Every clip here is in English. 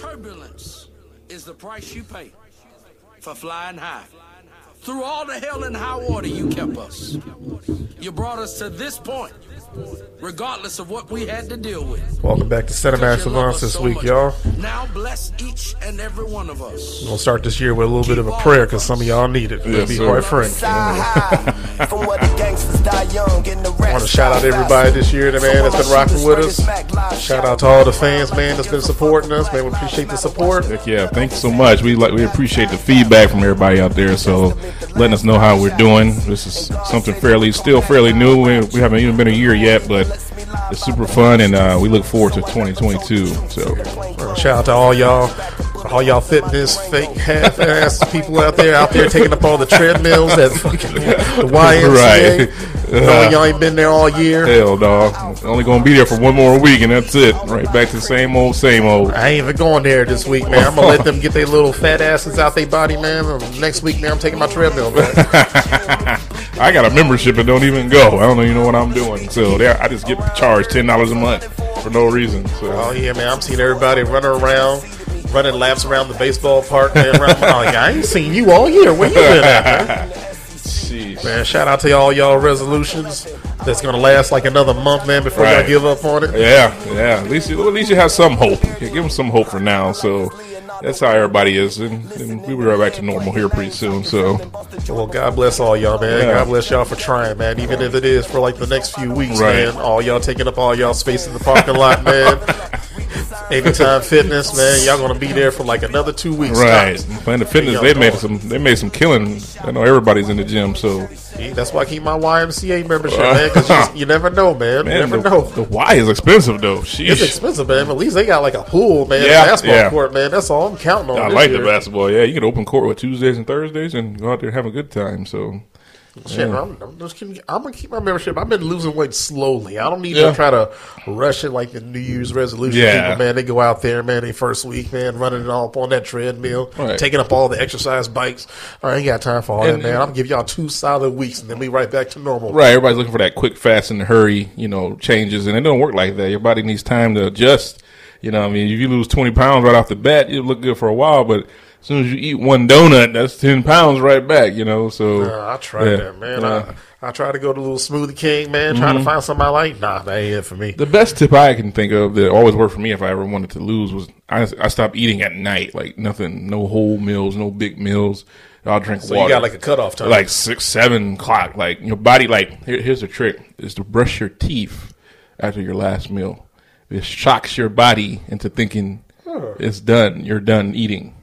Turbulence is the price you pay for flying high. Through all the hell and high water, you kept us. You brought us to this point, regardless of what we had to deal with. Welcome back to Cinematic Savants this week, y'all. Now bless each and every one of us. We're gonna start this year with a little bit of a prayer because some of y'all need it. To be sir. quite frank. From where the gangsters die young, getting the I want to shout out everybody this year, the man, that's been rocking with us. Shout out to all the fans, man, that's been supporting us. Man, we appreciate the support. Heck yeah, thank you so much. We like we appreciate the feedback from everybody out there. So letting us know how we're doing. This is something fairly still fairly new. We, we haven't even been a year yet, but it's super fun, and uh, we look forward to 2022. So Shout out to all y'all, all y'all fitness, fake half-ass people out there, out there taking up all the treadmills at fucking the YMCA. Right. Knowing y'all ain't been there all year. hell, dog, only gonna be there for one more week, and that's it. Right back to the same old, same old. I ain't even going there this week, man. I'm gonna let them get their little fat asses out their body, man. Next week, man, I'm taking my treadmill back. I got a membership and don't even go. I don't even know what I'm doing. So there, I just get charged ten dollars a month for no reason. So Oh yeah, man. I'm seeing everybody running around, running laps around the baseball park. Man, around, like, I ain't seen you all year. Where you been at, man? Jeez. man? Shout out to all y'all resolutions. That's gonna last like another month, man, before y'all Right. give up on it. Yeah, yeah. At least, you, at least you have some hope. Yeah, give them some hope for now. So that's how everybody is, and, and we will be right back to normal here pretty soon. So Well, God bless all y'all, man. Yeah. God bless y'all for trying, man. Even if it is for like the next few weeks, Right. man. All y'all taking up all y'all space in the parking lot, man. Anytime Fitness, man. Y'all gonna be there for like another two weeks. right, tops. Planet Fitness, they made some, they made some killing. I know everybody's in the gym, so See, That's why I keep my YMCA membership, man. Because you, you never know, man. man, you never the, know. the Y is expensive though. Sheesh. It's expensive, man. But at least they got like a pool, man. Yeah, basketball yeah. court, man. That's all I'm counting on. I like the basketball. Yeah, you can open court with Tuesdays and Thursdays and go out there and have a good time. So Shit, I'm, I'm just. I'm gonna keep my membership. I've been losing weight slowly. I don't need Yeah. to try to rush it like the New Year's resolution Yeah. people. Man, they go out there, man. They first week, man, running it all up on that treadmill, Right. taking up all the exercise bikes. I ain't got time for all And- that, man. I'm gonna give y'all two solid weeks, and then we right back to normal. Right, everybody's looking for that quick, fast, and hurry, you know, changes, and it don't work like that. Your body needs time to adjust. You know, I mean, if you lose twenty pounds right off the bat, you look good for a while, but as soon as you eat one donut, that's ten pounds right back. You know, so I tried yeah, that, man. Mm-hmm. I, I tried to go to Little Smoothie King, man, trying to find something I like. Nah, that ain't it for me. The best tip I can think of that always worked for me if I ever wanted to lose was I, I stopped eating at night, like nothing, no whole meals, no big meals. I'll drink water. So water. you got like a cutoff time. like six, seven o'clock. Like your body, like here, here's the trick: is to brush your teeth after your last meal. It shocks your body into thinking it's done. You're done eating,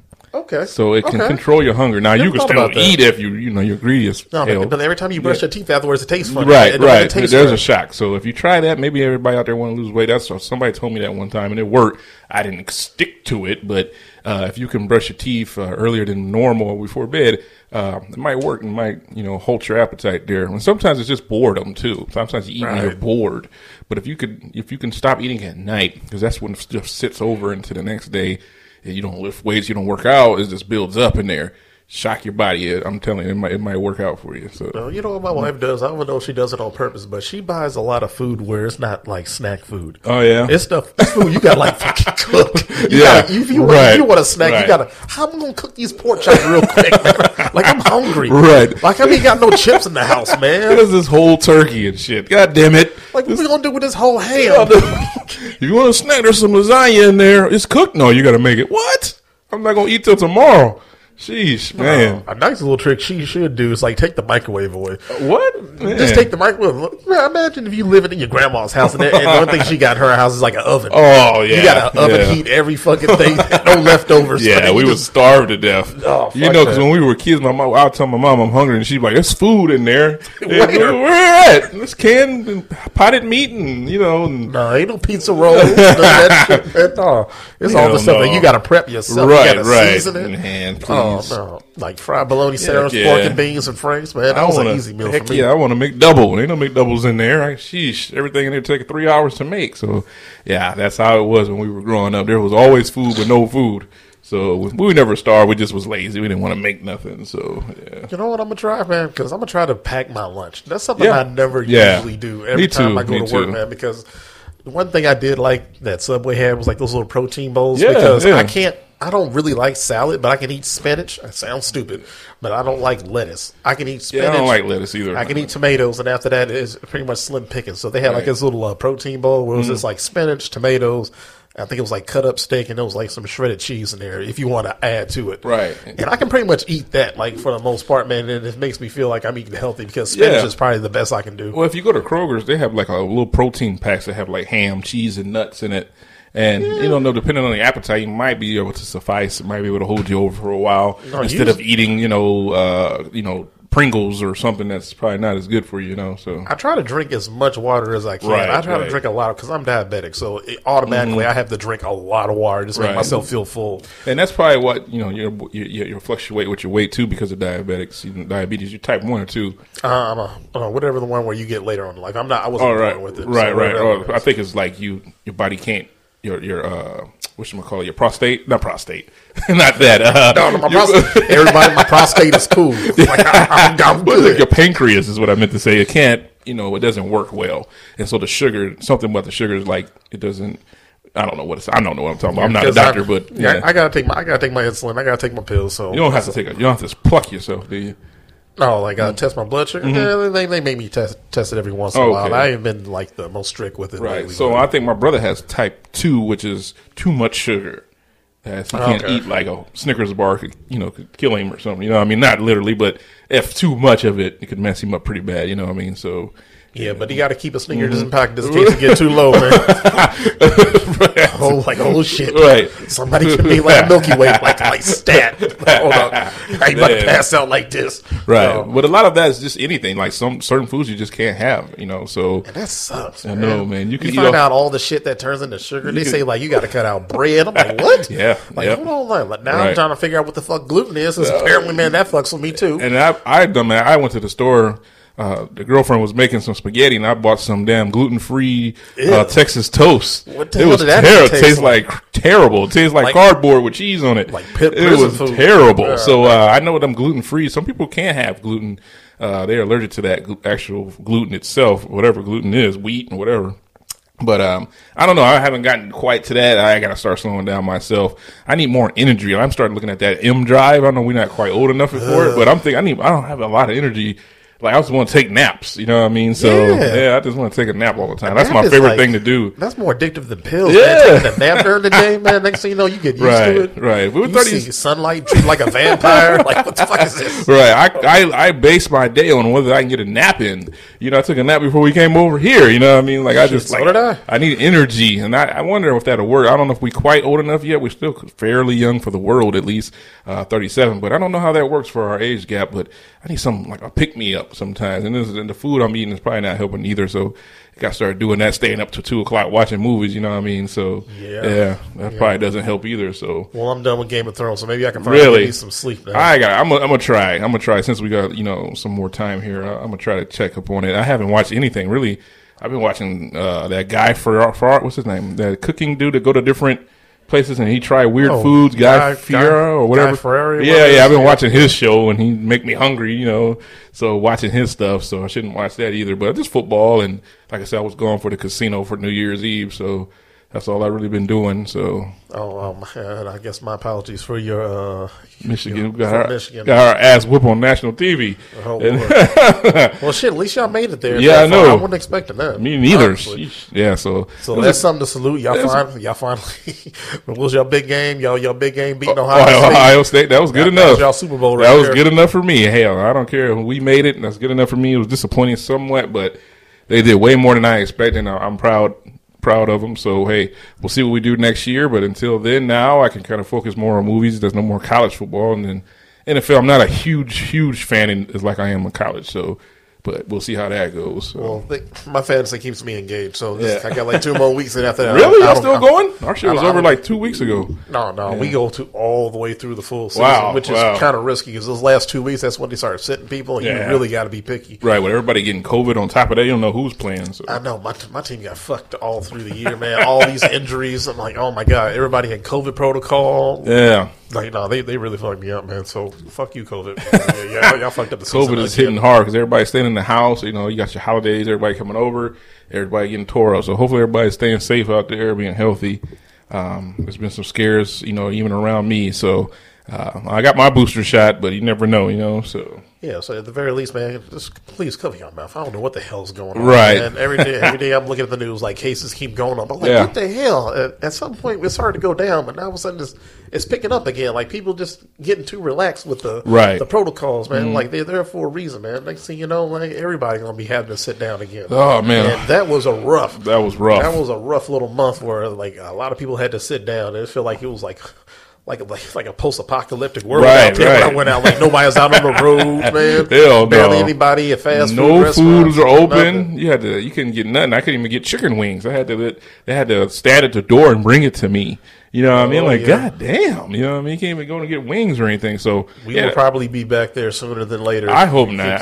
okay, so it can Okay. control your hunger. Now you can still eat if you you know you're greedy as No, hell. but, every time you brush your teeth afterwards, it tastes funny. Right, right. There's a shock. So if you try that, maybe everybody out there want to lose weight. That's somebody told me that one time, and it worked. I didn't stick to it, but uh, if you can brush your teeth uh, earlier than normal before bed, uh, it might work and might you know halt your appetite there. And sometimes it's just boredom too. Sometimes you eat when you're bored. But if you could, if you can stop eating at night, because that's when stuff sits over into the next day, you don't lift weights, you don't work out, it just builds up in there. Shock your body. I'm telling you, it might it might work out for you. So you know what my wife does? I don't know if she does it on purpose, but she buys a lot of food where it's not like snack food. Oh, yeah? it's stuff. It's food you got like fucking cook. You Yeah, gotta, if you, right, if you want a snack, right. you gotta. How am I gonna cook these pork chops real quick? Man? like I'm hungry. Right. Like I ain't got no chips in the house, What man. is this whole turkey and shit? God damn it! Like what we gonna do with this whole ham? if you want a snack, there's some lasagna in there. It's cooked. No, you got to make it. What? I'm not gonna eat till tomorrow. Sheesh, man. a nice little trick she should do is like take the microwave away. What? Man. Just take the microwave. Man, imagine if you living in your grandma's house and, that, and the one thing she got in her house is like an oven. Oh yeah. You got to oven yeah. heat every fucking thing. no leftovers. Yeah, we would starve to death. Oh, you know, because when we were kids, my mom, I would tell my mom I'm hungry, and she'd be like, "There's food in there. Where? Where, where at? This canned and potted meat, and you know, and No, ain't no pizza rolls. none of that shit. man. No, it's all the stuff no. that you got to prep yourself. right, you gotta right. Season In it. hand, Oh please. no, like fried bologna sandwich, yeah. pork and beans and franks. Man, that I was wanna, an easy meal heck for me. Yeah, I want to make double. Ain't no make doubles in there. Like, sheesh, everything in there take three hours to make. So, yeah, that's how it was when we were growing up. There was always food, but no food. So we never starved. We just was lazy. We didn't want to make nothing. So yeah, You know what I'm gonna try, man? Because I'm gonna try to pack my lunch. That's something Yeah. I never Yeah. usually do every Me time too, I go me to work, man. Because The one thing I did like that Subway had was like those little protein bowls Yeah, because. I can't. I don't really like salad, but I can eat spinach. That sounds stupid, but I don't like lettuce. I can eat Yeah, spinach. I don't like lettuce either. I can eat tomatoes, and after that is pretty much slim pickings. So they had like Right. Mm-hmm. this little uh, protein bowl where it was just like spinach, tomatoes. I think it was like cut up steak, and there was like some shredded cheese in there if you want to add to it. Right. And I can pretty much eat that, like for the most part, man. And it makes me feel like I'm eating healthy because spinach Yeah. is probably the best I can do. Well, if you go to Kroger's, they have like a little protein packs that have like ham, cheese, and nuts in it. And you don't know, depending on the appetite, you might be able to suffice. Might be able to hold you over for a while No, instead you- of eating, you know, uh, you know, Pringles or something that's probably not as good for you. You know, so I try to drink as much water as I can. Right, I try to drink a lot because I'm diabetic, so it, automatically I have to drink a lot of water just to make myself feel full. and that's probably what you know. You're you you fluctuate with your weight too because of diabetics, you know, diabetes. You're type one or two. Uh, I'm a, uh, whatever the one where you get later on in life. I'm not. I wasn't Oh, right, born with it. right, so right. Oh, I think it's like you, your body can't. Your your uh, what you call it? Your prostate? Not prostate. not that. Uh, No, no, my prostate, everybody, my prostate is cool. Like, I, I'm, I'm Well, like your pancreas is what I meant to say. It can't, you know, it doesn't work well, and so the sugar, something about the sugar is like it doesn't. I don't know what it's. I don't know what I'm talking about. I'm not a doctor, I- but yeah, yeah. I gotta take my I gotta take my insulin. I gotta take my pills. So you don't have to take. A, you don't have to pluck yourself, do you? No, like uh, test my blood sugar. Yeah, they they make me test test it every once in a Mm-hmm. Oh, while. I ain't been like the most strict with it. Right. lately, So I think my brother has type two, which is too much sugar. That he can't Okay. eat like a Snickers bar, could, you know, could kill him or something. You know, what I mean, not literally, but if too much of it, it could mess him up pretty bad. You know what I mean? So yeah, but you got to keep a Snickers Mm-hmm. in pocket just in case it get too low, man. oh, like oh shit! Right. Somebody can be like a Milky Way, like like stat. Like, hold on, I about to pass out like this. Right. So, but a lot of that is just anything. Like some certain foods you just can't have, you know. So that sucks. I man. know, man. You You, can eat find out all the shit that turns into sugar. They can- say like you got to cut out bread. I'm like, what? Yeah, Like, yep. hold on, like, now I'm trying to figure out what the fuck gluten is. 'cause apparently, man, that fucks with me too. and I I done that. I went to the store. Uh, the girlfriend was making some spaghetti, and I bought some damn gluten free uh. Texas toast. What the it hell was did that terrible. taste Tastes like? terrible. It tastes like, Like- cardboard with cheese on it. Like pit it was food. terrible. Yeah. so uh, I know them gluten free. Some people can't have gluten. Uh, they're allergic to that glu- actual gluten itself, whatever gluten is, wheat and whatever. But um, I don't know. I haven't gotten quite to that. I got to start slowing down myself. I need more energy. I'm starting looking at that M drive. I know we're not quite old enough for it, but I'm thinking I need. I don't have a lot of energy. Like I just want to take naps. You know what I mean? So Yeah. yeah, I just want to take a nap all the time. That's my favorite like- thing to do. That's more addictive than pills. Yeah. man. Taking a nap during the day, man. Next thing you know, you get used Right, to it. right. We were You 30 see sunlight, treat like a vampire. like what the fuck is this? Right. I, I I base my day on whether I can get a nap in. You know, I took a nap before we came over here. You know what I mean? Like I just so like I. I need energy, and I, I wonder if that'll work. I don't know if we're quite old enough yet. We're still fairly young for the world, at least uh, thirty seven. But I don't know how that works for our age gap. But I need some like a pick me up sometimes, and this and the food I'm eating is probably not helping either. So. I got to start doing that, staying up to two o'clock watching movies. You know what I mean? So Yeah. yeah, that probably doesn't help either. So Well, I'm done with Game of Thrones, so maybe I can finally Really? get some sleep now. I got. I'm. Gonna, I'm gonna try. I'm gonna try. Since we got you know some more time here, I'm gonna try to check up on it. I haven't watched anything really. I've been watching uh, that guy for for what's his name? That cooking dude that go to different places and he try weird Oh, foods. Guy, Guy- Fiera or whatever. Guy Fieri, yeah, whatever yeah. I've been watching his show and he make me hungry. You know, so watching his stuff. So I shouldn't watch that either. But just football and like I said, I was going for the casino for New Year's Eve. So. That's all I've really been doing. So oh, um, and I guess my apologies for your uh, Michigan your- got our, Michigan. got our ass whoop on national TV. Oh, well, shit. At least y'all made it there. Yeah, that I far. know. I wasn't expecting that. Me neither. honestly. Yeah, so So that's a- something to salute. Y'all finally, y'all finally. what was your big game? Y'all, your big game beating Ohio, Ohio, State. Ohio State. That was good That- that enough. was y'all Super Bowl right That was there. good enough for me. Hell, I don't care. We made it, and that's good enough for me. It was disappointing somewhat, but they did way more than I expected. And I'm proud, proud of them. So hey, we'll see what we do next year. But until then, now I can kind of focus more on movies. There's no more college football, and then NFL. I'm not a huge, huge fan in, like I am in college. So, but we'll see how that goes. So. Well, they, my fantasy keeps me engaged. So this, Yeah. I got like two more weeks, and after that, really, y'all still I- going? Our shit was over like two weeks ago. No, no, we go to all the way through the full season, Wow, which is kind of risky because those last two weeks, that's when they start sitting people, and Yeah. you really got to be picky. Right, with everybody getting COVID on top of that, you don't know who's playing. So. I know my my team got fucked all through the year, man. All these injuries, I'm like, oh my god, everybody had COVID protocol. Yeah, Like, no, they, they really fucked me up, man. So fuck you, COVID. yeah, yeah, y'all, y'all fucked up the season COVID is hitting hard because everybody's staying in the house. You know, you got your holidays, everybody coming over, everybody getting tore up. So hopefully everybody's staying safe out there, being healthy. Um, there's been some scares, you know, even around me. So uh, I got my booster shot, but you never know, you know. So Yeah, so at the very least, man, just please cover your mouth. I don't know what the hell's going on. Right. And Every day, every day I'm looking at the news, like cases keep going up. I'm like, Yeah. what the hell? At, at some point, it started to go down, but now all of a sudden it's, it's picking up again. Like people just getting too relaxed with the Right. Mm-hmm. the protocols, man. Like they're there for a reason, man. Next thing you know, like everybody's gonna be having to sit down again. Oh, man. and that was a rough. that was rough. That was a rough little month where like a lot of people had to sit down. It felt like it was like. Like, like like a post apocalyptic world Right, out there. When I went out like nobody was out on the road, man. Hell Barely no. anybody at fast food no foods are open. nothing. You had to. You couldn't get nothing. I couldn't even get chicken wings. I had to. They had to stand at the door and bring it to me. You know what I mean? Oh, Like, yeah. god damn. You know what I mean? You can't even go and get wings or anything. So We yeah, will probably be back there sooner than later. I hope not.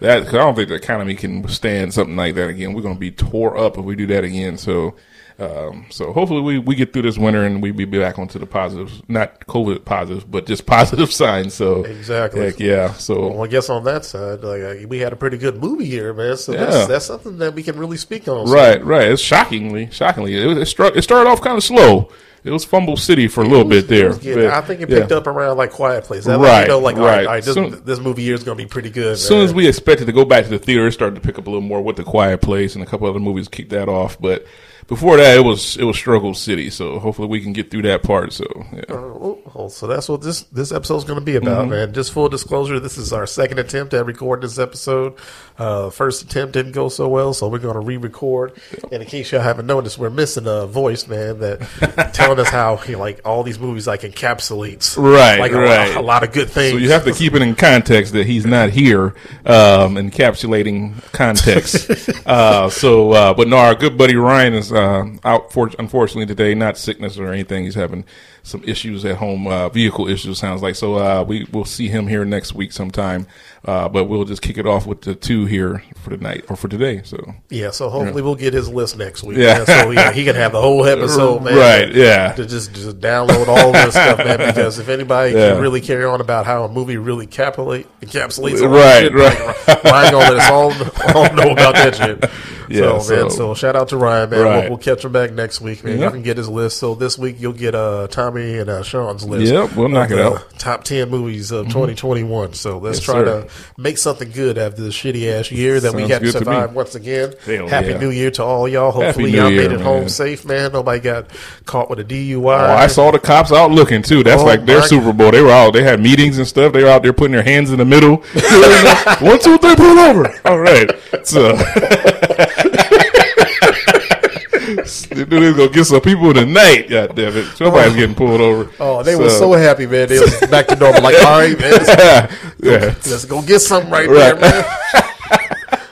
That 'cause I don't think the economy can withstand something like that again. We're going to be tore up if we do that again. So, um, so hopefully we, we get through this winter and we be back onto the positives, not COVID positives, but just positive signs. So Exactly. heck yeah. So Well, I guess on that side, like uh, we had a pretty good movie year, man. So Yeah. that's, that's something that we can really speak on. So right, right. It's shockingly, shockingly. It, it, struck, it started off kind of slow. It was Fumble City for a little bit there. but, I think it yeah. picked up around like Quiet Place. That Right, right, you know, like all right, right. all right, this, Soon- this movie year is going to be pretty good. As soon as we expected to go back to the theater, it started to pick up a little more with the Quiet Place and a couple other movies kicked that off. But before that, it was it was Struggle City. So hopefully we can get through that part. So yeah. Oh, oh, so that's what this this episode is going to be about, Mm-hmm. man. Just full disclosure, this is our second attempt at recording this episode. Uh, first attempt didn't go so well, so we're going to re-record. And in case y'all haven't noticed, we're missing a voice, man, that telling us how like all these movies like encapsulates Right, like a, right. lot, a lot of good things. So you have to keep it in context that he's not here, um, encapsulating context. uh, so, uh, but no, our good buddy Ryan is uh, out for unfortunately today. Not sickness or anything. He's having some issues at home, uh, vehicle issues. Sounds like so. Uh, we will see him here next week sometime. Uh, but we'll just kick it off with the two here for tonight or for today. So Yeah, so hopefully we'll get his list next week. Yeah. man. So yeah, he can have the whole episode, man. Right, yeah. To just just download all this stuff, man. Because if anybody Yeah. can really carry on about how a movie really capulate, encapsulates, Right, shit, right. like, Ryan gonna let us all, all know about that shit. Yeah, so, man. so- So shout out to Ryan, man. Right. We'll, we'll catch him back next week, man. Yeah. You can get his list. So this week you'll get uh And uh, Sean's list. Yep, we'll knock it out. Mm-hmm. Top ten movies of 2021. So let's Yes, try sir. to make something good after this shitty ass year that we had to good to survive once again. Hell Happy yeah. New Year to all y'all. Hopefully y'all Year, made it home safe, man. Nobody got caught with a DUI. Oh, I saw the cops out looking too. That's Oh, like their my- Super Bowl. They were out. They had meetings and stuff. They were out there putting their hands in the middle. One, two, three, pull over. All right. So they knew they gonna get some people tonight. God damn it! Somebody's getting pulled over. Oh, they were so happy, man. They was back to normal. Like, all right, man, let's, yeah. let's go get something right, Right. there, man.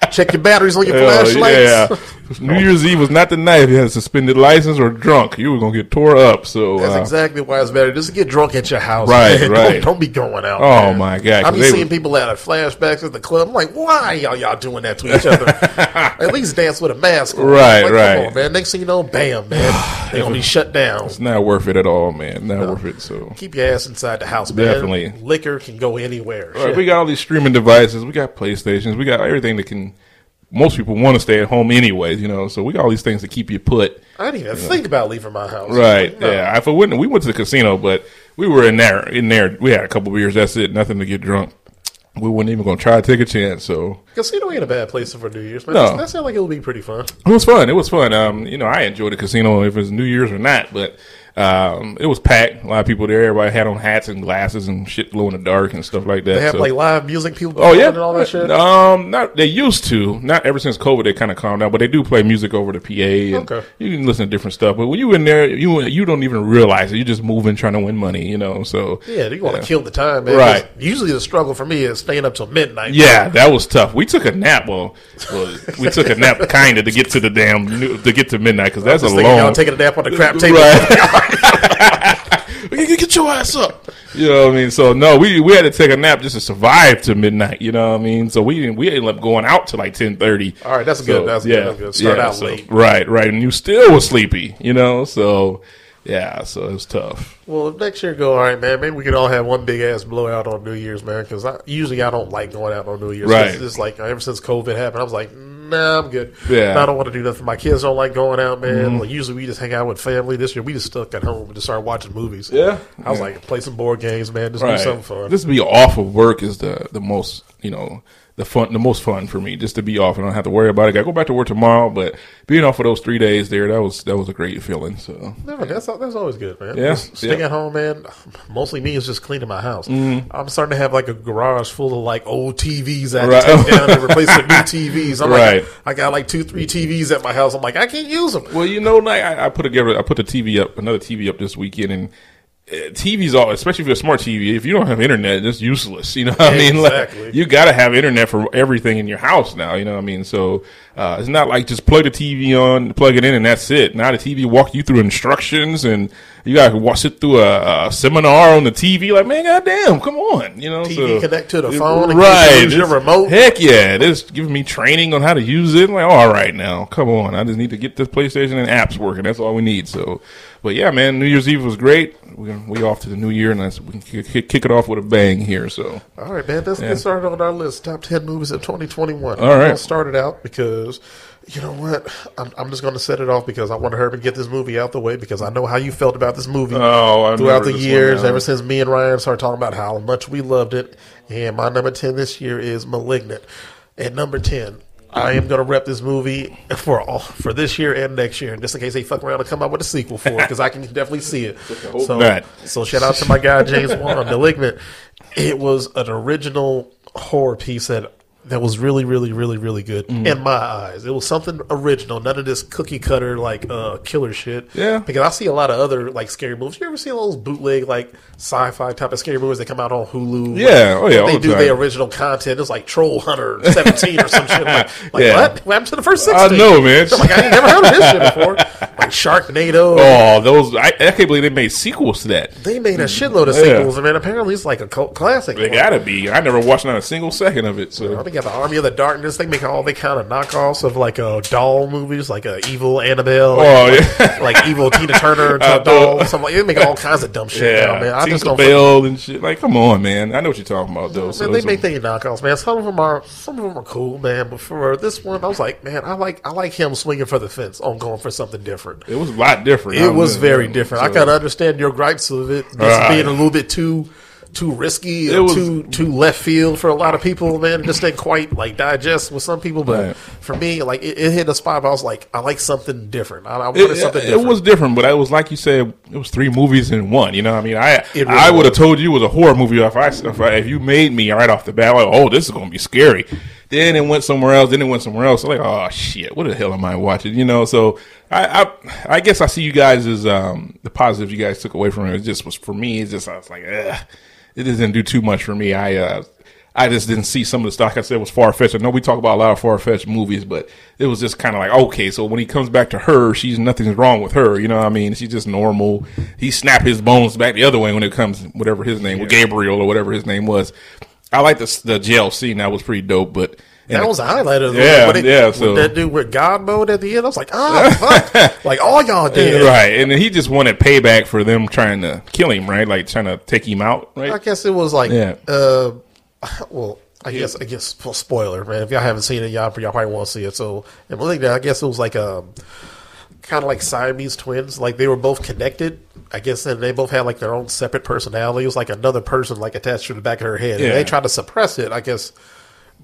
Check your batteries on your flashlights. yeah. New Year's Eve was not the night if you had a suspended license or drunk. You were gonna get tore up. So That's uh, exactly why it's better. Just get drunk at your house. Right, man. right. Don't, don't be going out. Oh, man. my God, I be they seeing was- people out of flashbacks at the club. I'm like, why y'all y'all doing that to each other? at least dance with a mask. on. Right, like, right. Come on, man. Next thing you know, bam, man, they gonna be shut down. it's not worth it at all, man. Not worth it. So Keep your ass inside the house, man. Definitely. Liquor can go anywhere. All right, we got all these streaming devices. We got PlayStations. We got everything that can. Most people want to stay at home anyways, you know. So we got all these things to keep you put. I didn't even think about leaving my house. Right. No. Yeah. If I wouldn't, we went to the casino, but we were in there. In there, we had a couple beers. That's it. Nothing to get drunk. We weren't even going to try to take a chance. So Casino ain't a bad place for New Year's, man. No. That sounds like it would be pretty fun. it was fun. It was fun. Um, you know, I enjoyed the casino if it's New Year's or not, but um, it was packed. A lot of people there. Everybody had on hats and glasses and shit glow in the dark and stuff like that. They have So- like live music, people Oh yeah, and all that shit. Um, not they used to. Not ever since COVID, they kind of calmed down. But they do play music over the PA, and Okay. you can listen to different stuff. But when you in there, you you don't even realize it. You're just moving, trying to win money. You know, so Yeah, you want to kill the time, man. Right. Usually, the struggle for me is staying up till midnight. Yeah, that was tough. We took a nap. Well, well we took a nap kind of to get to the damn to get to midnight because that's a thinking y'all long. taking a nap on the crap table. Right. get, get your ass up. You know what I mean? So no, we we had to take a nap just to survive to midnight. You know what I mean? So we didn't we ended up going out to like ten thirty. All right, that's good. That's good. That's good. Start out late. Right, right, and you still was sleepy. You know, so Yeah, so it was tough. Well, next year go all right, man. Maybe we could all have one big ass blowout on New Year's, man. Because I, usually I don't like going out on New Year's. Right. It's just like ever since COVID happened, I was like, nah, I'm good. Yeah. Mm-hmm. I don't want to do nothing. My kids don't like going out, man. Like, usually we just hang out with family. This year we just stuck at home and just started watching movies. Yeah. I was Yeah. like, play some board games, man. Just do something fun. Just to be off of work is the the most you know the fun the most fun for me. Just to be off and I don't have to worry about it. I go back to work tomorrow, but being off for those three days there, that was that was a great feeling. So No, that's that's always good, man. Yeah, Just staying yeah. at home, man. Mostly me is just cleaning my house. Mm-hmm. I'm starting to have like a garage full of like old TVs that I Right. take down and replace with new TVs. I'm Right. like, I got like two, three TVs at my house. I'm like, I can't use them. Well, you know, like I, I put together, I put the TV up, another TV up this weekend, and TV's all, especially for a smart TV. If you don't have internet, it's useless. You know, what I mean, Exactly. like you got to have internet for everything in your house now. You know, what I mean, so uh, it's not like just plug the TV on, plug it in, and that's it. Now the TV walk you through instructions, and you got to watch sit through a, a seminar on the TV. Like, man, goddamn, come on, you know. TV so, connect to the phone in case you right? your remote. Heck yeah, this giving me training on how to use it. I'm like, all right, now, come on. I just need to get this PlayStation and apps working. That's all we need. So, but yeah, man, New Year's Eve was great. We we off to the new year, and that's, we can kick, kick it off with a bang here. So, All right, man. Let's Yeah. get started on our list. Top 10 movies of 2021. All right. I'll start it out because, you know what? I'm, I'm just going to set it off because I want to hurry and get this movie out the way because I know how you felt about this movie Oh, I throughout the years, ever since me and Ryan started talking about how much we loved it. And my number 10 this year is Malignant. At number 10, I am going to rep this movie for all, for this year and next year, just in case they fuck around and come out with a sequel for it, because I can definitely see it. So, not. so shout out to my guy James Wan, Malignant. It was an original horror piece that that was really, really, really, really good Mm-hmm. in my eyes. It was something original, none of this cookie cutter like uh killer shit. Yeah. because I see a lot of other like scary movies. You ever see those bootleg like sci-fi type of scary movies that come out on Hulu? Yeah. Oh, yeah, they the do time. their original content. It's like Troll Hunter seventeen or some shit. Like, like Yeah. what? What happened to the first I know, man. I'm like I ain't never heard of this shit before. Like Sharknado. oh, those I, I can't believe they made sequels to that. They made a shitload of Yeah. sequels, and man, apparently it's like a cult classic. They gotta be. I never watched not a single second of it. So got the Army of the Darkness. They make all the kind of knockoffs of like uh, doll movies, like uh, Evil Annabelle, Oh, like, yeah. like Evil Tina Turner a doll. Something like, they make all kinds of dumb shit yeah, now, man. I just don't. Bell and shit. Like, come on, man. I know what you're talking about, though. So Man, they it's a- make their knockoffs, man. Some of them are, some of them are cool, man. But for this one, I was like, man, I like, I like him swinging for the fence on going for something different. it was a lot different. It was very different. I gotta understand your gripes of it just Right. being a little bit too too risky, or was- too too left field for a lot of people. Man, it just didn't quite like digest with some people. But Right. for me, like it, it hit a spot. Where I was like, I like something different. I, I wanted It, something it different. was different, but it was like you said, it was three movies in one. You know, what I mean, I really I would have told you it was a horror movie if I, if I if you made me right off the bat, like, oh, this is going to be scary. Then it went somewhere else. Then it went somewhere else. like, oh shit, what the hell am I watching? You know, so I I, I guess I see you guys as um, the positive you guys took away from it. It just was for me. It's just I was like, Ugh, it didn't do too much for me. I uh, I just didn't see some of the stuff. Like I said, was far fetched. I know we talk about a lot of far fetched movies, but it was just kind of like, okay, so when he comes back to her, she's nothing's wrong with her. You know what I mean? She's just normal. He snapped his bones back the other way when it comes, whatever his name was, Gabriel or whatever his name was. I like the, the jail scene. That was pretty dope, but. That was a highlight of the Yeah, when it, yeah, so- that dude with God mode at the end, I was like, ah, fuck. like all y'all did. Right, and then he just wanted payback for them trying to kill him, right? Like trying to take him out, right? I guess it was like, Yeah. uh, well, I guess I guess well, spoiler, man. If y'all haven't seen it, y'all, y'all probably won't see it. So, and Malignant, I guess it was like um, kind of like Siamese twins. Like they were both connected. I guess, and they both had like their own separate personality. It was like another person like attached to the back of her head. Yeah. And they tried to suppress it, I guess,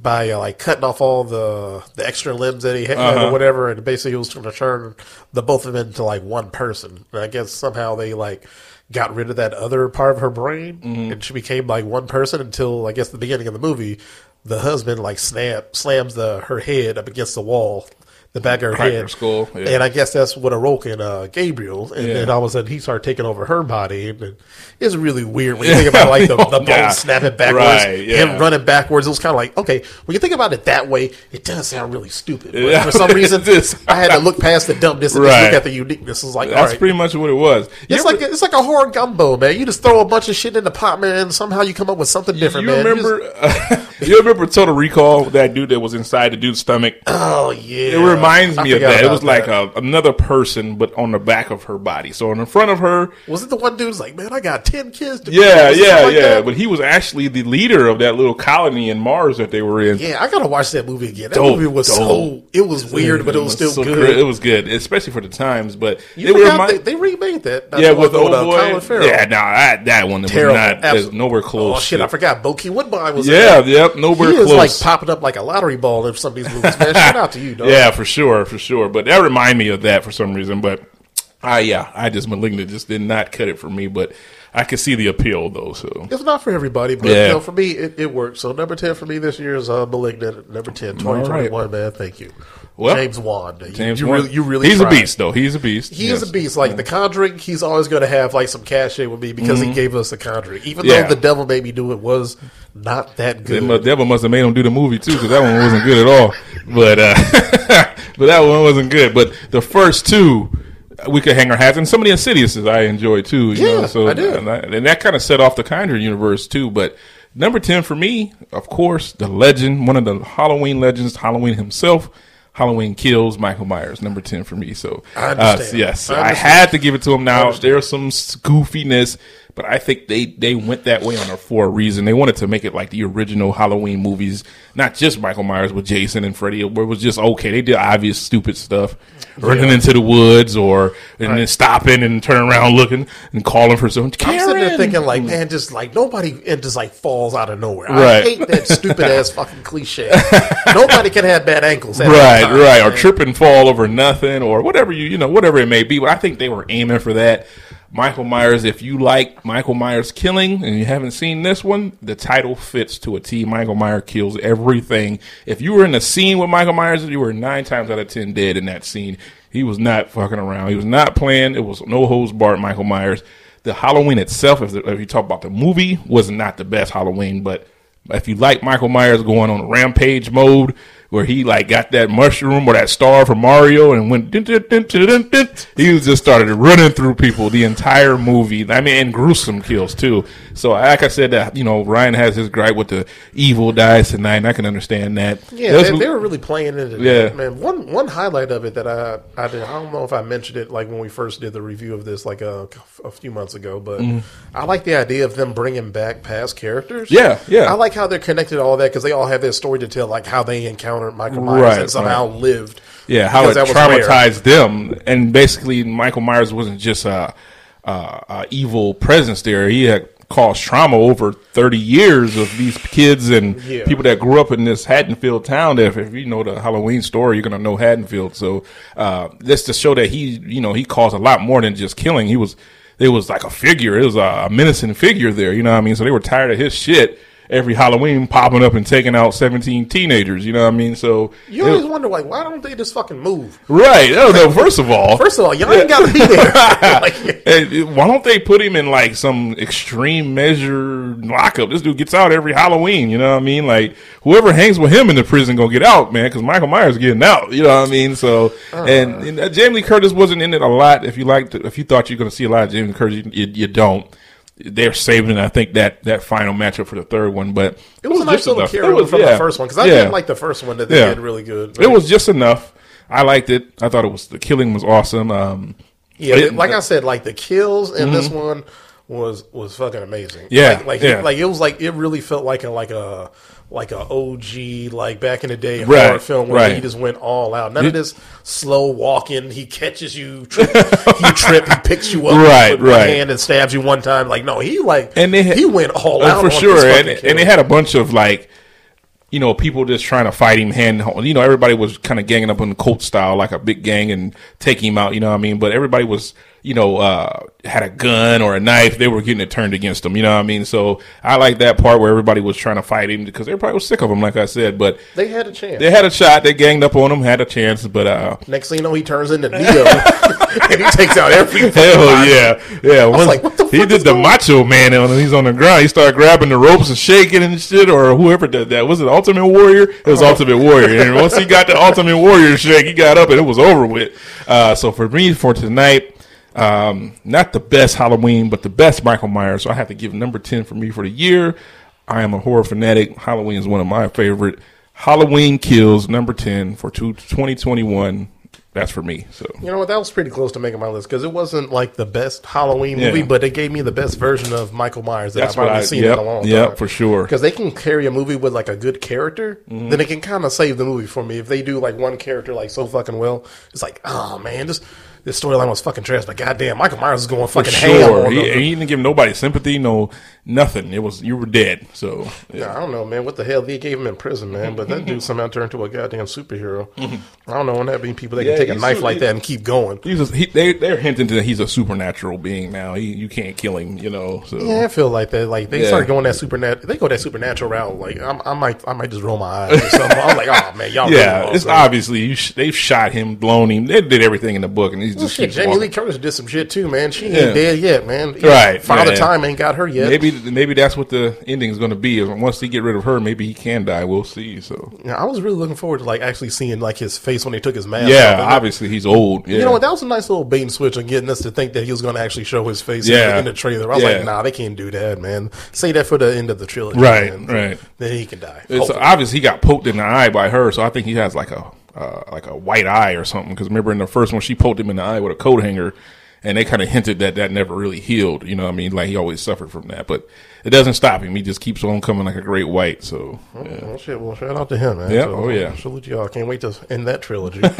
by uh, like cutting off all the the extra limbs that he had Uh-huh. or whatever. And basically, it was going to turn the both of them into like one person. And I guess somehow they like got rid of that other part of her brain, Mm-hmm. and she became like one person until I guess the beginning of the movie, the husband like snap slams the her head up against the wall. The back of her Cracked head, skull, yeah. and I guess that's what awoke in uh, Gabriel. And Yeah. then all of a sudden, he started taking over her body, and it's really weird when you think about like the, the bones God. snapping backwards, Right, yeah. him running backwards. It was kind of like okay, when you think about it that way, it does sound really stupid. But Yeah. for some reason. I had to look past the dumbness and just Right. look at the uniqueness. It like, That's right, pretty much what it was. You it's ever- like it's like a horror gumbo, man. You just throw a bunch of shit in the pot, man. And somehow you come up with something different, you man. remember? you remember Total Recall? That dude that was inside the dude's stomach. oh yeah, reminds me of that. It was like a, another person, but on the back of her body. So in the front of her, Was it the one dude's like, man, I got ten kids. To yeah, yeah, like yeah. that? But he was actually the leader of that little colony in Mars that they were in. yeah, I gotta watch that movie again. That Dope, movie was dope. so it was weird, but it was still so good. It was good, especially for the times. But they they, they remade that. Yeah, the with old uh, boy. Colin Farrell. Yeah, no, that that one was Terrible. not. Absolute- There's nowhere close. Oh shit, I forgot. Bokeem Woodbine was. Yeah, yep, nowhere he is like popping up like a lottery ball in some of these movies. Man, shout out to you, dog. Yeah, for sure, for sure. But that remind me of that for some reason. But I, yeah, I just malignant just did not cut it for me. But I could see the appeal though. So It's not for everybody, but Yeah. you know, for me, it, it worked. So number ten for me this year is uh, Malignant. Number 10, 2021, man. Thank you, Well, James Wan. You- James you, Wan- really, you really, he's tried. a beast though. He's a beast. He Yes. is a beast. Like The Conjuring, he's always going to have like some cachet with me because he gave us The Conjuring. Even Mm-hmm. Yeah. though The Devil Made Me Do It was not that good. The devil must have made him do the movie too, because that one wasn't good at all. But uh, but that one wasn't good. But the first two, we could hang our hats, and some of the Insidiouses I enjoy too. You Yeah, know? so I did. And, I- and that kind of set off the Conjuring universe too. But number ten for me, of course, the legend, one of the Halloween legends, Halloween himself. Halloween kills Michael Myers, number ten for me. So, I uh, yes, I I, had to give it to him. Now there's some goofiness, but I think they they went that way on a for a reason. They wanted to make it like the original Halloween movies, not just Michael Myers with Jason and Freddy, where it was just okay. They did obvious stupid stuff, running into the woods or and then stopping and turning around looking and calling for some. I'm sitting there thinking, like, man, just like nobody, it just like falls out of nowhere. Right. I Right. hate that stupid ass fucking cliche. nobody can have bad ankles. Right, time, right, or man. trip and fall over nothing, or whatever you you know, whatever it may be. But I think they were aiming for that. Michael Myers. If you like Michael Myers killing and you haven't seen this one, the title fits to a T. Michael Myers kills everything. If you were in a scene with Michael Myers, you were nine times out of ten dead in that scene. He was not fucking around. He was not playing. It was no hose barred. Michael Myers. The Halloween itself, if, if you talk about the movie, was not the best Halloween, but if you like Michael Myers going on rampage mode, where he like got that mushroom or that star from Mario and went, dun, dun, he was just started running through people the entire movie. I mean, and gruesome kills too. So, like I said, that you know, Ryan has his gripe with the evil dies tonight, and I can understand that. Yeah, they, they were really playing it. Yeah. man. One one highlight of it that I I did. I don't know if I mentioned it like when we first did the review of this like a, a few months ago, but mm-hmm. I like the idea of them bringing back past characters. Yeah, yeah. I like how they're connected to all that because they all have their story to tell, like how they encountered Michael Myers Right, and somehow lived. Yeah, how it rare. traumatized them, and basically Michael Myers wasn't just a, a, a evil presence there. He had caused trauma over thirty years of these kids and Yeah. people that grew up in this Haddonfield town. If, if you know the Halloween story, you're gonna know Haddonfield. So uh, that's to show that he, you know, he caused a lot more than just killing. He was, it was like a figure. It was a menacing figure there. You know what I mean? So they were tired of his shit. Every Halloween, popping up and taking out seventeen teenagers. You know what I mean? So You always wonder like why don't they just fucking move? Right. Oh no. First of all, First of all, y'all ain't got to be there. like, Hey, why don't they put him in like some extreme measure lockup? This dude gets out every Halloween. You know what I mean? Like whoever hangs with him in the prison gonna get out, man. Because Michael Myers getting out. You know what I mean? So and, and uh, Jamie Lee Curtis wasn't in it a lot. If you liked, if you thought you're gonna see a lot of Jamie Curtis, you, you, you don't. They're saving, I think that that final matchup for the third one, but it was a nice just little enough. carry It was- from yeah. the first one because I Yeah. did like the first one that they Yeah. did really good. It was just enough. I liked it. I thought it was the killing was awesome. Um, Yeah, it- like I said, like the kills in this one was was fucking amazing. Mm-hmm. Yeah, like like, yeah. like it was like it really felt like a like a like a OG like back in the day Right, horror film where right. he just went all out. None of this slow walking. He catches you, trip, you trip, he picks you up, Right, with right. hand and stabs you one time. Like no, he like and they had, he went all Oh, out for on sure. And, and they had a bunch of like, you know, people just trying to fight him hand. You know, everybody was kind of ganging up on the Colt style, like a big gang, and taking him out. You know what I mean? But everybody was, you know, uh, had a gun or a knife. They were getting it turned against them. You know what I mean? So I like that part where everybody was trying to fight him because everybody was sick of him, like I said. But they had a chance. they had a shot. They ganged up on him, had a chance. But uh, Next thing you know, he turns into Neo and he takes out every. Hell yeah, yeah. Once like, he did the Macho Man on him. He's on the ground. He started grabbing the ropes and shaking and shit, or whoever did that. Was it Ultimate Warrior? It was Ultimate Warrior. And once he got the Ultimate Warrior shake, he got up and it was over with. Uh, so for me, for tonight, um, not the best Halloween, but the best Michael Myers. So I have to give number ten for me for the year. I am a horror fanatic. Halloween is one of my favorite Halloween Kills number ten for two, 2021. That's for me. So You know what? That was pretty close to making my list because it wasn't like the best Halloween Yeah. movie, but it gave me the best version of Michael Myers that That's I've probably I- seen yep, in a long yep, time. for sure. Because they can carry a movie with like a good character, Mm-hmm. then it can kind of save the movie for me. If they do like one character like so fucking well, it's like, oh man, this this storyline was fucking trash. But goddamn, Michael Myers is going fucking ham sure, on he, he didn't give nobody sympathy, no nothing. It was you were dead. So yeah. I don't know, man. What the hell they gave him in prison, man? But that dude somehow turned into a goddamn superhero. I don't know when that be people that Yeah, can take a knife like that and keep going. He's a, he, they they're hinting that he's a supernatural being now. He, you can't kill him, you know. So Yeah, I feel like that. Like they Yeah. started going that supernatural. They go that supernatural route. Like I'm, I might, I might just roll my eyes or something. I'm like, oh man, y'all. yeah, really it's man. obviously you sh- they've shot him, blown him. They did everything in the book, and he's Well, just shit, Jamie walking. Lee Curtis did some shit too, man. She Yeah. ain't dead yet, man. Right, Father yeah. Time ain't got her yet. Maybe maybe that's what the ending is going to be. Once they get rid of her, maybe he can die. We'll see. So Yeah, I was really looking forward to like actually seeing like his face when they took his mask. yeah, off. Obviously he's old. Yeah. You know what? That was a nice little bait and switch on getting us to think that he was going to actually show his face in, Yeah. the, in the trailer. I was Yeah. like, nah, they can't do that, man. Say that for the end of the trilogy, Right, man. right. Then he can die. It's obvious he got poked in the eye by her, so I think he has like a uh, like a white eye or something. Because remember in the first one, she poked him in the eye with a coat hanger, and they kind of hinted that that never really healed. You know, what I mean, like he always suffered from that, but it doesn't stop him. He just keeps on coming like a great white. So yeah. Well, shit. Well, shout out to him, man. Yeah, oh, yeah. Salute y'all. Can't wait to end that trilogy.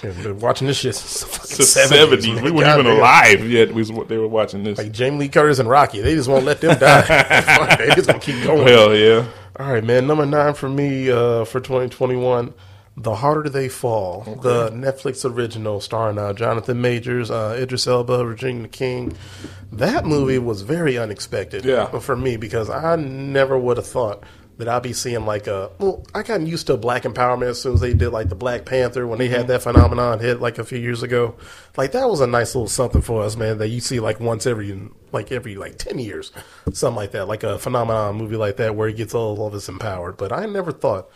Shit, been watching this shit since the It's the 70s. We weren't even Goddamn. alive yet. Was they were watching this. Like Jamie Lee Curtis and Rocky, they just won't let them die. They just gonna keep going. Hell yeah. All right, man. Number nine for me uh, for 2021. The Harder They Fall, the Netflix original starring uh, Jonathan Majors, uh, Idris Elba, Regina King. That movie was very unexpected Yeah. for me because I never would have thought that I'd be seeing like a. Well, I got used to black empowerment as soon as they did like the Black Panther when they had that phenomenon hit like a few years ago. Like that was a nice little something for us, man. That you see like once every like every like ten years, something like that, like a phenomenon movie like that where he gets all of us empowered. But I never thought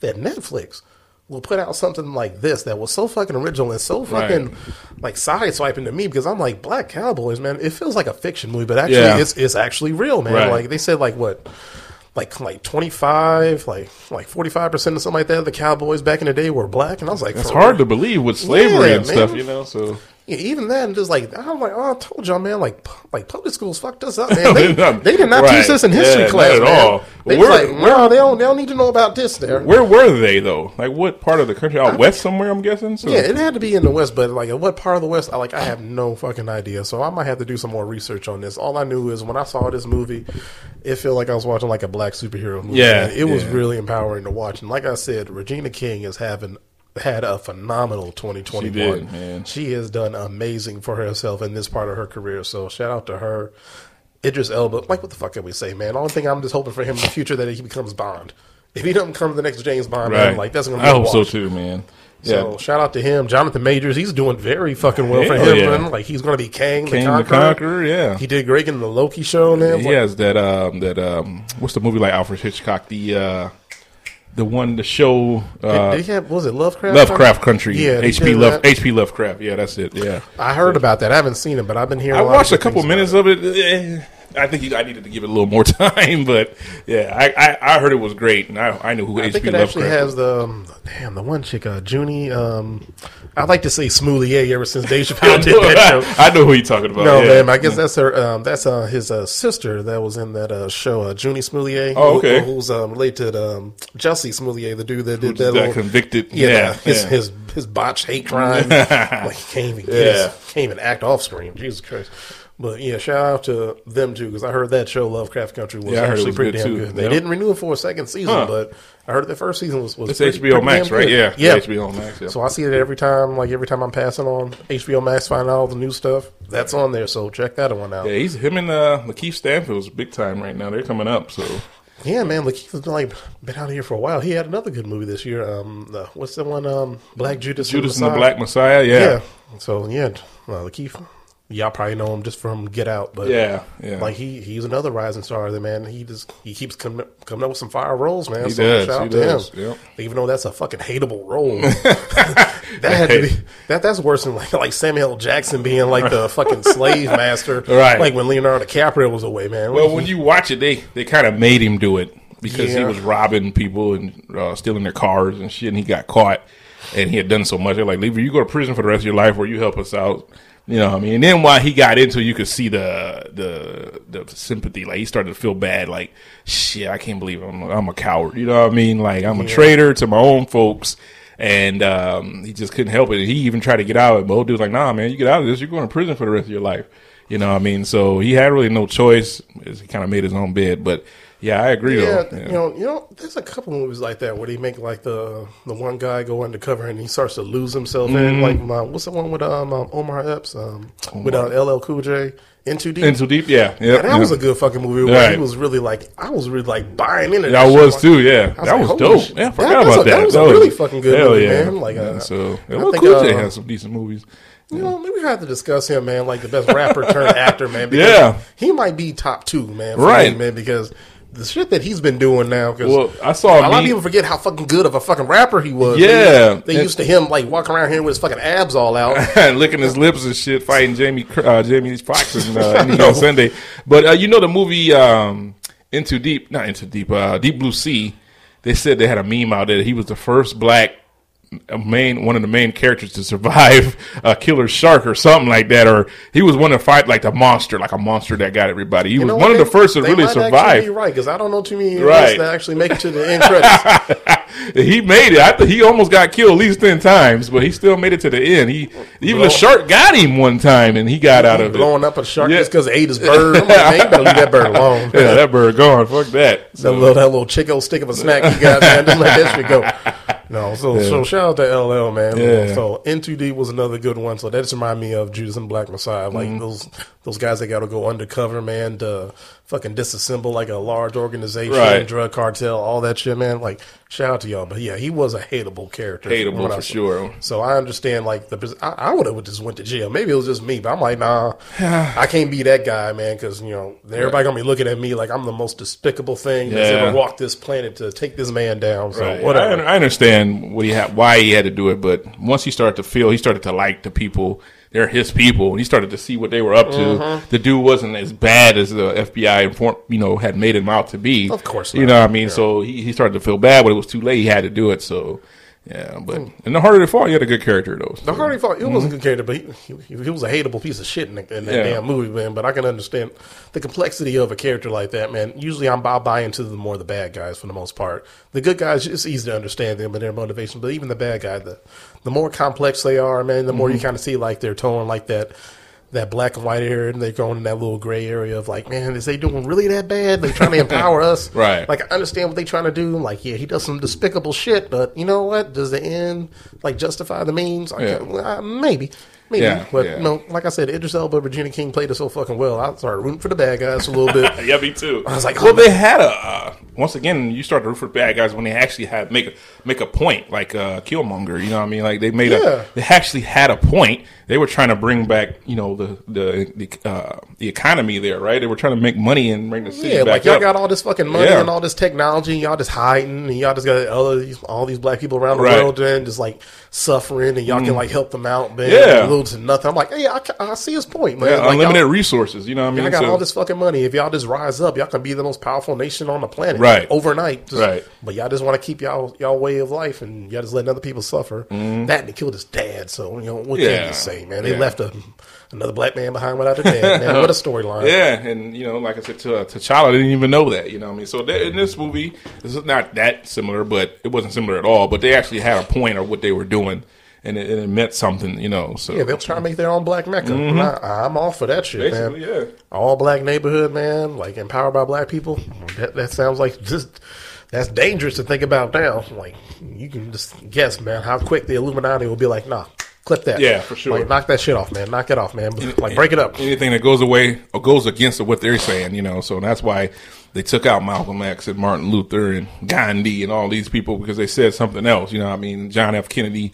that Netflix will put out something like this that was so fucking original and so fucking Right. like side swiping to me because I'm like Black Cowboys, man. It feels like a fiction movie, but actually Yeah. it's it's actually real, man. Right. Like they said, like what. Like like twenty five, like like forty five percent or something like that. The Cowboys back in the day were black, and I was like, It's hard to believe with slavery Yeah, and stuff, you know. So Yeah, even then, just like I'm like, oh, I told y'all, man. Like, like public schools fucked us up, man. They, they did not right. teach this in history Yeah, class at man. all. They Where- was like, no, they don't. They don't need to know about this there. where were they though? Like what part of the country? Out west somewhere, I'm guessing. So Yeah, it had to be in the West, but like what part of the West? I like I have no fucking idea. So I might have to do some more research on this. All I knew is when I saw this movie, it felt like I was watching like a black superhero movie. Yeah, man. it was really empowering to watch. And like I said, Regina King is having had a phenomenal 2021. She did, man. She has done amazing for herself in this part of her career. So shout out to her. Idris Elba, like what the fuck can we say, man? Only thing I'm just hoping for him in the future that he becomes Bond. If he doesn't come to the next James Bond, man, like that's gonna be I hope so too, man. Yeah. So shout out to him, Jonathan Majors. He's doing very fucking well for him. yeah. Like he's going to be Kang, King the the Conqueror. Conqueror. Yeah, He did great in the Loki show. Man, he has that. Um, that um, what's the movie like Alfred Hitchcock? The uh, the one, the show. Uh, did he have? Was it Lovecraft? Lovecraft Country. Yeah, H.P. Love. H.P. Lovecraft. Yeah, that's it. Yeah, I heard about that. I haven't seen it, but I've been hearing. I a lot watched a couple minutes of it. I think you, I needed to give it a little more time, but yeah, I, I, I heard it was great, and I, I knew who. I H.P. think it actually Lovecraft. has the um, damn the one chick, uh, Junie. Um, I like to say Smoulier ever since Dave Chappelle did that show. I know who you're talking about. No, yeah. man. I guess that's her. Um, that's uh, his uh, sister that was in that uh, show, uh, Junie Smoulier. Oh, who- okay. who's um, related to um, Jesse Smoulier, the dude that did That that, convicted. Yeah, Yeah, his, yeah. his his botched hate crime. like he can't even get his- can't even act off screen. Jesus Christ. But yeah, shout out to them too because I heard that show Lovecraft Country was Yeah, I heard it actually was pretty damn too. good. They Yep. didn't renew it for a second season, Huh. but I heard the first season was was It's pretty- HBO pretty Max, damn right? good. Yeah, yeah. HBO Max. Yeah. So I see it every time, like every time I'm passing on HBO Max, finding out all the new stuff. That's on there, so check that one out. yeah, he's him and uh, Lakeith Stanfield's big time right now. They're coming up, so Yeah, man, Lakeith has been like been out here for a while. He had another good movie this year. Um, the, what's the one? Um, Black Judas. Judas and the Messiah? Black Messiah. Yeah, Yeah. So yeah, uh, Lakeith. Y'all probably know him just from Get Out, but Yeah, yeah. like he he's another rising star. The man he just he keeps coming coming up with some fire roles, man. He so does, shout he out to him. yep. Even though that's a fucking hateable role, that had to be that that's worse than like like Samuel Jackson being like the fucking slave master, Right. Like when Leonardo DiCaprio was away, man. Well, when you watch it, they they kind of made him do it. because he was robbing people and uh, stealing their cars and shit, and he got caught. And he had done so much. They're like, "Leave you go to prison for the rest of your life, or you help us out." You know, what I mean, and then while he got into, it, you could see the the the sympathy. Like he started to feel bad. Like, shit, I can't believe I'm I'm a coward. You know what I mean? Like I'm a traitor to my own folks. And um, he just couldn't help it. And he even tried to get out. Of it. But old dude's like, "Nah, man, you get out of this, you're going to prison for the rest of your life." You know, what I mean, so he had really no choice. He kind of made his own bed. But yeah, I agree. Yeah, though. you know, you know, there's a couple movies like that where they make like the the one guy go undercover and he starts to lose himself Mm-hmm. in. Like, my, what's the one with um, um, Omar Epps, um, with uh, LL Cool J, In Too Deep. In too deep, yeah, Yeah, yeah. that was a good fucking movie. Where Right. he was really like, I was really like buying into. Yeah, I that was Like, too. Yeah, was that like, was dope. shit. Yeah, I forgot was about a- that. that was a really fucking good movie, yeah. man. Like, uh, so LL think, Cool J uh, has some decent movies. You know, maybe we have to discuss him, man, like the best rapper turned actor, man. Yeah. he might be top two, man. for Right. me, man, because the shit that he's been doing now. Cause Well, I saw a lot of people forget how fucking good of a fucking rapper he was. Yeah. they, they used to him like walking around here with his fucking abs all out. and licking his lips and shit, fighting Jamie uh, Jamie Foxx and uh, know, Sunday. But uh, you know the movie um, In Too Deep, not In Too Deep, uh, Deep Blue Sea. They said they had a meme out there. that He was the first black main one of the main characters to survive a killer shark or something like that, or he was one to fight like the monster, like a monster that got everybody. He You was one what? of the first to they really survive. Be right, because I don't know too many Right. that actually make it to the end credits. he made it. I think he almost got killed at least ten times, but he still made it to the end. He even the shark got him one time, and he got out of it. blowing up a shark Yeah. just because it ate his bird. I'm like, man, you better leave that bird alone. Yeah, that bird gone. Fuck that. That little that little Chico stick of a snack you got, man. Just let that shit go. No, so so shout out to LL, man. Yeah. So In Too Deep was another good one. So that just remind me of Judas and Black Messiah, like Mm-hmm. those those guys that got to go undercover, man, to fucking disassemble like a large organization, Right. drug cartel, all that shit, man. Like shout out to y'all, but yeah, he was a hateable character, Hateable I for sure. So I understand, like the I, I would have just went to jail. Maybe it was just me, but I'm like, nah, I can't be that guy, man, because you know everybody gonna be looking at me like I'm the most despicable thing that's ever walked this planet to take this man down. So Right. whatever. I, I understand what he had, why he had to do it, but once he started to feel, he started to like the people. They're his people, and he started to see what they were up to. Mm-hmm. The dude wasn't as bad as the FBI inform, you know, had made him out to be. Of course you know. what I mean, so he, he started to feel bad, but it was too late. He had to do it. So, yeah. But and the harder they fall, he had a good character though. The Hardy fought. It was a good character, but he, he, he was a hateable piece of shit in, the, in that Yeah. damn movie, man. But I can understand the complexity of a character like that, man. Usually, I'm I buy into the more the bad guys for the most part. The good guys, it's easy to understand them and their motivation, but even the bad guy, the the more complex they are, man, the more Mm-hmm. you kind of see like they're towing like that. That black and white area, and they're going in that little gray area of like, man, is they doing really that bad? They trying to empower us, Right. Like, I understand what they trying to do. Like, yeah, he does some despicable shit, but you know what? Does the end like justify the means? Yeah. uh, maybe, maybe. Yeah, but yeah. you know, like I said, Idris Elba, Regina King played it so fucking well. I started rooting for the bad guys a little bit. Yeah, me too. I was like, well, oh, they had a uh, once again. You start to root for the bad guys when they actually had make a make a point, like uh, Killmonger. You know what I mean? Like they made Yeah. a they actually had a point. They were trying to bring back, you know, the the the, uh, the economy there, right? They were trying to make money and bring the city Yeah, back like y'all up. got all this fucking money Yeah. and all this technology, and y'all just hiding, and y'all just got all these, all these black people around the Right. Mm. world, and just like suffering, and y'all can like help them out, man. Yeah. To nothing. I'm like, hey, I, I see his point, man. yeah, Like, unlimited resources. You know what I mean? I got So- all this fucking money. If y'all just rise up, y'all can be the most powerful nation on the planet, Right. Overnight, Just- Right. But y'all just want to keep y'all y'all way of life, and y'all just letting other people suffer. That and they killed his dad. So you know what Mm-hmm. Yeah. can you say, man? They Yeah. left a, another black man behind without a dad. Man, what a storyline. Yeah, and you know, like I said, to uh, T'Challa didn't even know that. You know, what I mean, so that, in this movie, this is not that similar, but it wasn't similar at all. But they actually had a point of what they were doing, and it, and it meant something. You know, so Yeah, they'll try to make their own black mecca. And I, I'm all for that shit, Mm-hmm. basically, man. yeah. All black neighborhood, man. Like empowered by black people. That that sounds like just that's dangerous to think about now. Like you can just guess, man, how quick the Illuminati will be like, nah, clip that. Yeah, for sure. Like knock that shit off, man. Knock it off, man. Like break it up. anything that goes away or goes against what they're saying, you know. So that's why they took out Malcolm X and Martin Luther and Gandhi and all these people because they said something else. You know, what I mean, John F. Kennedy.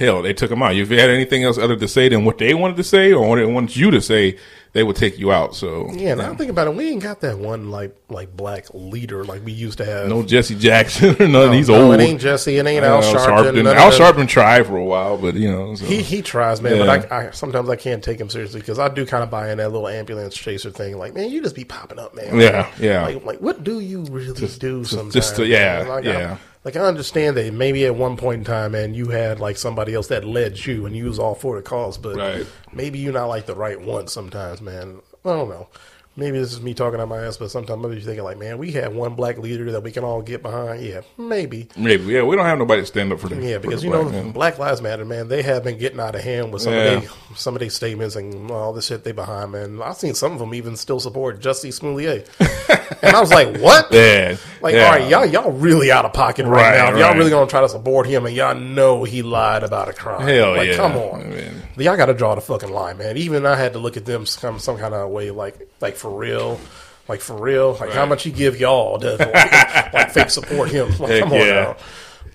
Hell, they took him out. If you had anything else other to say than what they wanted to say or what they wanted you to say, they would take you out. So Yeah, now I'm thinking about it. We ain't got that one like like black leader like we used to have. no Jesse Jackson or none. He's No, old. It ain't Jesse. It ain't Uh, Al Sharpton. of Al. Sharpton tried for a while, but you know, so. He he tries, man, Yeah. but I, I sometimes I can't take him seriously because I do kind of buy in that little ambulance chaser thing. Like, man, you just be popping up, man. Yeah, yeah. Like, like what do you really do? just- Sometimes, just to- yeah. Like, yeah. I, like I understand that maybe at one point in time, man, you had like somebody else that led you, and you was all for the cause, but Right. maybe you're not like the right one sometimes, man. I don't know. Maybe this is me talking out my ass, but sometimes maybe you're thinking like, man, we had one black leader that we can all get behind. Yeah, maybe. Maybe, yeah, we don't have nobody to stand up for them. Yeah, because the you know, black man. Black Lives Matter, man. They have been getting out of hand with some Yeah. of they some of their statements and all the shit they behind, man. I've seen some of them even still support Jussie Smollett, and I was like, what? Yeah, Like, yeah. all right, y'all, y'all really out of pocket right, Right, now. If y'all really gonna try to support him, and y'all know he lied about a crime. Hell like, yeah, come on, man. y'all got to draw the fucking line, man. Even I had to look at them some some kind of way, like like for real. Like for real, like how much he give y'all to like, like fake support him? Like, come on yeah. now.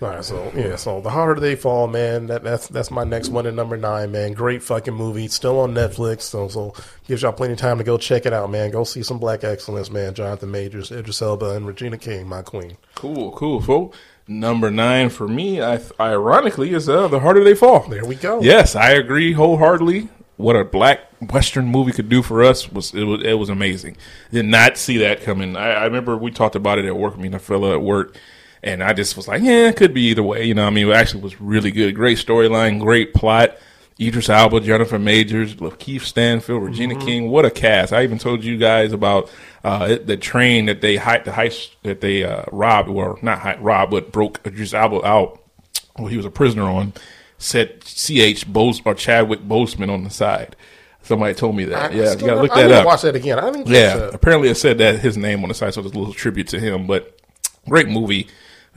All right, so yeah, so the harder they fall, man. That that's that's my next one at number nine, man. Great fucking movie, still on Netflix. So so gives y'all plenty of time to go check it out, man. Go see some black excellence, man. Jonathan Majors, Idris Elba, and Regina King, my queen. Cool, cool. So number nine for me, I ironically is uh, the harder they fall. There we go. Yes, I agree wholeheartedly. What a black Western movie could do for us was it was it was amazing. Did not see that coming. I, I remember we talked about it at work. I mean, a fellow at work, and I just was like, yeah, it could be either way. You know, I mean, it actually was really good. Great storyline, great plot. Idris Elba, Jennifer Majors, Lakeith Stanfield, Regina King. What a cast! I even told you guys about uh, the train that they hi- the heist that they uh, robbed, or not hi- robbed, but broke Idris Elba out. Well, he was a prisoner on. Said C.H. Bose or Chadwick Boseman on the side. Somebody told me that. I- I yeah, still- you gotta look I that up. Watch that again. I catch Yeah, that. apparently it said that his name on the side, so there's a little tribute to him. But great movie,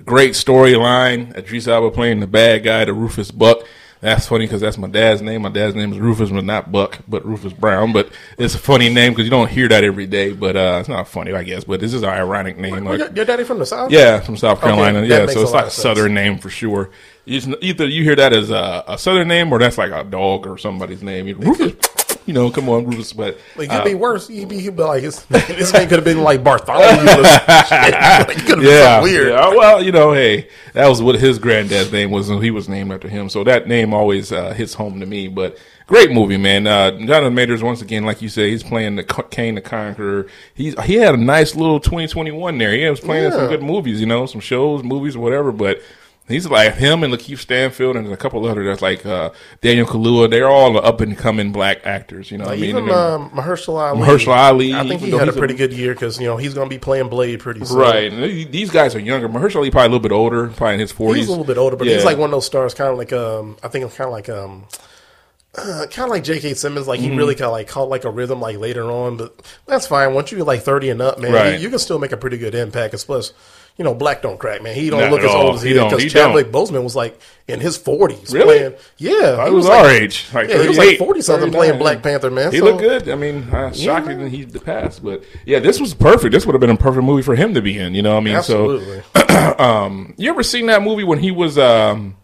great storyline. Idris Elba playing the bad guy, the Rufus Buck. That's funny because that's my dad's name. My dad's name is Rufus, but not Buck, but Rufus Brown. But it's a funny name because you don't hear that every day. But uh, it's not funny, I guess. But this is an ironic name. Like- your, your daddy from the south? yeah, from South Carolina. that yeah, so it's like a southern name for sure. Just- either you hear that as a, a southern name or that's like a dog or somebody's name. You know, Rufus, you know, come on, Rufus. But Like, uh, it'd be worse. You'd be, you'd be like, his, this name could have been like Bartholomew. Like, it could have been yeah, something weird. yeah. Well, you know, hey, that was what his granddad's name was, and he was named after him. So that name always uh, hits home to me. But great movie, man. Uh, Jonathan Majors, once again, like you say, he's playing the Kang the Conqueror. He's he had a nice little 2021 there. He was playing in some good movies, you know, some shows, movies, whatever. But he's like him and Lakeith Stanfield and a couple other that's like uh, Daniel Kaluuya. They're all up and coming black actors. You know, what I Like, mean, even um, Mahershala Ali. Mahershala Ali, I think he had a he's a- pretty good year because you know he's going to be playing Blade pretty soon. Right, and these guys are younger. Mahershala Ali probably a little bit older, probably in his forties. He's a little bit older, but Yeah. he's like one of those stars, kind of like um, I think it's kind of like um, uh, kind of like J.K. Simmons. Like Mm-hmm. he really kind of like caught like a rhythm like later on, but that's fine. Once you get like thirty and up, man, Right. you, you can still make a pretty good impact. Plus, you know, black don't crack, man. He don't Not look as all. old as he, He is because Chadwick Boseman was like in his forties Really? playing. Yeah, He was like, our age, like yeah, he was like forty something playing Black Panther, man. He So- looked good. I mean, uh, shocking that he passed, but yeah, this was perfect. This would have been a perfect movie for him to be in. You know, what I mean, Absolutely. so you ever seen that movie when he was um,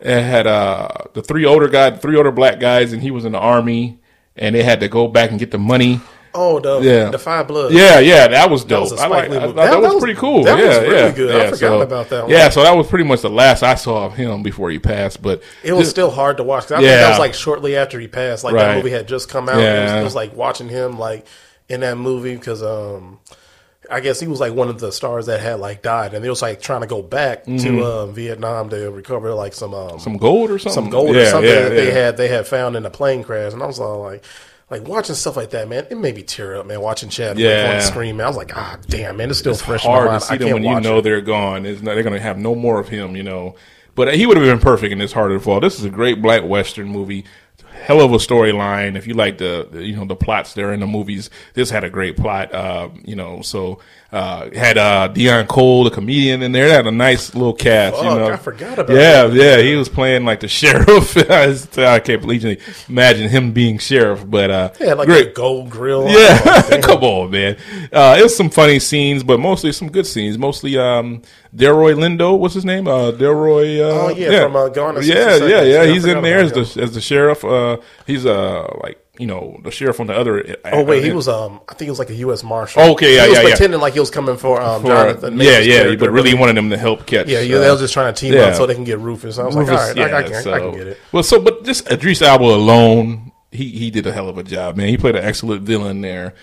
it had uh the three older guys, three older black guys, and he was in the army, and they had to go back and get the money. Oh, the Yeah. the Five Blood. Yeah, yeah, that was dope. was a I like. Lee I that, That- was, was- pretty cool. that yeah, was really yeah, good. I forgot so, about that one. Yeah, so that was pretty much the last I saw of him before he passed. But It was still hard to watch. 'cause I think Yeah. that was like shortly after he passed. Like Right. that movie had just come out. It, was, Yeah. it was like watching him like in that movie because um, I guess he was like one of the stars that had like died, and they was like trying to go back to uh, Vietnam to recover like some um, Mm-hmm. some gold or something. some gold or Yeah, something yeah, that they had they had found in a plane crash, and I was all like. Like watching stuff like that, man, it made me tear up, man. Watching Chad Yeah. on the screen, man, I was like, ah, damn, man, it's still it's fresh in my hard mind. to see I them when you know it. they're gone. It's not, they're to have no more of him, you know. But he would have been perfect in this harder to fall. This is a great black western movie. Hell of a storyline. If you like the, the, you know, the plots there in the movies, this had a great plot. Uh, you know, so uh, had uh, Deon Cole, the comedian, in there. It had a nice little cast. you know, I forgot about Yeah, that. yeah, he was playing like the sheriff. I can't believe imagine him being sheriff. But uh, Yeah, like great. a gold grill. Yeah, Oh, come on, man. Uh, it was some funny scenes, but mostly some good scenes. Mostly, um, Delroy Lindo, what's his name? Uh, Delroy. Uh, Oh, yeah, from, uh, 60 yeah, yeah, yeah. Yeah, He's in there as the as the sheriff. Uh, he's uh like you know, the sheriff on the other. Oh wait, he uh, was um, I think he was like a U.S. Marshal. Okay, yeah, he was yeah, yeah. pretending like he was coming for um, for- Jonathan. yeah, yeah, but really he wanted them to help catch. yeah, yeah, uh, they was just trying to team yeah. up so they can get Rufus. I was like, all Rufus, I, I, yeah, can, I can get it. Well, so but just Idris Elba alone, he he did a hell of a job, man. He played an excellent villain there.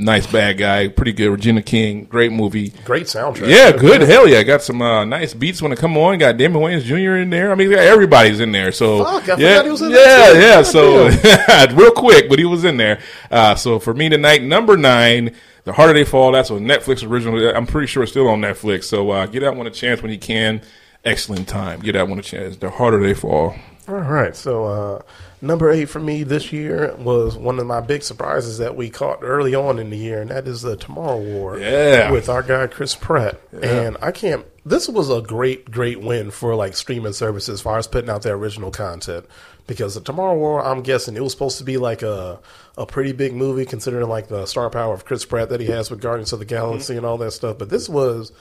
Nice bad guy, pretty good. Regina King, great movie. Great soundtrack. Yeah, good. Hell yeah, got some uh, nice beats when it come on. Got Damon Wayans Jr. in there. I mean, everybody's in there. So Fuck, I yeah, forgot he was in yeah, there, yeah. So real quick, but he was in there. Uh, so for me tonight, number nine, The Harder They Fall. That's a Netflix original. I'm pretty sure it's still on Netflix. So uh, get that one a chance when you can. Excellent time. Get that one a chance. The Harder They Fall. All right. So uh, number eight for me this year was one of my big surprises that we caught early on in the year, and that is the Tomorrow War. Yeah. With our guy Chris Pratt, and I can't. This was a great, great win for like streaming services as far as putting out their original content. Because the Tomorrow War, I'm guessing it was supposed to be like a a pretty big movie, considering like the star power of Chris Pratt that he has with Guardians of the Galaxy and all that stuff. But this was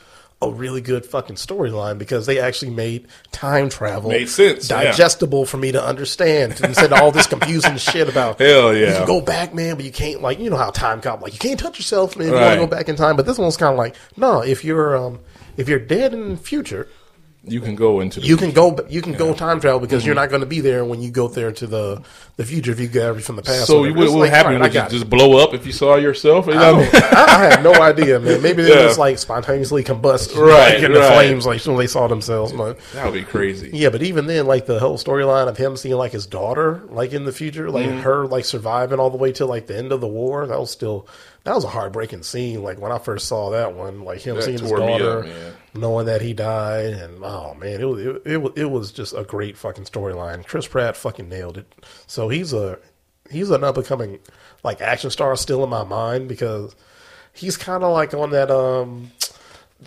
a really good fucking storyline because they actually made time travel Made sense, yeah. digestible for me to understand instead of all this confusing shit about Hell yeah you yeah. can go back man but you can't like you know how Timecop like you can't touch yourself man if you want Right. to go back in time but this one's kind of like no if you're um if you're dead in the future You can go into the you can go you can go time travel because you're not going to be there when you go there to the the future if you go back from the past So what would like, happen? right, Would you it. just blow up if you saw yourself? You know I? I, have no idea, man. Maybe they Yeah. just like spontaneously combust, Right, like, in the flames, like when they saw themselves. But That would be crazy. yeah, but even then, like the whole storyline of him seeing like his daughter, like in the future, like Mm-hmm. her like surviving all the way to like the end of the war. That was still that was a heartbreaking scene. Like when I first saw that one, like him That seeing his up, daughter, man. Knowing that he died, and oh man, it was it, it, was- it was just a great fucking storyline. Chris Pratt fucking nailed it. So he's a he's an up and coming like action star still in my mind because he's kind of like on that um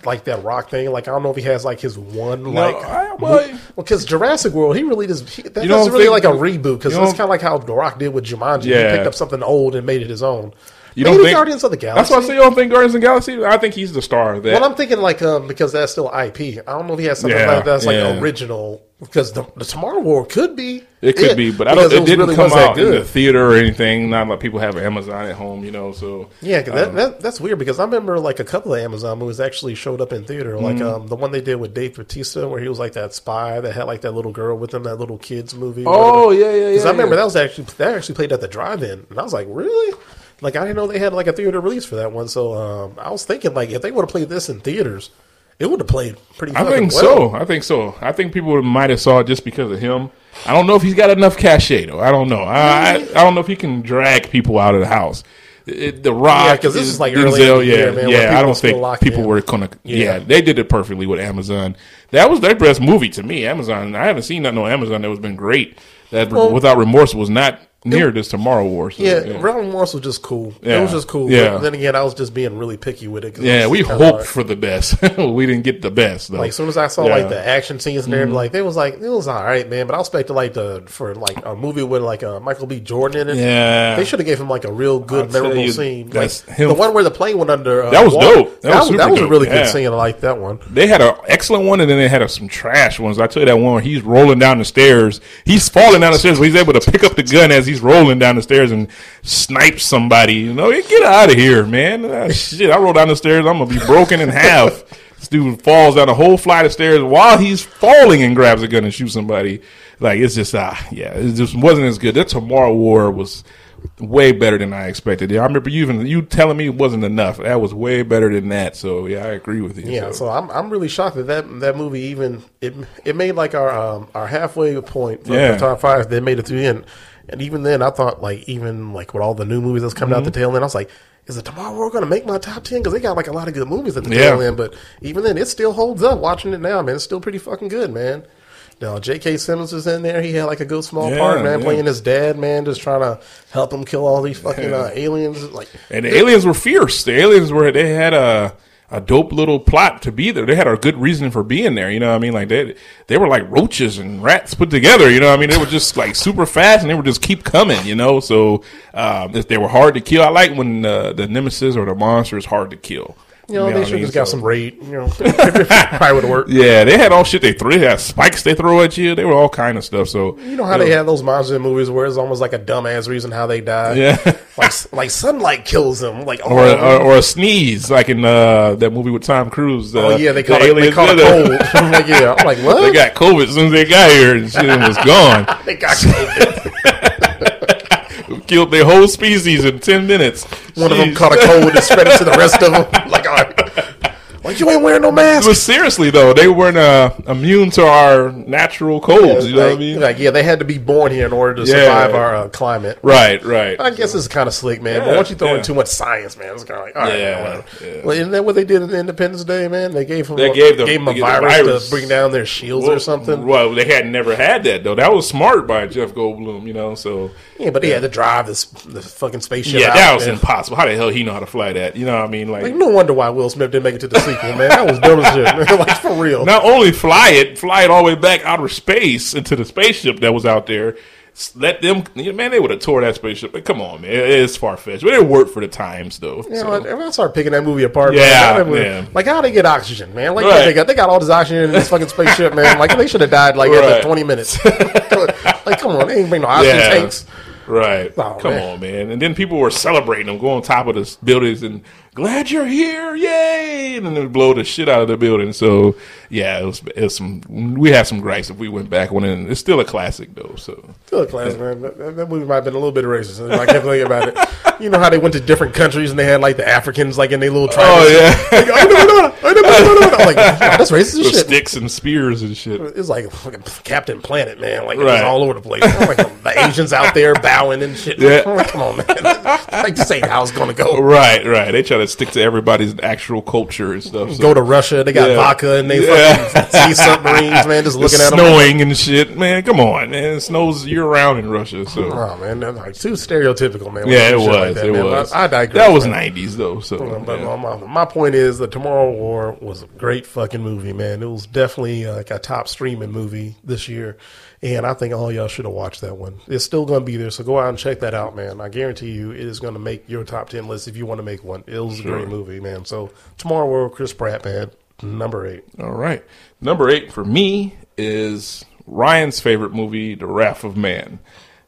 like that rock thing. Like I don't know if he has like his one like I- well, because Jurassic World he really does he, that, that's really like a reboot because that's kind of like how The Rock did with Jumanji. Yeah. He picked up something old and made it his own. You Maybe don't think Guardians of the Galaxy. That's why I say you don't think Guardians of the Galaxy. I think he's the star of that. Well, I'm thinking like um because that's still IP. I don't know if he has something Yeah, like that's like original because the, the Tomorrow War could be it could be, but I don't. because It, didn't really come out in the theater or anything. Not like people have Amazon at home, you know. So Yeah, that, Um, that that's weird because I remember like a couple of Amazon movies actually showed up in theater, like Mm-hmm. um the one they did with Dave Bautista where he was like that spy that had like that little girl with him, that little kids movie. Oh, whatever. yeah, yeah, Because yeah, I remember that was actually that actually played at the drive-in, and I was like, really? Like I didn't know they had like a theater release for that one. So um I was thinking like if they would have played this in theaters, it would have played pretty. Good. I think well. so. I think so. I think people might have saw it just because of him. I don't know if he's got enough cachet though. I don't know. I I, I don't know if he can drag people out of the house. It, the Rock, Yeah, 'cause this is like early in Denzel, the yeah, year, man, yeah. I don't think people in. were gonna. Yeah. Yeah. they did it perfectly with Amazon. That was their best movie to me. Amazon. I haven't seen nothing on Amazon that was been great. That Well- without remorse was not near this Tomorrow War. So, Yeah, yeah. Realm Remorse was just cool. Yeah. It was just cool. Yeah. But then again, I was just being really picky with it Yeah, we hoped like- for the best. we didn't get the best though. Like as soon as I saw Yeah. Mm-hmm. like the action scenes in there, like it was like it was all right, man. But I expected like the for like a movie with like uh, Michael B. Jordan in it. Yeah. they should have gave him like a real good, I'll memorable you, scene. Like him- the one where the plane went under. Uh, That was water. dope. That That, was was, that was a really good scene. I like that one. They had an excellent one, and then they had a, some trash ones. I tell you that one where he's rolling down the stairs. He's falling down the stairs, but he's able to pick up the gun as he's rolling down the stairs and snipes somebody. You know, get out of here, man. Ah, shit, I roll down the stairs, I'm gonna be broken in half. This dude falls down a whole flight of stairs while he's falling and grabs a gun and shoots somebody. Like it's just ah, yeah, it just wasn't as good. That Tomorrow War was way better than I expected. I remember you even you telling me it wasn't enough. That was way better than that. So yeah, I agree with you. Yeah, so I'm I'm really shocked that that, that movie even it it made like our um, our halfway point for Yeah. the top five. They made it to the end, and even then, I thought like even like with all the new movies that's coming out the Mm-hmm. tail end, I was like, is it Tomorrow War going to make my top ten? Because they got like a lot of good movies at the Yeah. tail end. But even then, it still holds up. Watching it now, man, it's still pretty fucking good, man. Now, J.K. Simmons was in there. He had like a good small Yeah, part, man, yeah. playing his dad, man, just trying to help him kill all these fucking uh, aliens. Like, And the aliens were fierce. The aliens were they had a a dope little plot to be there. They had a good reason for being there. You know what I mean? Like they they were like roaches and rats put together. You know what I mean? They were just like super fast and they would just keep coming. You know, so um, if they were hard to kill. I like when uh, the nemesis or the monster is hard to kill. You know, You know they should just got So- some raid. You know, probably would worked. Yeah, they had all shit they threw. They had spikes they throw at you. They were all kind of stuff. So You know how they have those monster movies where it's almost like a dumbass reason how they die. Yeah. like like sunlight kills them. Like or, or or a sneeze like in uh, that movie with Tom Cruise. Uh, oh yeah, they the caught it. They caught a cold. I'm like yeah, I'm like what? They got COVID as soon as they got here and shit was gone. They got COVID. Killed their whole species in ten minutes. One of them caught a cold and spread it to the rest of them. Like, all right. like you ain't wearing no mask. But seriously though, they weren't uh, immune to our natural colds. you know like, what I mean? like, yeah, they had to be born here in order to Yeah. survive our uh, climate. right, right. I guess it's kind of slick, man. but Yeah, once you throw yeah. in too much science, man, it's kind of like, all right, Yeah, man, yeah. Well, isn't that what they did in Independence Day, man? They gave them, They a, gave them- gave them a gave the virus, virus. to bring down their shields or something. Well, they had never had that though. That was smart by Jeff Goldblum, you know. So Yeah, but they had to drive this the fucking spaceship. yeah, out, that was man. impossible. How the hell he know how to fly that? You know what I mean? Like, Like, no wonder why Will Smith didn't make it to the sequel, man. That was dumb as shit. Man. like for real. not only fly it, fly it all the way back outer space into the spaceship that was out there. Let them, man, they would have tore that spaceship. But come on, man, it is far fetched, but it worked for the times though. Yeah, so. when I started picking that movie apart, Yeah, man, movie- yeah. like how they get oxygen, man. Like Right. they got they got all this oxygen in this fucking spaceship, man. Like they should have died like Right. after twenty minutes. like come on, they ain't bring no oxygen Yeah. tanks. Right. Oh, Come man. on, man. And then people were celebrating them, go on top of the buildings and glad you're here, yay! And then they blow the shit out of the building. So yeah, it was, it was some. We had some gripes if we went back on it. And it's still a classic though. So Still a class, man. That, that movie might have been a little bit racist. I kept thinking about it. You know how they went to different countries and they had like the Africans like in their little oh, tribes. oh yeah, Like, oh, "I know, I know, I oh, know, I know, I know." I'm like, "Nah, that's racist shit. sticks and spears and shit. It's like fucking Captain Planet, man. Like it was all over the place. I'm like the Asians out there bowing and shit. Yeah. I'm like, come on, man. like this ain't how it's gonna go. Right, right. They try to stick to everybody's actual culture and stuff. So. Go to Russia, they got Yeah. vodka and they Yeah. fucking sea submarines, man. Just It's looking at them. snowing and shit, man. Come on, man. It snows year round in Russia. So Oh man, that's like too stereotypical, man. yeah, it was. like that, it man. was. I, I digress. That was nineties though. So But yeah. my, my point is, the Tomorrow War was a great fucking movie, man. It was definitely uh, like a top streaming movie this year, and I think all y'all should have watched that one. It's still going to be there, so go out and check that out, man. I guarantee you, it is going to make your top ten list if you want to make one. It was a great movie, man. So Tomorrow War, Chris Pratt, man, number eight. All right. Number eight for me is Ryan's favorite movie, The Wrath of Man.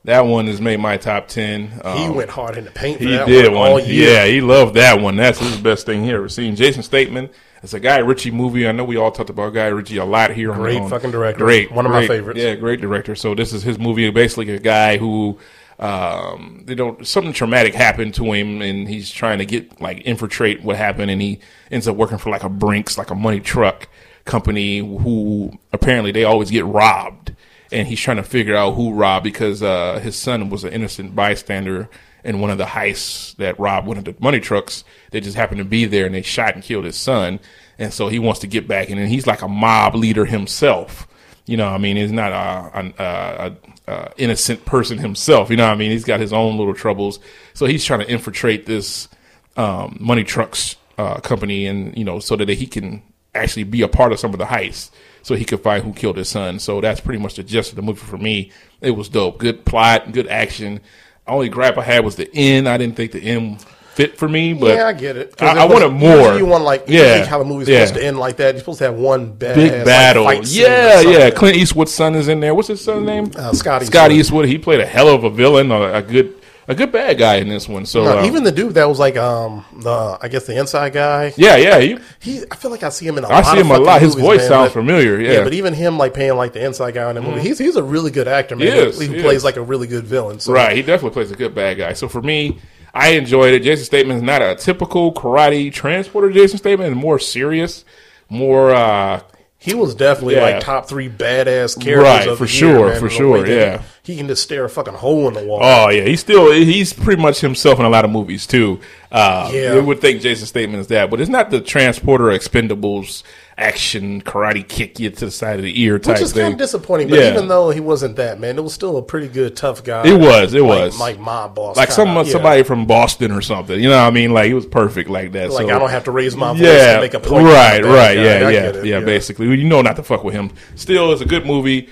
That one has made my top ten. He Um, went hard in the paint. For He that did one, one. Yeah, he loved that one. That's his best thing he ever seen. Jason Statham. It's a Guy Ritchie movie. I know we all talked about Guy Ritchie a lot here. Great on, fucking director. Great, One of my favorites. Yeah, great director. So this is his movie. Basically, a guy who, um, you know, something traumatic happened to him, and he's trying to get like infiltrate what happened, and he ends up working for like a Brinks, like a money truck company, who apparently they always get robbed and he's trying to figure out who robbed because uh, his son was an innocent bystander in one of the heists that robbed one of the money trucks. They just happened to be there and they shot and killed his son. And so he wants to get back, in, and he's like a mob leader himself. You know, I mean, he's not a, a, a, a innocent person himself. You know, what I mean, he's got his own little troubles. So he's trying to infiltrate this um, money trucks uh, company, and you know, so that he can actually be a part of some of the heists, so he could find who killed his son. So that's pretty much the gist of the movie for me. It was dope, good plot, good action. Only gripe I had was the end. I didn't think the end fit for me, but yeah, I get it. I, it I wanted more. You want like yeah, how the movie's yeah. supposed to end like that. You're supposed to have one bad Big battle, Like, yeah, yeah. Clint Eastwood's son is in there. What's his son's name? Uh, Scott Scott Eastwood. Eastwood. He played a hell of a villain, a, a good, a good bad guy in this one. So uh, even the dude that was like um the I guess the inside guy. yeah, yeah. He, He I feel like I see him in a I see him a lot. His movies, voice man, sounds familiar. Yeah, Mm-hmm. but even him like paying like the inside guy in the movie, he's he's a really good actor, man. He is, who he plays is. like a really good villain. So Right, he definitely plays a good bad guy. So for me, I enjoyed it. Jason Statham is not a typical karate transporter. Jason Statham is more serious, more uh, he was definitely Yeah. like top three badass characters. Right, of for the sure, year, man, for sure, yeah. He, he can just stare a fucking hole in the wall. Oh yeah, he's still he's pretty much himself in a lot of movies too. Uh, Yeah. you would think Jason Statham is that, but it's not the transporter Expendables action karate kick you to the side of the ear type Which is thing. kind of disappointing, but Yeah. even though he wasn't that man, it was still a pretty good tough guy. It was, it like, was. like mob boss, like some yeah. somebody from Boston or something, you know what I mean? Like he was perfect like that. Like so, I don't have to raise my voice yeah, to make a point. right, right, guy. yeah, yeah, it, yeah, Basically, you know not to fuck with him. Still, it's a good movie.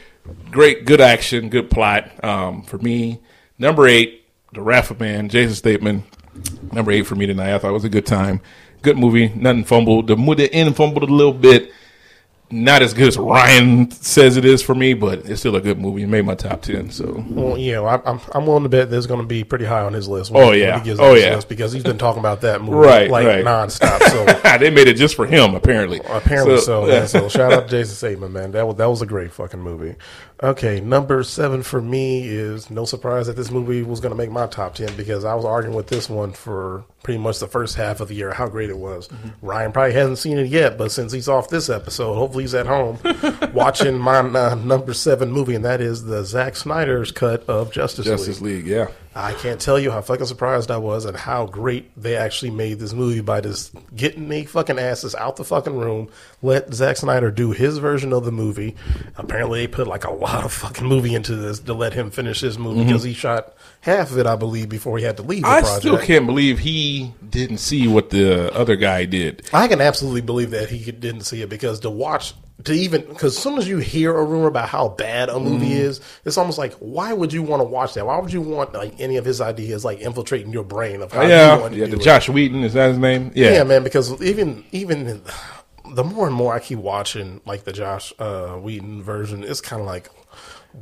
Great, good action, good plot. Um, for me, number eight, The of Man, Jason Statham. Number eight for me tonight. I thought it was a good time. good movie. Nothing fumbled. The, the end fumbled a little bit. Not as good as Ryan says it is for me, but it's still a good movie. It made my top ten. So Well, you know, I, I'm I'm willing to bet there's going to be pretty high on his list. Oh, yeah. he gives Oh, yeah. because he's been talking about that movie Right, like right. nonstop. So they made it just for him, apparently. apparently, so yeah. yeah, so shout out to Jason Statham, man. That was that was a great fucking movie. Okay, number seven for me is no surprise that this movie was going to make my top ten because I was arguing with this one for pretty much the first half of the year how great it was. Mm-hmm. Ryan probably hasn't seen it yet, but since he's off this episode, hopefully he's at home watching my uh, number seven movie, and that is the Zack Snyder's cut of Justice, League. Justice League. League, yeah. I can't tell you how fucking surprised I was at how great they actually made this movie by just getting the fucking asses out the fucking room, let Zack Snyder do his version of the movie. Apparently, they put like a lot of fucking movie into this to let him finish his movie because he shot half of it, I believe, before he had to leave the Mm-hmm. I project. still can't believe he didn't see what the other guy did. I can absolutely believe that he didn't see it because to watch, to even, because as soon as you hear a rumor about how bad a movie Mm-hmm. is, it's almost like, why would you want to watch that? Why would you want like any of his ideas like infiltrating your brain of how you yeah, want to yeah. do The it? Josh Whedon is that his name? Yeah, Yeah. man, because even even the more and more I keep watching like the Josh uh, Whedon version, it's kind of like.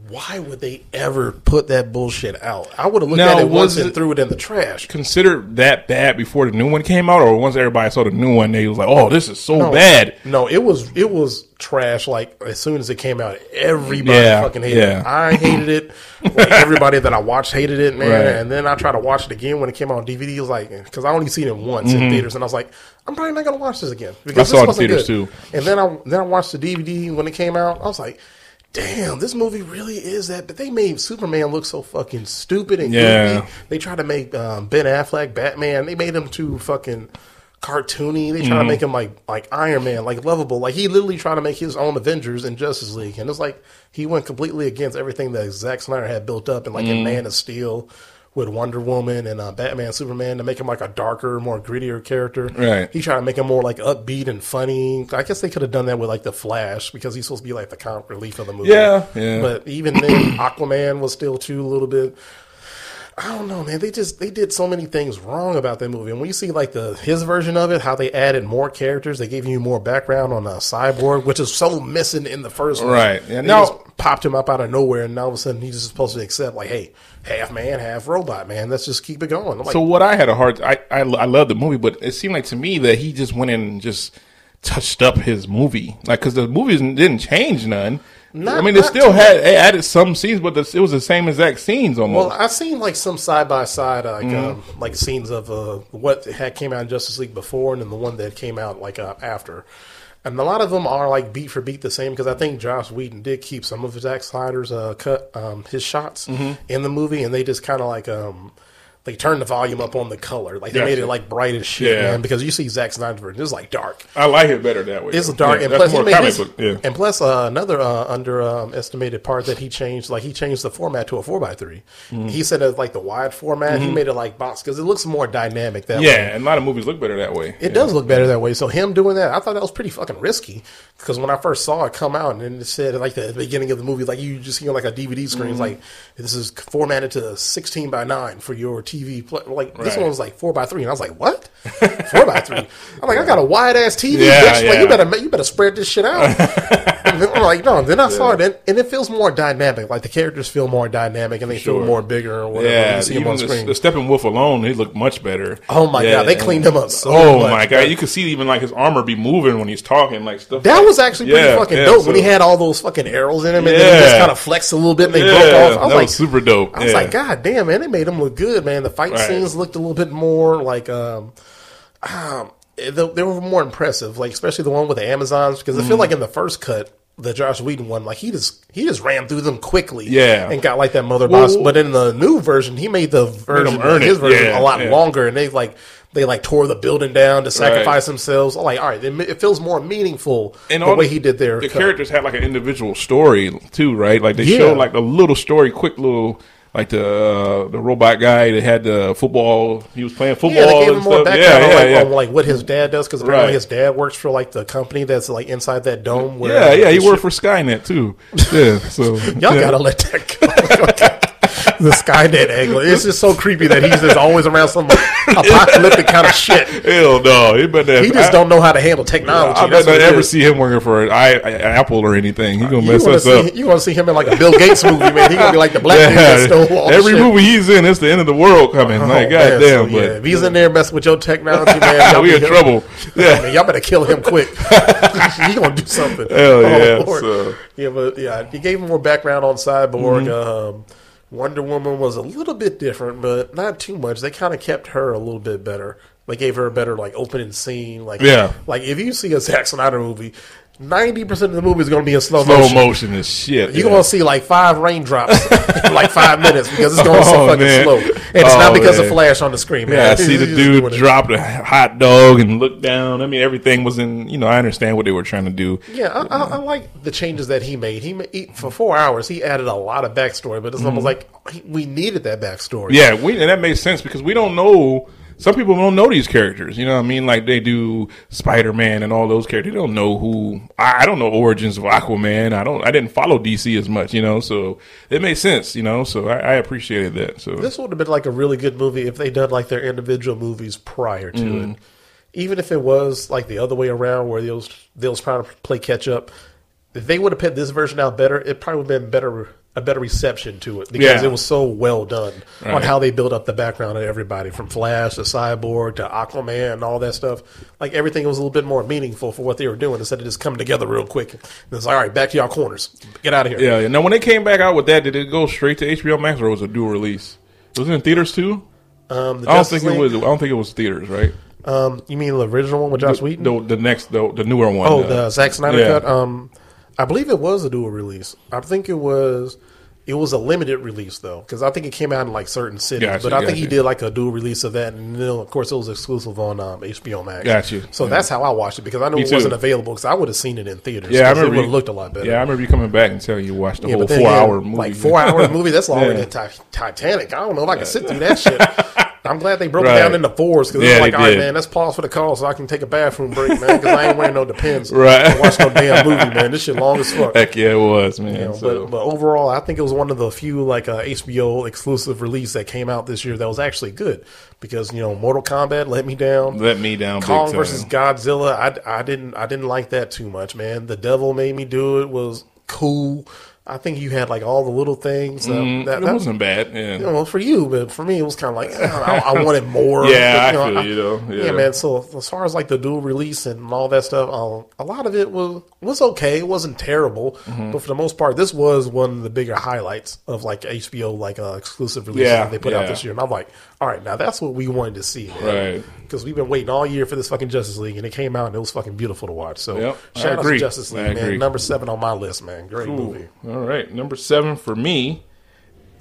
Why would they ever put that bullshit out? I would have looked Now, at it once and threw it in the trash. Considered that bad before the new one came out, or once everybody saw the new one, they was like, "Oh, this is so bad." No, it was it was trash. Like as soon as it came out, everybody Yeah, fucking hated yeah. it. I hated it. Like, everybody that I watched hated it, man. Right. And then I tried to watch it again when it came out on DVD. It was like because I only seen it once in theaters, and I was like, I'm probably not gonna watch this again because Mm-hmm. I saw it in this theaters, good. too. And then I then I watched the DVD when it came out. I was like. Damn, this movie really is that. But they made Superman look so fucking stupid and Yeah. goofy. They tried to make um, Ben Affleck Batman. They made him too fucking cartoony. They try to make him like like Iron Man, like lovable. Like he literally tried to make his own Avengers in Justice League, and it's like he went completely against everything that Zack Snyder had built up, and like in Man of Steel with Wonder Woman and uh, Batman, Superman to make him like a darker, more grittier character. Right. He tried to make him more like upbeat and funny. I guess they could have done that with like the Flash because he's supposed to be like the comic relief of the movie. Yeah, yeah. But even then, Aquaman was still too a little bit. I don't know, man. They just they did so many things wrong about that movie. And when you see like the his version of it, how they added more characters, they gave you more background on a Cyborg, which is so missing in the first one. Right. Yeah, They now- popped him up out of nowhere, and now all of a sudden he's just supposed to accept like, hey, half man, half robot, man. Let's just keep it going. Like, So what I had a hard, I, I I love the movie, but it seemed like to me that he just went in and just touched up his movie, like because the movies didn't change none. Not- I mean, it still had they added some scenes, but the, it was the same exact scenes almost. Well, I've seen like some side by side, like Mm-hmm. um, like scenes of uh, what had came out in Justice League before, and then the one that came out like uh, after. And a lot of them are like beat for beat the same because I think Josh Whedon did keep some of Zack Snyder's uh, cut um, his shots Mm-hmm. in the movie, and they just kind of like um, they turned the volume up on the color, like they made it like bright as shit, Yeah. man. Because you see Zack Snyder's version, it's like dark. I like it better that way. It's though. dark, Yeah, and plus, more made his. Yeah. and plus uh, another uh, underestimated part that he changed, like he changed the format to a four x 3 Mm-hmm. He said it like the wide format. He made it like box because it looks more dynamic that way. yeah, and a lot of movies look better that way. It does look better that way. So him doing that, I thought that was pretty fucking risky. Because when I first saw it come out, and it said like the beginning of the movie, like you just hear like a DVD screen, Mm-hmm. like this is formatted to sixteen by nine for your TV. Play. Like this Right. one was like four by three, and I was like, what? four by three? I'm like, I got a wide ass TV, Yeah, bitch. Like you better you better spread this shit out. then I'm like, no. Then I saw it, and, and it feels more dynamic. Like the characters feel more dynamic, and they feel more bigger or whatever. Yeah, you see them even on the, screen. the Steppenwolf alone, he looked much better. Oh my Yeah, God, they cleaned him up so oh much, my god, you could see even like his armor be moving when he's talking, like stuff. That like- was actually pretty Yeah, fucking yeah, dope when he had all those fucking arrows in him and then he just kind of flexed a little bit and they Yeah, broke off. I was that like, was super dope. I was Yeah. like, God damn, man, they made him look good, man. And the fight Right. scenes looked a little bit more like, um, um, they, they were more impressive, like especially the one with the Amazons because I Mm-hmm. feel like in the first cut. The Josh Whedon one, like he just he just ran through them quickly, Yeah. and got like that mother Well, boss. But in the new version, he made the version earn his it. version Yeah, a lot yeah. longer, and they like they like tore the building down to sacrifice themselves. I'm like, all right, it, it feels more meaningful and the way he did there. the cut. characters had like an individual story too, right? Like they Yeah. showed like a little story, quick little. Like the uh, the robot guy that had the football, he was playing football. Yeah, they gave and him more stuff. background yeah, on, yeah, like, yeah. on like what his dad does because apparently Right. his dad works for like the company that's like inside that dome. Where yeah, yeah, he worked for Skynet too. Yeah, so Y'all gotta let that go. the Skynet angle. It's just so creepy that he's just always around some apocalyptic kind of shit. Hell no, he better. He just don't know how to handle technology. I bet not ever see him working for an I, I, Apple or anything. He gonna mess us up. You to see him in like a Bill Gates movie, man? He gonna be like the black dude that stole all every shit. movie he's in, it's the end of the world coming. Oh, like, goddamn, so, yeah, but if he's in there messing with your technology, man, y'all we in trouble. Yeah. Man, y'all better kill him quick. he gonna do something. Hell Oh, yeah, so- Yeah, but yeah, he gave him more background on Cyborg. Mm-hmm. Um, Wonder Woman was a little bit different, but not too much. They kind of kept her a little bit better. They gave her a better like opening scene. Like Yeah. like if you see a Zack Snyder movie, ninety percent of the movie is going to be in slow, Slow motion. motion is shit. You're yeah. gonna see like five raindrops in like five minutes because it's going so Oh, fucking man. slow, and it's Oh, not because of. Flash on the screen, man. Yeah, I see the dude drop a hot dog and look down. I mean, everything was in. You know, I understand what they were trying to do. Yeah, I, I, I like the changes that he made. He, he for four hours he added a lot of backstory, but it's almost like we needed that backstory. Mm-hmm. Yeah, we and that makes sense because we don't know. Some people don't know these characters. You know what I mean? Like they do Spider Man and all those characters. They don't know who. I, I don't know origins of Aquaman. I don't. I didn't follow DC as much. You know, so it made sense. You know, so I, I appreciated that. So this would have been like a really good movie if they done like their individual movies prior to Mm-hmm. it. Even if it was like the other way around, where they was they was trying to play catch up. If they would have put this version out better, it probably would have been better a better reception to it because Yeah. it was so well done on how they built up the background of everybody from Flash to Cyborg to Aquaman and all that stuff. Like everything was a little bit more meaningful for what they were doing instead of just coming together real quick. And it's like, all right, back to y'all corners, get out of here. yeah. Now when they came back out with that, did it go straight to HBO Max or was it a dual release? Was it in theaters too? Um, the I don't think it was. I don't think it was theaters, right? Um, you mean the original one with Josh Whedon? The, the next, the, the newer one. Oh, uh, the Zack Snyder yeah. cut. Um, I believe it was a dual release. I think it was. It was a limited release though, because I think it came out in like certain cities. Gotcha, but I think he did like a dual release of that, and then of course it was exclusive on um, HBO Max. Got Gotcha. So Yeah. that's how I watched it because I knew Me it wasn't available because I would have seen it in theaters. Yeah, I remember. it would have looked a lot better. Yeah, I remember you coming back and telling you you watched the Yeah, whole four hour movie. like four hour movie. That's longer Yeah. than Ti- Titanic. I don't know if I can sit through that shit. I'm glad they broke Right. it down into fours because Yeah, it's like, all right, did. man, let's pause for the call so I can take a bathroom break, man, because I ain't wearing no Depends. Right. watch no damn movie, man. This shit long as fuck. Heck yeah, it was, man. You know, So- but, but overall, I think it was one of the few like uh, HBO exclusive release that came out this year that was actually good because you know Mortal Kombat let me down. let me down. Kong versus Godzilla, I, I didn't I didn't like that too much, man. The Devil made me do it was cool. I think you had like all the little things. Uh, Mm, that, it that- wasn't bad. Yeah. you know, for you, but for me, it was kind of like I, I wanted more. Yeah, But, I feel you, though. Yeah. man. So as far as like the dual release and all that stuff, uh, a lot of it was was okay. It wasn't terrible, Mm-hmm. but for the most part, this was one of the bigger highlights of like HBO like uh, exclusive releases Yeah, that they put out this year. And I'm like, all right, now that's what we wanted to see, man. Right. Because we've been waiting all year for this fucking Justice League, and it came out and it was fucking beautiful to watch. So Yep, I shout out agree. to Justice I League, agree. man. Number seven on my list, man. Great movie. All right, number seven for me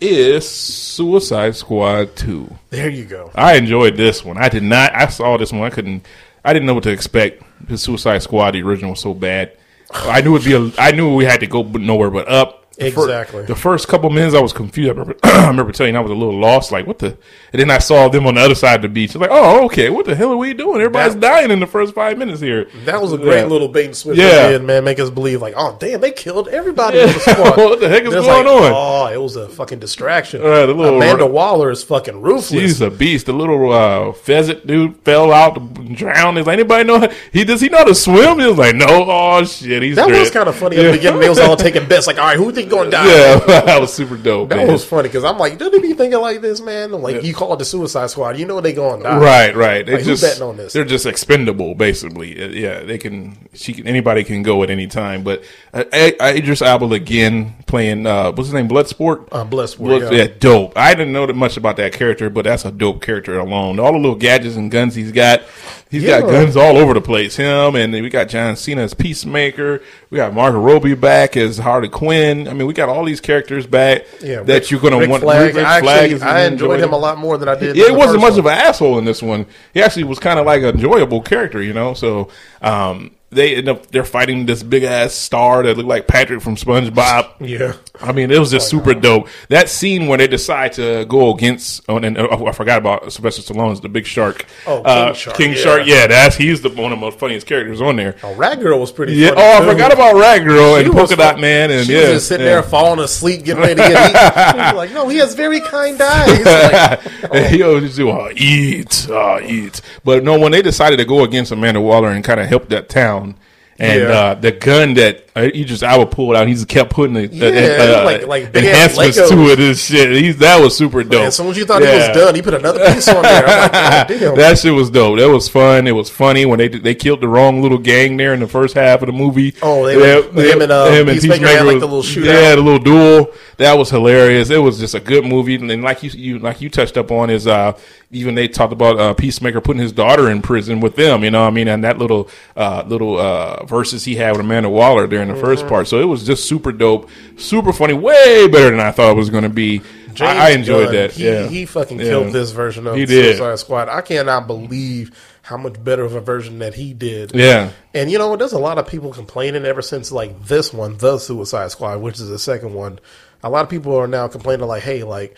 is Suicide Squad Two. There you go. I enjoyed this one. I did not. I saw this one. I couldn't. I didn't know what to expect. The Suicide Squad, the original, was so bad. I knew it'd be. A, I knew we had to go nowhere but up. The Exactly. the first couple minutes, I was confused. I remember, I remember telling you I was a little lost. Like what the? And then I saw them on the other side of the beach. I'm like, oh, okay. What the hell are we doing? Everybody's That- dying in the first five minutes here. That was a great Yeah. little bait and switch. Yeah. Yeah, man, make us believe like, oh damn, they killed everybody in the squad. What the heck is going like, on? Oh, it was a fucking distraction. Right, the little- Amanda Waller is fucking ruthless. He's a beast. The little uh, pheasant dude fell out, drowned. Is anybody know? He does he know how to swim? He was like, no. Oh shit, he's that was kind of funny at the beginning. They was all taking bets like, all right, who think going to die? Yeah, that was super dope. That man. was funny because I'm like, do they be thinking like this, man? Like you call it the Suicide Squad, you know they going to die. Right, right. They Like, just betting on this? they're just expendable, basically. Uh, Yeah, they can. She can. Anybody can go at any time. But uh, Idris Elba again playing. Uh, what's his name? Bloodsport. Uh, Bloodsport, Blood- yeah. yeah, dope. I didn't know that much about that character, but that's a dope character alone. All the little gadgets and guns he's got. He's got guns all over the place. Him and we got John Cena as Peacemaker. We got Margot Robbie back as Harley Quinn. I mean, we got all these characters back Yeah, that Rick- you're going to want. Flag. Rick I, Flag actually, is I enjoyed him a lot more than I did. yeah, it wasn't much of an asshole in this one. He actually was kind of like an enjoyable character, you know. So um, they end up they're fighting this big ass star that looked like Patrick from SpongeBob. Yeah. I mean, it was just super dope. That scene where they decide to go against, oh, and oh, I forgot about Sylvester Stallone's the Big Shark. Oh, King Uh, Shark, King yeah. Shark. Yeah, that's he's the one of the most funniest characters on there. Oh, Rat Girl was pretty. Yeah. funny, Oh, I too. forgot about Rat Girl She and Polka Dot. Man, and she yeah, was just sitting yeah. there falling asleep, getting ready to get eaten. Like, no, he has very kind eyes. Like, And he always just do uh, eat, uh, eat. But no, when they decided to go against Amanda Waller and kind of help that town, down and Yeah. uh, the gun that uh, he just I would pull it out, he just kept putting the uh, Yeah, uh, like- like enhancements to it and shit. He's, that was super dope. as soon as you thought he Yeah. was done, he put another piece on there. I'm like. That shit was dope. That was fun. It was funny when they they killed the wrong little gang there in the first half of the movie. Oh, they were- him and, uh, Peacemaker had, like, the little shootout. Yeah, the little duel. That was hilarious. It was just a good movie. And then like you, you like you touched up on is uh even they talked about uh, Peacemaker putting his daughter in prison with them. You know, what I mean, and that little uh little uh verses he had with Amanda Waller during the first Mm-hmm. part. So it was just super dope, super funny, way better than I thought it was going to be. I, I enjoyed Gunn, that. He, yeah, he fucking Yeah. killed this version of He did. Suicide Squad. I cannot believe how much better of a version that he did. Yeah. And you know what? There's a lot of people complaining ever since like this one, the Suicide Squad, which is the second one. A lot of people are now complaining like, hey, like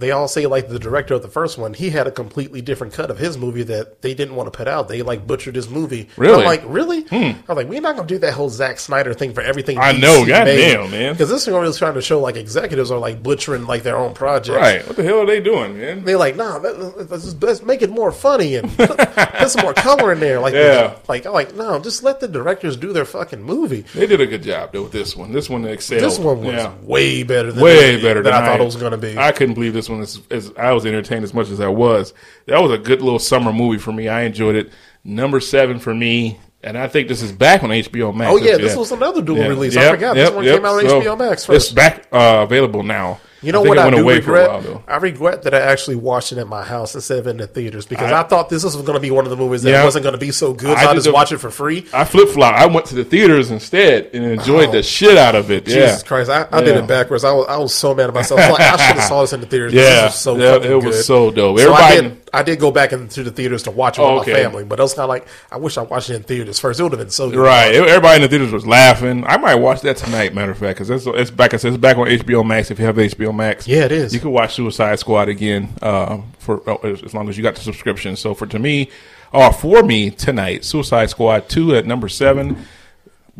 they all say like the director of the first one, he had a completely different cut of his movie that they didn't want to put out. They like butchered his movie. Really? Hmm. I'm like, really? I was like, we're not gonna do that whole Zack Snyder thing for everything. I know, goddamn, man. Because this one was trying to show like executives are like butchering like their own projects. Right. What the hell are they doing, man? They're like, nah, let- let's, just- let's make it more funny and put, put some more color in there. Like, Yeah. like, I'm like, no, just let the directors do their fucking movie. They did a good job though with this one. This one excelled. This one was Yeah. way better than way better than, than I thought it was going to be. I couldn't believe this one. As, as I was entertained as much as I was. That was a good little summer movie for me. I enjoyed it. Number seven for me, and I think this is back on HBO Max. oh yeah, this was another dual release. I forgot yep, this one yep. came out on So, HBO Max It's back uh, available now. You know think what I do regret? while. I regret that I actually watched it at my house instead of in the theaters because I- I, thought this was going to be one of the movies that Yeah. wasn't going to be so good. I So I did just the- watch it for free. I flip flop. I went to the theaters instead and enjoyed the oh. shit out of it. Yeah. Oh, Jesus Christ, I, I did it backwards. I was, I was so mad at myself. Like, I should have saw this in the theaters. Yeah, was so yeah, it was good. so dope. So I Everybody- did. I did go back into the theaters to watch it Oh, with okay. my family, but I was kind of like, I wish I watched it in theaters first. It would have been so good. Right. Everybody in the theaters was laughing. I might watch that tonight, matter of fact, because it's, it's back. It's back on HBO Max. If you have HBO Max, Yeah, it is. You can watch Suicide Squad again uh, for oh, as as long as you got the subscription. So for to me, or for me tonight, Suicide Squad two at number seven,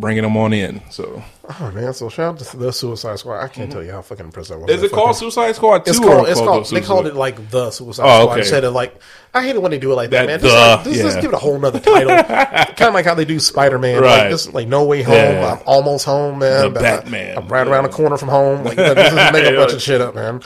bringing them on in. So Oh man, so shout out to the Suicide Squad. I can't tell you how fucking impressed I was. Mm-hmm. is it called fucking- Suicide Squad two? It's called. It's called. the They called it like the Suicide Oh, Squad okay. instead of like. I hate it when they do it like that, That man. Just, like, just, just give it a whole nother title, kind of like how they do Spider Man. Right. Like this, like No Way Home. Yeah. I'm almost home, man. The Batman. I, am right around the corner from home. Like just make a bunch of shit up, man.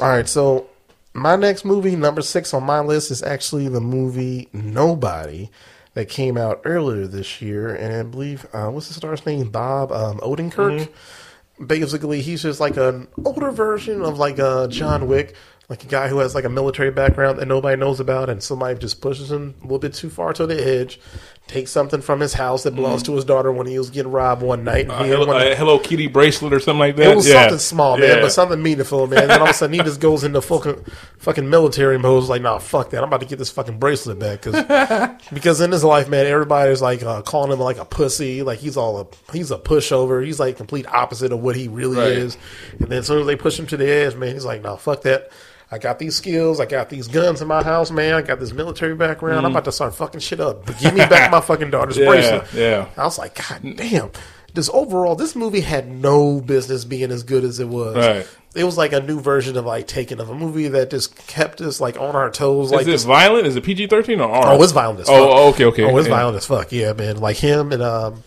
All right, so my next movie, number six on my list, is actually the movie Nobody that came out earlier this year, and I believe uh, what's the star's name? Bob um, Odenkirk. Mm-hmm. Basically, he's just like an older version of like a John Wick, like a guy who has like a military background that nobody knows about, and somebody just pushes him a little bit too far to the edge, takes something from his house that belongs to his daughter when he was getting robbed one night. Mm-hmm. Uh, he Hello, wanna- uh, Hello Kitty bracelet or something like that. it was Yeah. something small, man, Yeah. but something meaningful, man. Then all of a sudden he just goes into fucking fucking military mode. Like, nah, fuck that. I'm about to get this fucking bracelet back because because in his life, man, everybody's like uh, calling him like a pussy. Like he's all a he's a pushover. He's like complete opposite of what he really Right. is. And then as soon as they push him to the edge, man, he's like, nah, fuck that. I got these skills. I got these guns in my house, man. I got this military background. I'm about to start fucking shit up. But give me back my fucking daughter's. Yeah, bracelet. yeah. I was like, God damn. This overall, this movie had no business being as good as it was. Right. It was like a new version of like Taken of a movie that just kept us like on our toes. Like Is it this. violent? Is it PG thirteen or R? Oh, it's violent as fuck. Oh, oh, okay, okay. Oh, it's Yeah. violent as fuck. Yeah, man. Like him and um,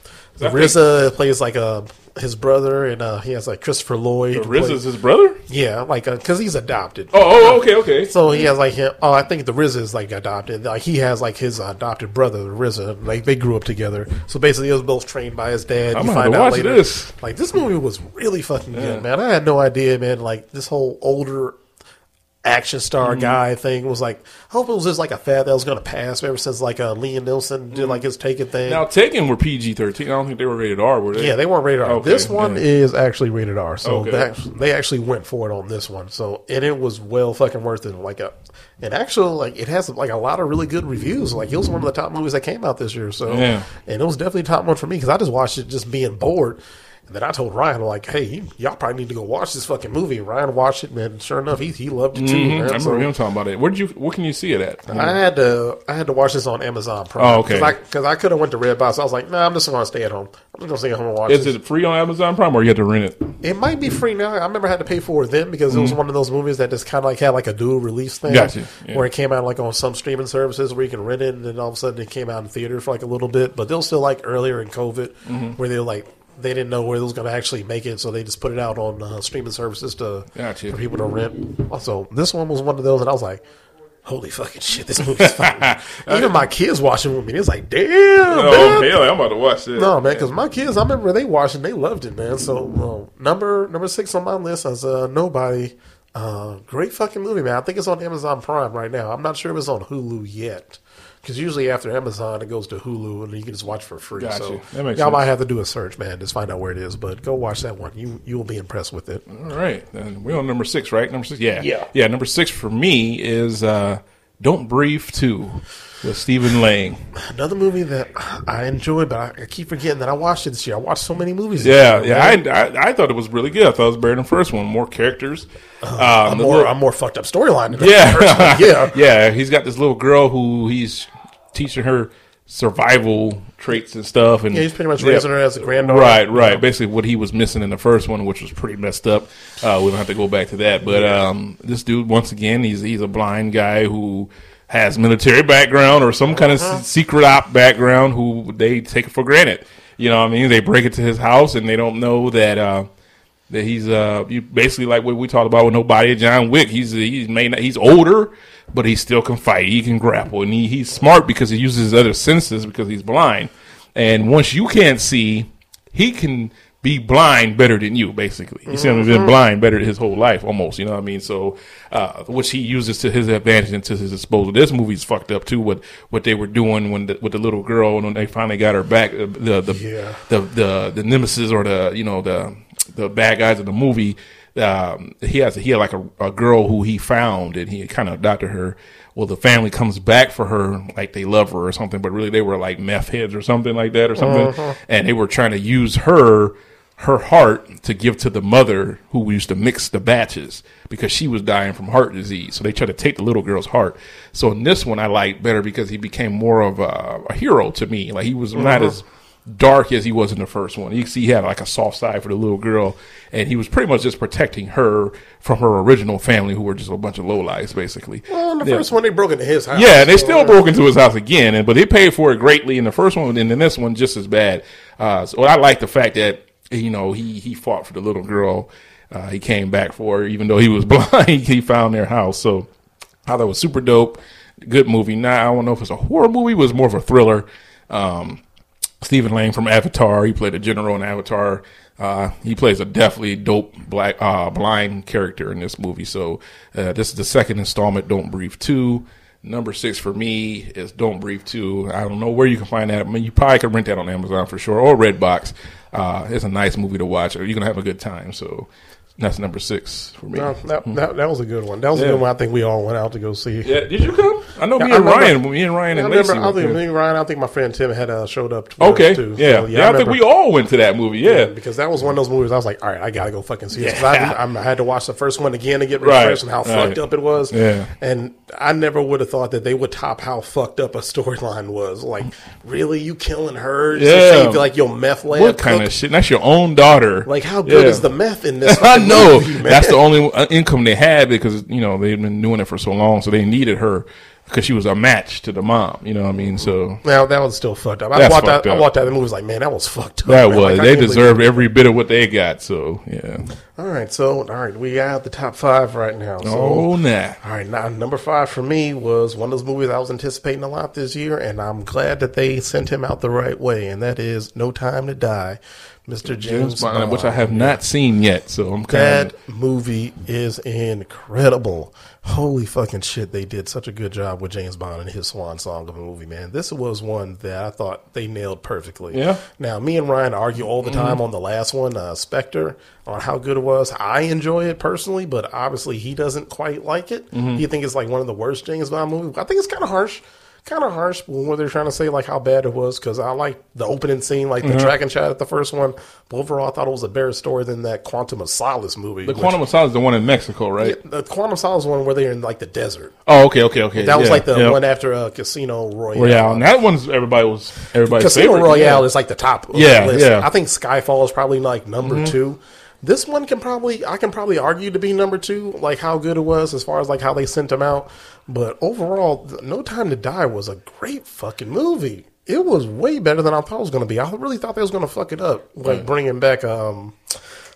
Think- RZA plays like uh, his brother, and uh, he has like Christopher Lloyd. who RZA's his brother? yeah, like because he's adopted. Oh, oh, okay, okay. So he has like him. Oh, I think the RZA is like adopted. Like he has like his adopted brother, RZA. Like they grew up together. So basically, they was both trained by his dad. I'm you find out watch later. this. Like this movie was really fucking good, man. I had no idea, man. Like this whole older, action star Mm-hmm. guy thing. Was like, I hope it was just like a fad that was going to pass ever since like uh, Liam Neeson did like his Taken thing. Now, Taken were PG thirteen. I don't think they were rated R. Were they? yeah, they weren't rated R. Okay, this one yeah. is actually rated R. So Okay. they, actually, they actually went for it on this one. So and it was well fucking worth it. Like a, and actually like it has like a lot of really good reviews. Like it was one of the top movies that came out this year. So Yeah. and it was definitely top one for me because I just watched it just being bored. And then I told Ryan, like, hey, y'all probably need to go watch this fucking movie. Ryan watched it, man. Sure enough, he, he loved it too. Mhm. Man. I remember So- him talking about it. Where did you? What can you see it at? I had to I had to watch this on Amazon Prime. Oh, okay. Because I, could have went to Redbox. I was like, nah, I'm just going to stay at home. I'm just going to stay at home and watch Is this. it free on Amazon Prime, or you had to rent it? It might be free now. I remember I had to pay for it then because it was one of those movies that just kind of like had like a dual release thing. Mm-hmm. Gotcha, yeah. Where it came out like on some streaming services where you can rent it, and then all of a sudden it came out in theater for like a little bit. But they was still like earlier in COVID Mm-hmm. where they were like they didn't know where it was going to actually make it, so they just put it out on uh, streaming services to Gotcha. for people to rent. Also, this one was one of those, and I was like. Holy fucking shit! This movie's fine. Even my kids watching with me, it's like, damn, Oh man. hell, I'm about to watch this. No, man, because my kids, I remember they watched and they loved it, man. So uh, number number six on my list is uh, Nobody. Uh, great fucking movie, man. I think it's on Amazon Prime right now. I'm not sure if it's on Hulu yet. Because usually after Amazon, it goes to Hulu and you can just watch for free. Gotcha. So That makes y'all sense. might have to do a search, man, just find out where it is. But go watch that one. You you will be impressed with it. All right, then we're on number six, right? Number six, yeah, Yeah. yeah. Number six for me is uh, "Don't Breathe" two with Stephen Lang. Another movie that I enjoyed, but I, keep forgetting that I watched it this year. I watched so many movies. This Yeah, year, yeah. I, I I thought it was really good. I thought it was better than the first one. More characters. Um, I'm more little- I'm more fucked up storyline. Yeah, the first one. yeah. yeah. He's got this little girl who he's teaching her survival traits and stuff, and Yeah, he's pretty much raising her as a granddaughter. Right, right. Basically, what he was missing in the first one, which was pretty messed up. Uh, we don't have to go back to that, but um, this dude, once again, he's he's a blind guy who has military background or some kind of Uh-huh. s- secret op background. Who they take for granted. You know, what I mean, they break it to his house and they don't know that. Uh, that he's uh you basically like what we talked about with nobody John Wick. He's he's may not, he's older, but he still can fight. He can grapple, and he, he's smart because he uses his other senses because he's blind. And once you can't see, he can be blind better than you. Basically, you see him been blind better his whole life almost. You know what I mean? So, uh, which he uses to his advantage and to his disposal. This movie's fucked up too. What what they were doing when the, with the little girl and when they finally got her back. uh, The the Yeah. the the the nemesis or the you know the the bad guys of the movie. Um, he has he had like a, a girl who he found and he kind of adopted her. Well, the family comes back for her like they love her or something, but really they were like meth heads or something like that or something, and they were trying to use her her heart to give to the mother who used to mix the batches because she was dying from heart disease. So they tried to take the little girl's heart. So in this one, I liked better because he became more of a, a hero to me. Like he was not as dark as he was in the first one. You see, he had like a soft side for the little girl, and he was pretty much just protecting her from her original family, who were just a bunch of lowlifes, basically. Well, in the Yeah. first one, they broke into his house. Yeah, and they So, still broke into his house again, and but they paid for it greatly in the first one, and in this one just as bad. Uh, so I like the fact that you know he he fought for the little girl. Uh, he came back for her, even though he was blind. he found their house, so thought it was super dope. Good movie. Now I don't know if it's a horror movie, it was more of a thriller. Um, Stephen Lang from Avatar. He played a general in Avatar. Uh, he plays a definitely dope black uh, blind character in this movie. So uh, this is the second installment. Don't Breathe two. Number six for me is Don't Breathe two. I don't know where you can find that. I mean, you probably can rent that on Amazon for sure or Redbox. Uh, it's a nice movie to watch. Or you're gonna have a good time. So that's number six for me. No, that, that, that was a good one. That was a good one. I think we all went out to go see. Yeah, did you come? I know me I and remember- Ryan. Me and Ryan I and remember. Lacey. I think me, Ryan. I think my friend Tim had uh, showed up. to Okay, too. yeah, So, yeah. I, think we all went to that movie. Yeah, because that was one of those movies. I was like, all right, I gotta go fucking see this. I, Yeah. I had to watch the first one again to get Right, refreshed and how right. fucked up it was. Yeah. and I never would have thought that they would top how fucked up a storyline was. Like, really, you killing her? Yeah. like your meth lab. what kind of shit? That's your own daughter. Like, how good Yeah. is the meth in this? Know movie, that's the only uh, income they had because you know they'd been doing it for so long, so they needed her because she was a match to the mom. You know what I mean? So Now that was still fucked up. I watched fucked that. I up. watched that. The movie was like, man, that was fucked up. that man. was Like, they believe deserved every bit of what they got. So yeah, All right, so all right, we got the top five right now. So, Oh, nah. All right, now number five for me was one of those movies I was anticipating a lot this year, and I'm glad that they sent him out the right way, and that is No Time to Die, Mr. James, James Bond, which I have not seen yet, so I'm kind of That of. movie is incredible. Holy fucking shit, they did such a good job with James Bond and his swan song of a movie, man. This was one that I thought they nailed perfectly. Yeah. Now, me and Ryan argue all the time on the last one, uh, Spectre, on how good it was. I enjoy it personally, but obviously he doesn't quite like it. Mm-hmm. He thinks it's like one of the worst James Bond movies. I think it's kind of harsh. Kind of harsh when they're trying to say like how bad it was because I like the opening scene, like Mm-hmm. the tracking shot at the first one. But overall, I thought it was a better story than that Quantum of Solace movie. The which- Quantum of Solace is the one in Mexico, right? the Quantum of Solace one where they're in like the desert. Oh, okay, okay, okay. That was like the yeah. one after uh, Casino Royale. Royale. And that one's everybody was everybody's Casino favorite. Royale yeah. is like the top. Yeah, list. yeah. Mm-hmm. I think Skyfall is probably like number two. This one can probably I can probably argue to be number two, like how good it was as far as like how they sent him out. But overall, No Time to Die was a great fucking movie. It was way better than I thought it was going to be. I really thought they was going to fuck it up, like bringing back um,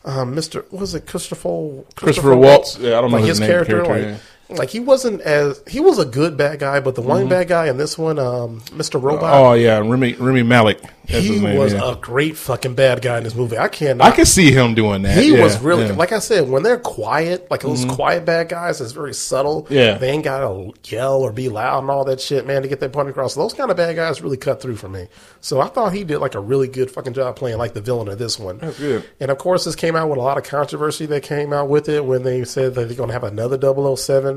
um, Mr. Was it Christopher Christopher Waltz. Yeah, I don't know like his his, name, character, character, like. Like he wasn't as he was a good bad guy, but the Mm-hmm. one bad guy in this one, um, Mr. Robot, Oh yeah, Remy Remy Malek. He his name. was yeah. a great fucking bad guy in this movie. I can't. I can see him doing that. He yeah, was really yeah. Mm-hmm. like I said when they're quiet, like those quiet bad guys. It's very subtle. Yeah. they ain't gotta yell or be loud and all that shit, man, to get their point across. Those kind of bad guys really cut through for me. So I thought he did like a really good fucking job playing like the villain of this one. That's good. And of course, this came out with a lot of controversy that came out with it when they said that they're gonna have another 007.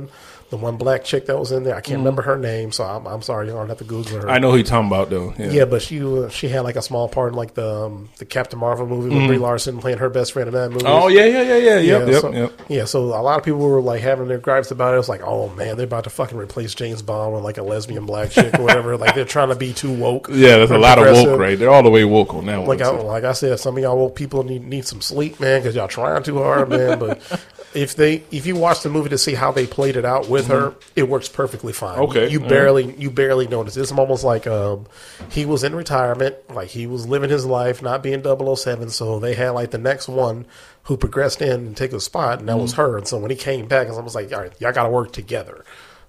The one black chick that was in there, I can't remember her name, so I'm, I'm sorry, you don't have to Google her. I know who you're talking about though. Yeah. Yeah, but she she had like a small part in like the um, the Captain Marvel movie with Brie Larson playing her best friend in that movie. Oh yeah, yeah, yeah, yeah. Yeah, yep, so, yep. yeah. So a lot of people were like having their gripes about it. It was like, oh man, they're about to fucking replace James Bond with like a lesbian black chick or whatever. like they're trying to be too woke. Yeah, there's a lot of woke, right? They're all the way woke on that one. Like I, so. like I said, some of y'all woke people need need some sleep, man, because y'all trying too hard, man. But if they if you watch the movie to see how they played it out with her, it works perfectly fine. Mm-hmm. Okay, you barely you barely notice. It's almost like um, he was in retirement, like he was living his life, not being 007. So they had like the next one who progressed in and take a spot, and that was Mm-hmm. her. And so when he came back, it's almost like, all right, y'all got to work together.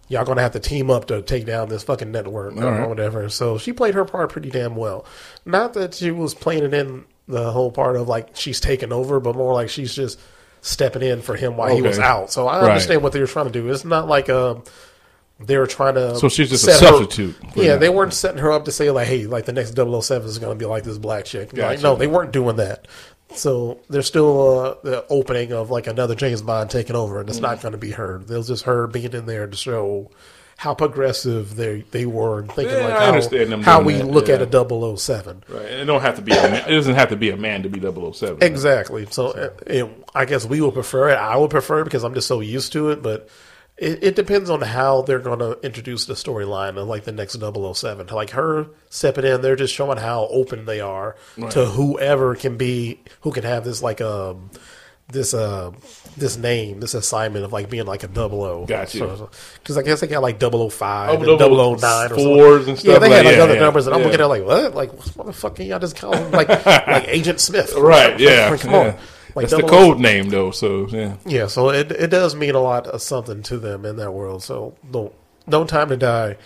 Y'all gonna have to team up to take down this fucking network or right. whatever. So she played her part pretty damn well. Not that she was playing it in the whole part of like she's taking over, but more like she's just stepping in for him while he was out. So I Right. understand what they were trying to do. It's not like um they were trying to. So she's just a her- substitute Yeah, that. they weren't setting her up to say like, "Hey, like the next 007 is going to be like this black chick." Like, no, they weren't doing that. So there's still uh, the opening of like another James Bond taking over, and it's Mm. not going to be her. There's just her being in there to show how progressive they they were and thinking Yeah, like I how, understand them how we that, look yeah. at a 007. Right. It don't have to be. A man, it doesn't have to be a man to be 007. Exactly. So uh, it, I guess we would prefer it. I would prefer it because I'm just so used to it. But it, it depends on how they're going to introduce the storyline of like the next 007. Like her stepping in, they're just showing how open they are to whoever can be who can have this like um this uh this name this assignment of like being like a double O. Gotcha. Because I guess they got like 005 Oh, and double 009 or fours something. and Yeah, stuff they like- had like yeah, other yeah, numbers, and I'm looking at like what? Like what the fuck can y'all just call him like like Agent Smith? Right. Yeah. Come yeah. on. Like That's the code name though. So yeah. Yeah, so it it does mean a lot of something to them in that world. So no, no time to die.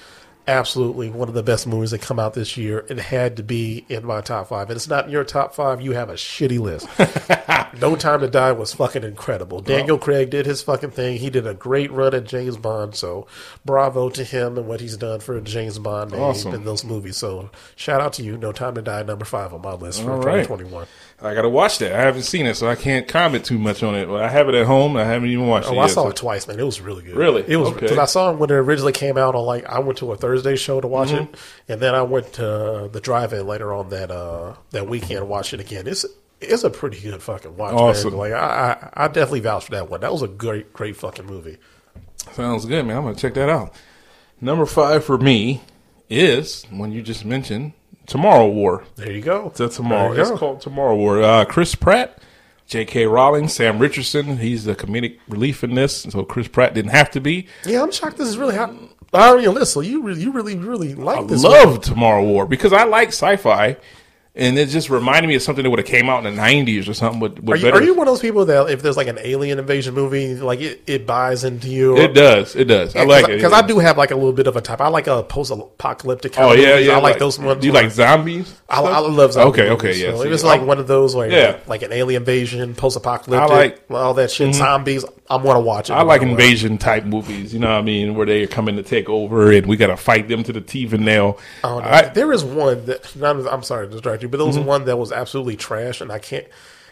Absolutely, one of the best movies that come out this year. It had to be in my top five. And it's not in your top five. You have a shitty list. no Time to Die was fucking incredible. Daniel Craig did his fucking thing. He did a great run at James Bond. So bravo to him and what he's done for James Bond Awesome. in those movies. So shout out to you. No Time to Die, number five on my list for All right. 2021. I gotta watch that. I haven't seen it, so I can't comment too much on it. But I have it at home. I haven't even watched Oh, it. I yet, saw so- it twice, man. It was really good. Really? It was Okay. because I saw it when it originally came out on like I went to a Thursday show to watch Mm-hmm. it, and then I went to the drive-in later on that uh that weekend to watch it again. It's it's a pretty good fucking watch. Awesome. Man. Like I, I I definitely vouch for that one. That was a great great fucking movie. Sounds good, man. I'm gonna check that out. Number five for me is one you just mentioned, Tomorrow War. There you go. It's a tomorrow. It's go. called Tomorrow War. Uh, Chris Pratt, J.K. Rowling, Sam Richardson. He's the comedic relief in this, so Chris Pratt didn't have to be. Yeah, I'm shocked. This is really hot. I on list, so you really you really really like I this. love Tomorrow War because I like sci-fi, and it just reminded me of something that would have came out in the '90s or something. With, with Are you, are you one of those people that if there's like an alien invasion movie, like it, it buys into you? It does. It does. I like it because I do have like a little bit of a type. I like a post-apocalyptic. Kind Oh of yeah, yeah. I like, those ones. Do you like zombies? I, I love zombies. Okay, okay, yeah, So see, if it's I- like one of those where Yeah. like an alien invasion, post-apocalyptic, like- Mm-hmm. all that shit, zombies. I want to watch it. I like invasion type movies. You know what I mean? Where they are coming to take over, and we got to fight them to the teeth and nail. Oh, no. I- there is one that not, I'm sorry to distract but there was Mm-hmm. one that was absolutely trash, and I can't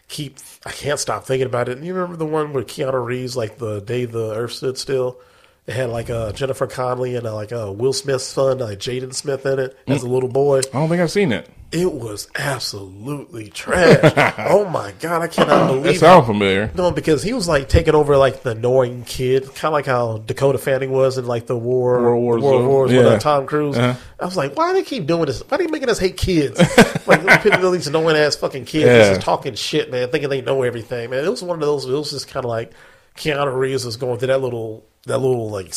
keep I can't stop thinking about it. And You remember the one with Keanu Reeves, like the day the Earth stood still? It had like uh, Jennifer Connelly and uh, like uh, Will Smith's son, like Jaden Smith, in it as a little boy. I don't think I've seen it. It was absolutely trash. oh my god, I cannot That believe it. sounds familiar. No, because he was like taking over like the annoying kid, kind of like how Dakota Fanning was in like the War World War World Z. Wars with Yeah. uh, Tom Cruise. Uh-huh. I was like, why do they keep doing this? Why are they making us hate kids? like picking all these annoying ass fucking kids, Yeah. just talking shit, man, thinking they know everything, man. It was one of those. It was just kind of like Keanu Reeves was going through that little that little like.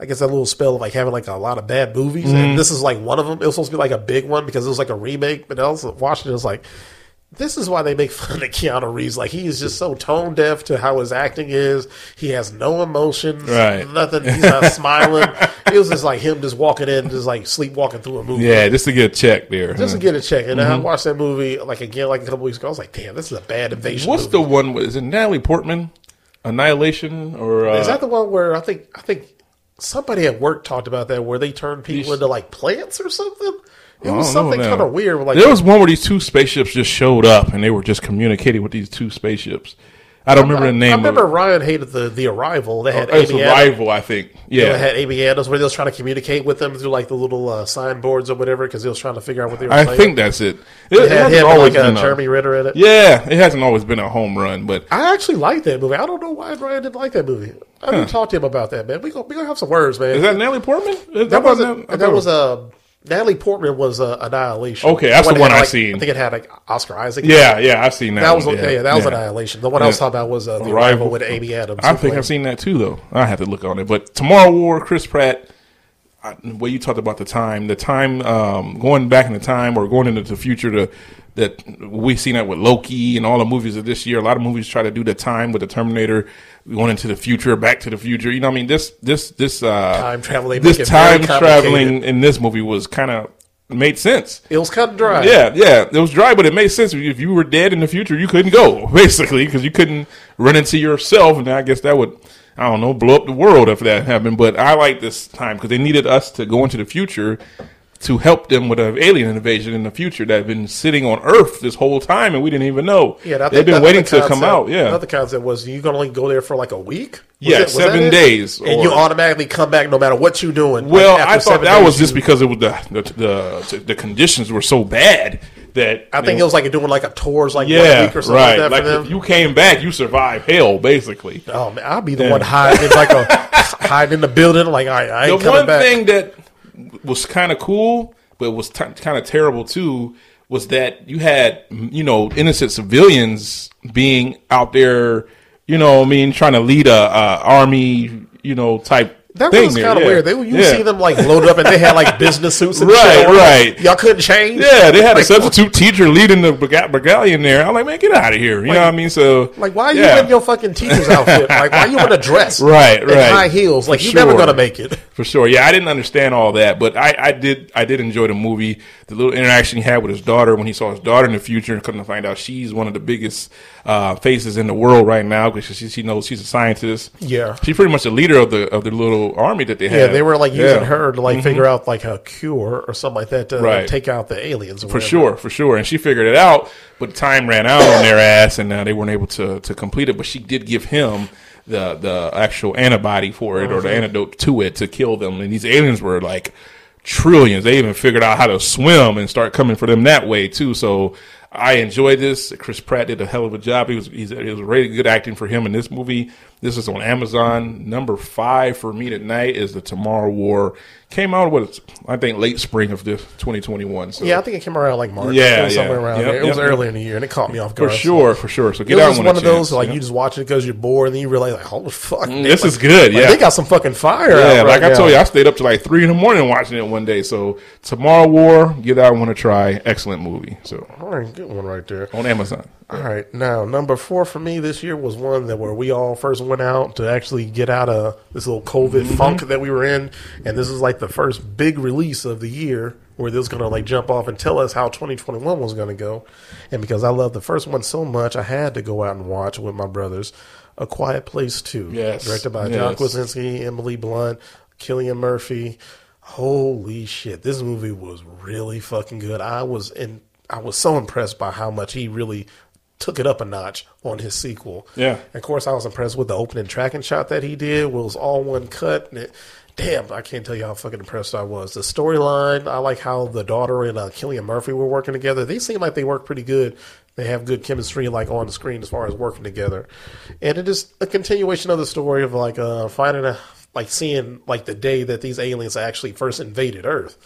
I guess that little spell of like having like a lot of bad movies, Mm-hmm. and this is like one of them. It was supposed to be like a big one because it was like a remake, but I was watching it. it was like, this is why they make fun of Keanu Reeves. Like he is just so tone deaf to how his acting is. He has no emotions, Right. Nothing. He's not smiling. It was just like him just walking in, just like sleepwalking through a movie. Yeah, just to get a check there. Just to get a check. And I watched that movie like again like a couple weeks ago. I was like, damn, this is a bad invasion. What's movie. the one? Is it Natalie Portman? Annihilation or uh, Is that the one where I think I think somebody at work talked about that where they turned people into like plants or something? It was something kind of weird. Like there was one where these two spaceships just showed up and they were just communicating with these two spaceships. I don't remember the name. I remember Ryan hated the the arrival. They had Amy Adams. Arrival, I think. Yeah. Yeah, They had Amy Adams where they was trying to communicate with them through like the little uh, signboards or whatever because they was trying to figure out what they were I saying. think that's it. It, it had him always like been a- Jeremy Ritter in it. Yeah, it hasn't always been a home run, but I actually like that movie. I don't know why Ryan didn't like that movie. I didn't talk to him about that, man. We gonna we gonna have some words, man. is that Natalie Portman? Is that wasn't- that thought- was uh, Natalie Portman was uh, Annihilation. Okay, that's the one had, I like, seen. I think it had like Oscar Isaac. Yeah, yeah, I've seen that. That was one, yeah, that was Annihilation. The one I was talking about was uh, the Arrival. with Amy Adams. I think played- I've seen that too, though. I have to look on it. But Tomorrow War, Chris Pratt. I, the way you talked about the time, the time um, going back in the time or going into the future, to that we've seen that with Loki and all the movies of this year. A lot of movies try to do the time with the Terminator, going into the future, Back to the Future. You know, what I mean, this this this uh, Time travel, they this make it very time traveling in this movie was kind of made sense. It was cut and dry. Yeah, yeah, it was dry, but it made sense. If you were dead in the future, you couldn't go basically because you couldn't run into yourself, and I guess that would, I don't know, blow up the world if that happened. But I like this time because they needed us to go into the future to help them with an alien invasion in the future that have been sitting on Earth this whole time, and we didn't even know. Yeah, they've been waiting to come out. Yeah, another concept was you can only go there for like a week. Was Yeah, seven days, and you automatically come back no matter what you're doing. Like, Well, after I thought that days, was just because it was the the the, the conditions were so bad that I think they- it was like doing like a tours like yeah, week or something right. like that Like if you came back, you survived hell basically. oh man, I'll be the one hiding like a hiding in the building. Like I, I The ain't coming one back. thing that was kind of cool, but was t- kind of terrible too, was that you had you know innocent civilians being out there, you know, I mean, trying to lead a, a army, you know, type. That was kind of yeah. weird. They you yeah. see them like loaded up and they had like business suits and Right, right. Y'all couldn't change. Yeah, they had a Like, substitute teacher leading the battalion there. I'm like, man, get out of here. You know what I mean? So, Like, why are you yeah. in your fucking teacher's outfit? Like, why are you in a dress? Right, right. high heels. Like, For you're never gonna make it. For sure, yeah, I didn't understand all that, but I, I did. I did enjoy the movie. The little interaction he had with his daughter when he saw his daughter in the future, and come to find out she's one of the biggest uh, faces in the world right now because she, she knows she's a scientist. Yeah. she's pretty much the leader of the of the little army that they have. Yeah, they were like using Yeah. Mm-hmm. her to like figure out like a cure or something like that to Right. take out the aliens. Or for sure, for sure. And she figured it out, but time ran out on their ass, and uh, they weren't able to to complete it. But she did give him the the actual antibody for it or the antidote to it to kill them. And these aliens were like trillions. They even figured out how to swim and start coming for them that way too. So I enjoyed this. Chris Pratt did a hell of a job. He was he's, it was really good acting for him in this movie. This is on Amazon. Number five for me tonight is the Tomorrow War. Came out what I think late spring of this 2021. So Yeah, I think it came around like March. Yeah, or somewhere yeah. around Yep, there. It was yep. early in the year, and it caught me off guard. for sure, for sure. So It get was out just one of those like you just watch it because you're bored, and then you realize like, holy fuck, mm, man, this like- is good, like, yeah. they got some fucking fire. Yeah, out like right I told you, I stayed up to like three in the morning watching it one day. So Tomorrow War, give that one a try. Excellent movie. So All right, good one right there. on Amazon. All right, now number four for me this year was one that where we all first went out to actually get out of this little COVID Mm-hmm. funk that we were in, and this is like the first big release of the year where this was gonna like jump off and tell us how 2021 was gonna go, and because I love the first one so much, I had to go out and watch with my brothers, A Quiet Place Two, Yes, directed by John yes. Krasinski, Emily Blunt, Cillian Murphy. Holy shit, this movie was really fucking good. I was in I was so impressed by how much he really took it up a notch on his sequel. Yeah. Of course I was impressed with the opening tracking shot that he did. It was all one cut and it Damn, I can't tell you how fucking impressed I was. The storyline, I like how the daughter and uh, Cillian Murphy were working together. They seem like they work pretty good. They have good chemistry, like on the screen, as far as working together. And it is a continuation of the story of like uh, finding a like seeing like the day that these aliens actually first invaded Earth.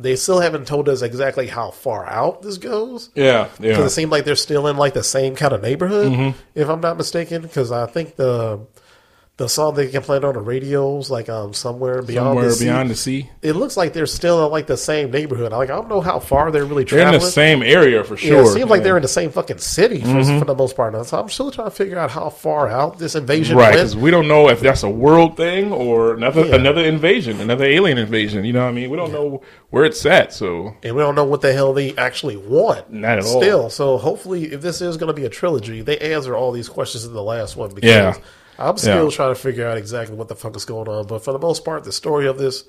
They still haven't told us exactly how far out this goes. Yeah, yeah. Because it seemed like they're still in like the same kind of neighborhood, Mm-hmm. if I'm not mistaken. Because I think the the song they can play on the radios, like um somewhere beyond Somewhere the sea, beyond the sea. it looks like they're still in like the same neighborhood. Like I don't know how far they're really They're in traveling. the same area for Yeah, sure. it seems like they're in the same fucking city for, for the most part. So I'm still trying to figure out how far out this invasion right went. because we don't know if that's a world thing or another Yeah. another invasion, another alien invasion. You know what I mean? We don't know where it's at. So and we don't know what the hell they actually want. Not at all. Still, so hopefully, if this is going to be a trilogy, they answer all these questions in the last one. Because Yeah. I'm still Yeah. trying to figure out exactly what the fuck is going on. But for the most part, the story of this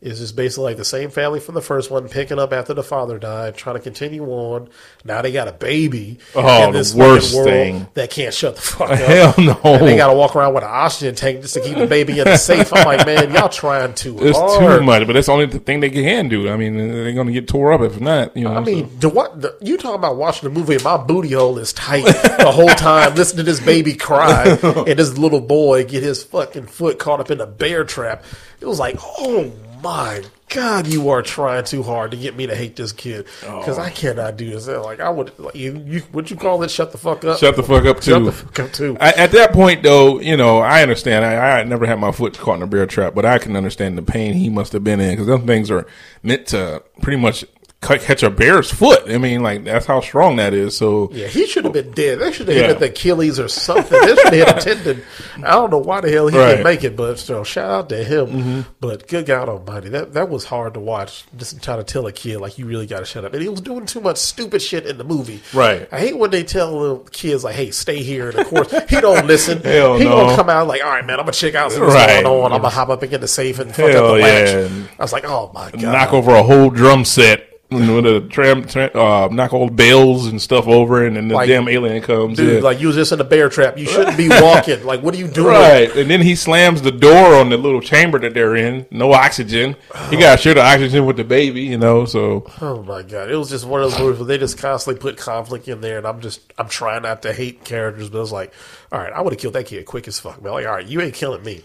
is just basically like the same family from the first one, picking up after the father died, trying to continue on. Now they got a baby Oh, in the this worst world thing. that can't shut the fuck up. Hell no. And they got to walk around with an oxygen tank just to keep the baby in the safe. I'm like, man, y'all trying too it's hard. too much, but that's only the only thing they can do. I mean, they're going to get tore up if not. You know, I mean, so- the what the, you talking about watching the movie? and My booty hole is tight the whole time. Listen to this baby cry and this little boy get his fucking foot caught up in a bear trap. It was like, oh my god, you are trying too hard to get me to hate this kid because I oh. cannot do this. Like I would, like, you, you would you call it? Shut the fuck up. shut the fuck up too. Shut the fuck up too. I, at that point, though, you know, I understand. I, I never had my foot caught in a bear trap, but I can understand the pain he must have been in because those things are meant to pretty much cut, catch a bear's foot. I mean, like that's how strong that is. So Yeah, he should have been dead. They should have Yeah. hit the Achilles or something. They should have hit a tendon. I don't know why the hell he Right. didn't make it, but so shout out to him. Mm-hmm. But good God Almighty, that that was hard to watch. Just trying to tell a kid like you really got to shut up, and he was doing too much stupid shit in the movie. Right. I hate when they tell little kids like, "Hey, stay here," and of course he don't listen. Hell he no. gonna come out like, "All right, man, I'm gonna check out what's Right. going on. I'm gonna hop up and get the safe and fuck Hell up the latch." yeah. I was like, "Oh my god!" knock over a whole drum set. With a tram, tram uh, knock all the bells and stuff over, and then the Like, damn alien comes. Dude, yeah. like you was just in a bear trap. You shouldn't be walking. like, what are you doing? Right, and then he slams the door on the little chamber that they're in. No oxygen. He got to share the oxygen with the baby, you know. So Oh my god! It was just one of those movies where they just constantly put conflict in there, and I'm just I'm trying not to hate characters, but it's like, all right, I would have killed that kid quick as fuck, man. Like, all right, you ain't killing me.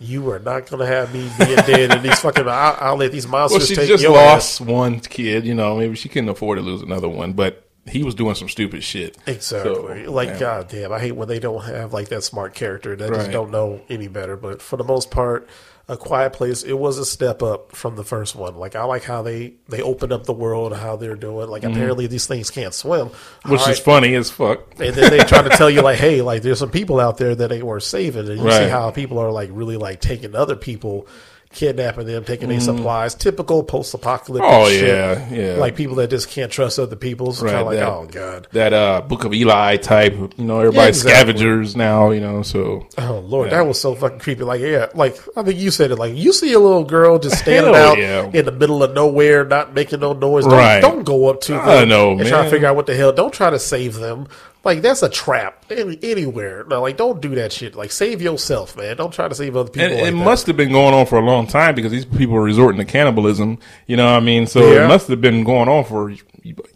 You are not gonna have me being dead, and these fucking I'll, I'll let these monsters well, she take just your ass. lost one kid. You know, maybe she couldn't afford to lose another one, but he was doing some stupid shit. Exactly. So, like, yeah. god damn, I hate when they don't have like that smart character that just don't know any better. But for the most part, A Quiet Place, it was a step up from the first one. Like, I like how they they open up the world, how they're doing. Like, apparently these things can't swim, Mm-hmm. Which All is funny as fuck. And then they try to tell you like, hey, like there's some people out there that ain't worth saving, and you see how people are like really like taking other people, kidnapping them, taking their supplies, typical post-apocalyptic. Oh, shit. yeah, yeah. Like people that just can't trust other people. So kind Right, of like, that- oh god, That uh, Book of Eli type. You know, everybody's exactly. scavengers now. You know, so oh lord, that was so fucking creepy. Like yeah, like I think you said it. Like you see a little girl just standing Hell out yeah. in the middle of nowhere, not making no noise. Don't, Right. don't go up to them I know, and try to figure out what the hell. Don't try to save them. Like that's a trap any, anywhere. No, like don't do that shit. Like save yourself, man. Don't try to save other people. And like it that. must have been going on for a long time because these people are resorting to cannibalism. You know what I mean? So Yeah. it must have been going on for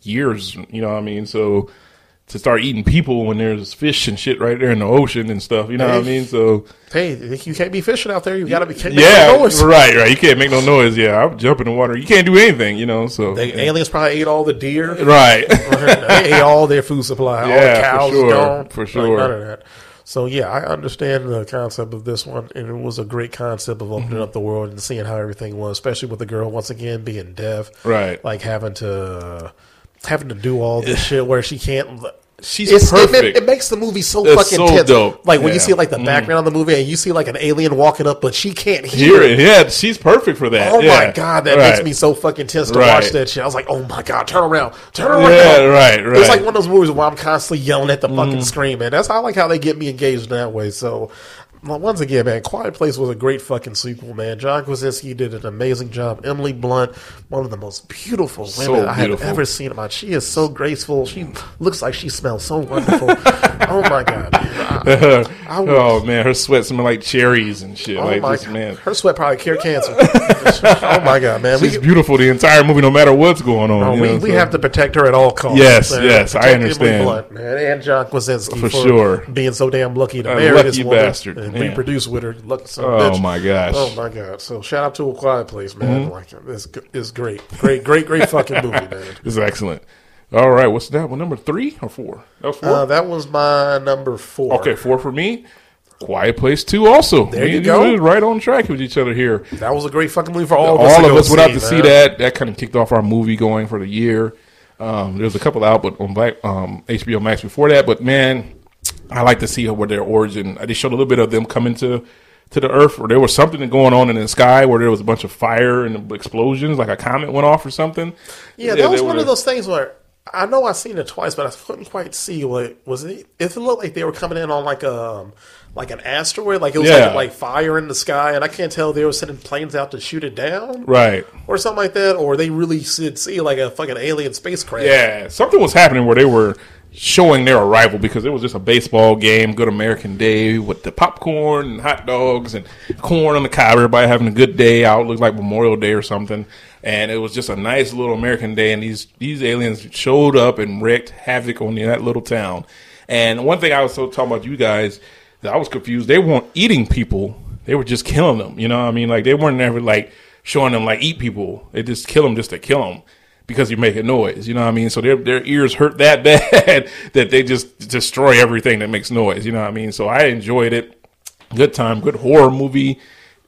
years. You know what I mean? So to start eating people when there's fish and shit right there in the ocean and stuff. You know what I mean? So Hey, you can't be fishing out there. You gotta be. Yeah, no right, right. You can't make no noise. Yeah, I'm jumping in the water. You can't do anything. You know. So The aliens probably ate all the deer. right. they ate all their food supply. all the Yeah, for sure, gone. for Like, sure. none of that. So yeah, I understand the concept of this one, and it was a great concept of opening Mm-hmm. up the world and seeing how everything was, especially with the girl once again being deaf, Right. Like having to having to do all this shit where she can't. She's It's, it, perfect. it makes the movie so It's fucking so tense. dope. Like when you see like the mm. background of the movie and you see like an alien walking up, but she can't Hear it. Yeah, she's perfect for that. Oh Yeah. my god, that Right. makes me so fucking tense to Right. watch that shit. I was like, oh my god, turn around, turn around. Yeah, right, right. It's like one of those movies where I'm constantly yelling at the fucking mm. screen, man. That's how I like how they get me engaged that way. So. Well, Once again, man, Quiet Place was a great fucking sequel, man. John Krasinski did an amazing job. Emily Blunt, one of the most beautiful So women I have ever seen. About she is so graceful. She looks like she smells so wonderful. oh my god. I, I would- oh man, her sweat smell like cherries and shit. oh like my god, man, her sweat probably cured cancer. oh my god, man. she's We, beautiful the entire movie, no matter what's going on. You we, know, we so- have to protect her at all costs. Yes, man. yes, I Protect Emily understand. Blunt, man, and John Krasinski For for, sure. being so damn lucky to A marry this woman bastard, and man. reproduce with her. Of a Oh bitch. my gosh. Oh my god! So shout out to a quiet place, man. Mm-hmm. Like it's it's great, great, great, great fucking movie, man. It's excellent. All right, what's that one? Number three or four? That was. Uh, that was my number four. okay, four for me. Quiet Place Two. Also, There you go. was right on track with each other here. that was a great fucking movie for all of us. all of us went out to see that. That kind of kicked off our movie going for the year. Um, there's a couple out, but on Black um, HBO Max before that. But man, I like to see where their origin. Uh, they showed a little bit of them coming to to the Earth, where there was something going on in the sky, where there was a bunch of fire and explosions, like a comet went off or something. Yeah, that was one were- of those things where I know I've seen it twice, but I couldn't quite see what was it. It looked like they were coming in on like a like an asteroid, like it was Yeah. like, like fire in the sky, and I can't tell they were sending planes out to shoot it down, Right. or something like that, or they really did see like a fucking alien spacecraft. Yeah, something was happening where they were showing their arrival because it was just a baseball game, good American day with the popcorn and hot dogs and corn on the cob. Everybody having a good day out. Looked like Memorial Day or something, and it was just a nice little American day. And these these aliens showed up and wreaked havoc on that little town. And one thing I was so talking about you guys that I was confused. They weren't eating people; they were just killing them. You know what I mean? Like they weren't ever like showing them like eat people. They just kill them just to kill them because you're making noise. You know what I mean? So their their ears hurt that bad that they just destroy everything that makes noise. You know what I mean? So I enjoyed it. Good time, good horror movie.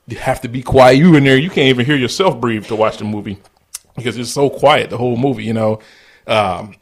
You have to be quiet. You in there, you can't even hear yourself breathe to watch the movie because it's so quiet the whole movie. You know. Um,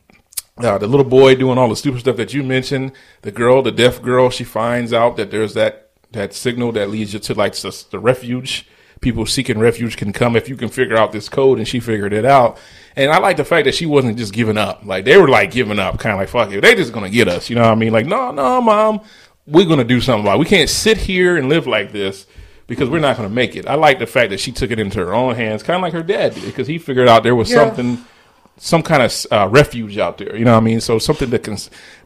uh, the little boy doing all the stupid stuff that you mentioned. The girl, the deaf girl, she finds out that there's that that signal that leads you to like the, the refuge. People seeking refuge can come if you can figure out this code, and she figured it out. And I like the fact that she wasn't just giving up. Like they were like giving up, kind of like fuck it, they just gonna get us. You know what I mean? Like no, no, mom, we're gonna do something about. it. We can't sit here and live like this because we're not gonna make it. I like the fact that she took it into her own hands, kind of like her dad did, because he figured out there was Yeah. something some kind of uh, refuge out there. You know what I mean? So something that can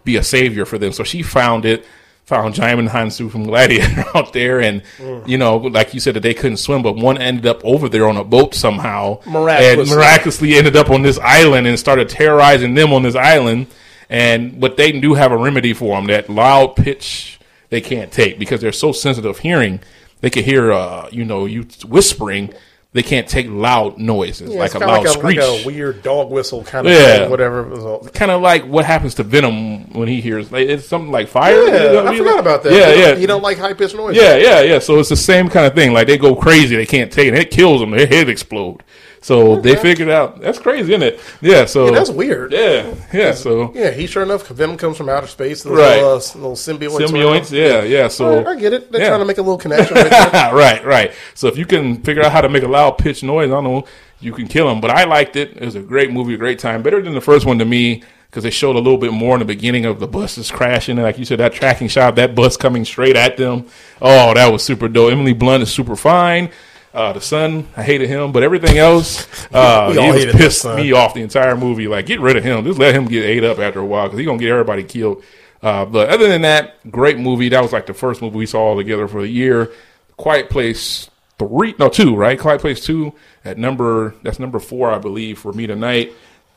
be a savior for them. So she found it, found Djimon Hounsou from Gladiator out there, and Mm. you know, like you said, that they couldn't swim, but one ended up over there on a boat somehow, Miraculously. and miraculously ended up on this island and started terrorizing them on this island. And but they do have a remedy for them that loud pitch they can't take because they're so sensitive of hearing. They can hear, uh, you know, you whispering. They can't take loud noises Yeah, like a loud like a, screech like a weird dog whistle kind of Yeah. thing, whatever. Kind of like what happens to Venom when he hears like, it's something like fire. You know Yeah, I mean? forgot about that. Yeah, He yeah, He don't like high pitched noise. yeah, yeah, yeah. So it's the same kind of thing. Like they go crazy, they can't take it. It kills them. Their head explode. So they figured out that's crazy, isn't it? Yeah. So Yeah, that's weird. Yeah, yeah. So Yeah, he sure enough. Venom comes from outer space. and Right. Little, uh, little symbiotes. symbiotes. Yeah, yeah. So I get it. They're yeah. trying to make a little connection. right right, right. So if you can figure out how to make a loud pitch noise, I don't know, you can kill him. But I liked it. It was a great movie, a great time. Better than the first one to me because they showed a little bit more in the beginning of the buses crashing. And like you said, that tracking shot, that bus coming straight at them. Oh, that was super dope. Emily Blunt is super fine. Uh, the son, I hated him, but everything else, uh, he was pissed me off the entire movie. Like, get rid of him. Just let him get ate up after a while because he's gonna get everybody killed. Uh, but other than that, great movie. That was like the first movie we saw all together for the year. Quiet Place three, no two, right? Quiet Place two at number that's number four, I believe, for me tonight.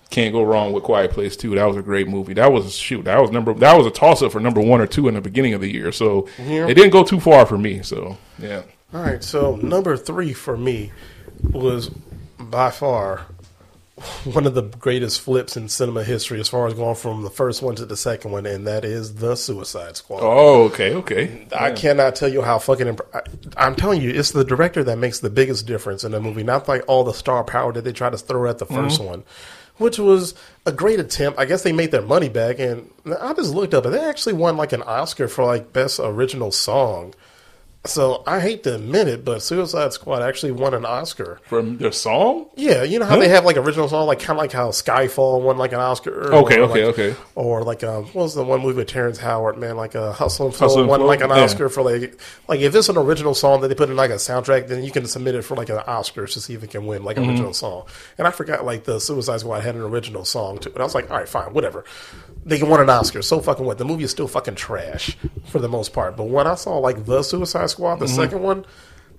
Can't go wrong with Quiet Place two. That was a great movie. That was shoot. That was number. That was a toss up for number one or two in the beginning of the year. So it didn't go too far for me. So yeah. All right, so number three for me was by far one of the greatest flips in cinema history as far as going from the first one to the second one, and that is The Suicide Squad. Oh, okay, okay. I cannot tell you how fucking. Imp- I, I'm telling you, it's the director that makes the biggest difference in the movie, not like all the star power that they try to throw at the mm-hmm. 1st one, which was a great attempt. I guess they made their money back, and I just looked up, and they actually won like an Oscar for like best original song. So I hate to admit it, but Suicide Squad actually won an Oscar. From their song. Yeah, you know how they have like original song, like kind of like how Skyfall won like an Oscar. Okay, or, okay, like- okay. Or like uh, what was the one movie with Terrence Howard? Man, like uh, Hustle and Flow Hustle won Flow? like an Yeah. Oscar for like like if it's an original song that they put in like a soundtrack, then you can submit it for like an Oscar to see if it can win like an Mm-hmm. original song. And I forgot like the Suicide Squad had an original song too, and I was like, all right, fine, whatever. They can win an Oscar. So fucking what? The movie is still fucking trash for the most part. But when I saw like the Suicide Squad, the Mm-hmm. second one,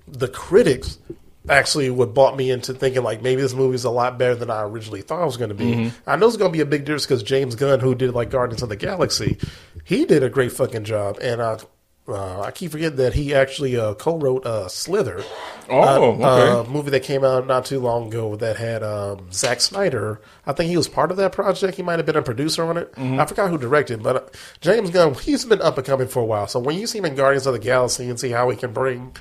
the critics actually what bought me into thinking like maybe this movie's a lot better than I originally thought it was going to be. Mm-hmm. I know it's going to be a big difference because James Gunn, who did like Guardians of the Galaxy, he did a great fucking job, and uh, uh, I keep forgetting that he actually uh, co-wrote uh, Slither. Oh, uh, uh, okay. movie that came out not too long ago that had um, Zack Snyder. I think he was part of that project. He might have been a producer on it. Mm-hmm. I forgot who directed, but uh, James Gunn, he's been up and coming for a while. So when you see him in Guardians of the Galaxy and see how he can bring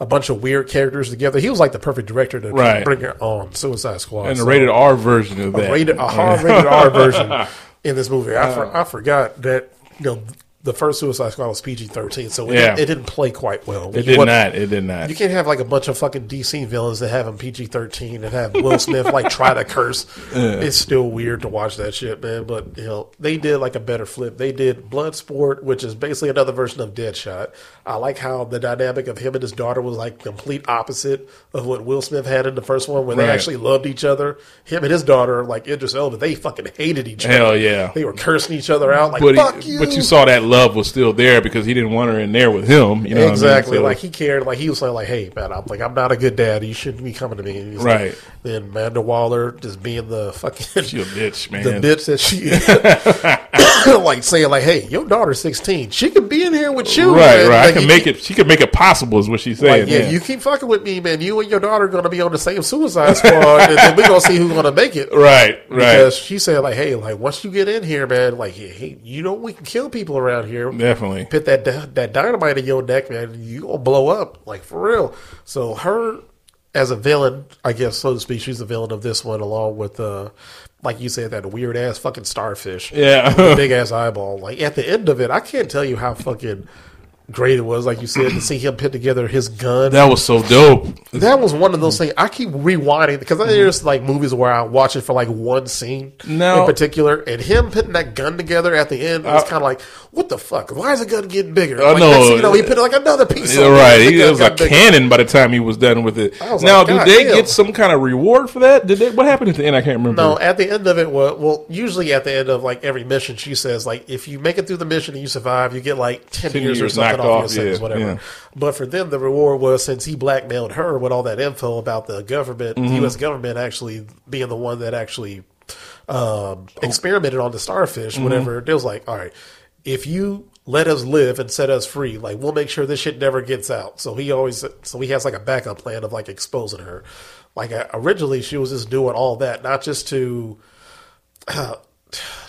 a bunch of weird characters together, he was like the perfect director to Right. bring it on Suicide Squad. And the So- rated R version of that. a rated, a hard rated R version in this movie. I, for, I forgot that you know the first Suicide Squad was PG thirteen, so it, Yeah. didn't, it didn't play quite well. It did not. It did not. You can't have like a bunch of fucking DC villains that have them PG thirteen and have Will Smith like try to curse. It's still weird to watch that shit, man. But you know they did like a better flip. They did Bloodsport, which is basically another version of Deadshot. I like how the dynamic of him and his daughter was like complete opposite of what Will Smith had in the first one, where they actually loved each other. Him and his daughter, like Idris Elba, they fucking hated each other. Hell yeah. They were cursing each other out like But, "fuck he, you." but you saw that love was still there because he didn't want her in there with him. You know what I mean? exactly. So- Like he cared. Like he was saying, like, "Hey, man, I'm like, I'm not a good dad. You shouldn't be coming to me." He's like- Right. then Amanda Waller just being the fucking She a bitch, man. the bitch that she like saying like, "Hey, your daughter's 16. She could be in here with you, right, man. right. I can make it. She can make it possible, is what she's saying. Like, yeah, yeah. you keep fucking with me, man. You and your daughter are going to be on the same Suicide Squad, and then we're going to see who's going to make it. right, right. Because she said, like, hey, like once you get in here, man, like, hey, you know we can kill people around here. Definitely. put that that dynamite in your neck, man, you gonna blow up, like for real. So her as a villain, I guess so to speak, she's the villain of this one, along with uh, like you said, that weird ass fucking starfish, Yeah. big ass eyeball. Like at the end of it, I can't tell you how fucking great it was. Like you said, to see him put together his gun. That was so dope. That was one of those things. I keep rewinding because there's like movies where I watch it for like one scene No. in particular, and him putting that gun together at the end was kind of like, what the fuck? Why is the gun getting bigger? I like, know. next you know, he put like another piece. Yeah, on it, right. and the He gun was a bigger. cannon by the time he was done with it. Now, like, do they get some kind of reward for that? Did they? What happened at the end? I can't remember. No, at the end of it, well, well, usually at the end of like every mission, she says like, if you make it through the mission and you survive, you get like ten, 10 years, or something off, your off, sentence, yeah, whatever. yeah. But for them, the reward was since he blackmailed her with all that info about the government, Mm-hmm. the U.S. government actually being the one that actually um, experimented on the starfish, Mm-hmm. whatever. It was like, all right, if you let us live and set us free, like we'll make sure this shit never gets out. So he always, so he has like a backup plan of like exposing her. Like uh, originally, she was just doing all that, not just to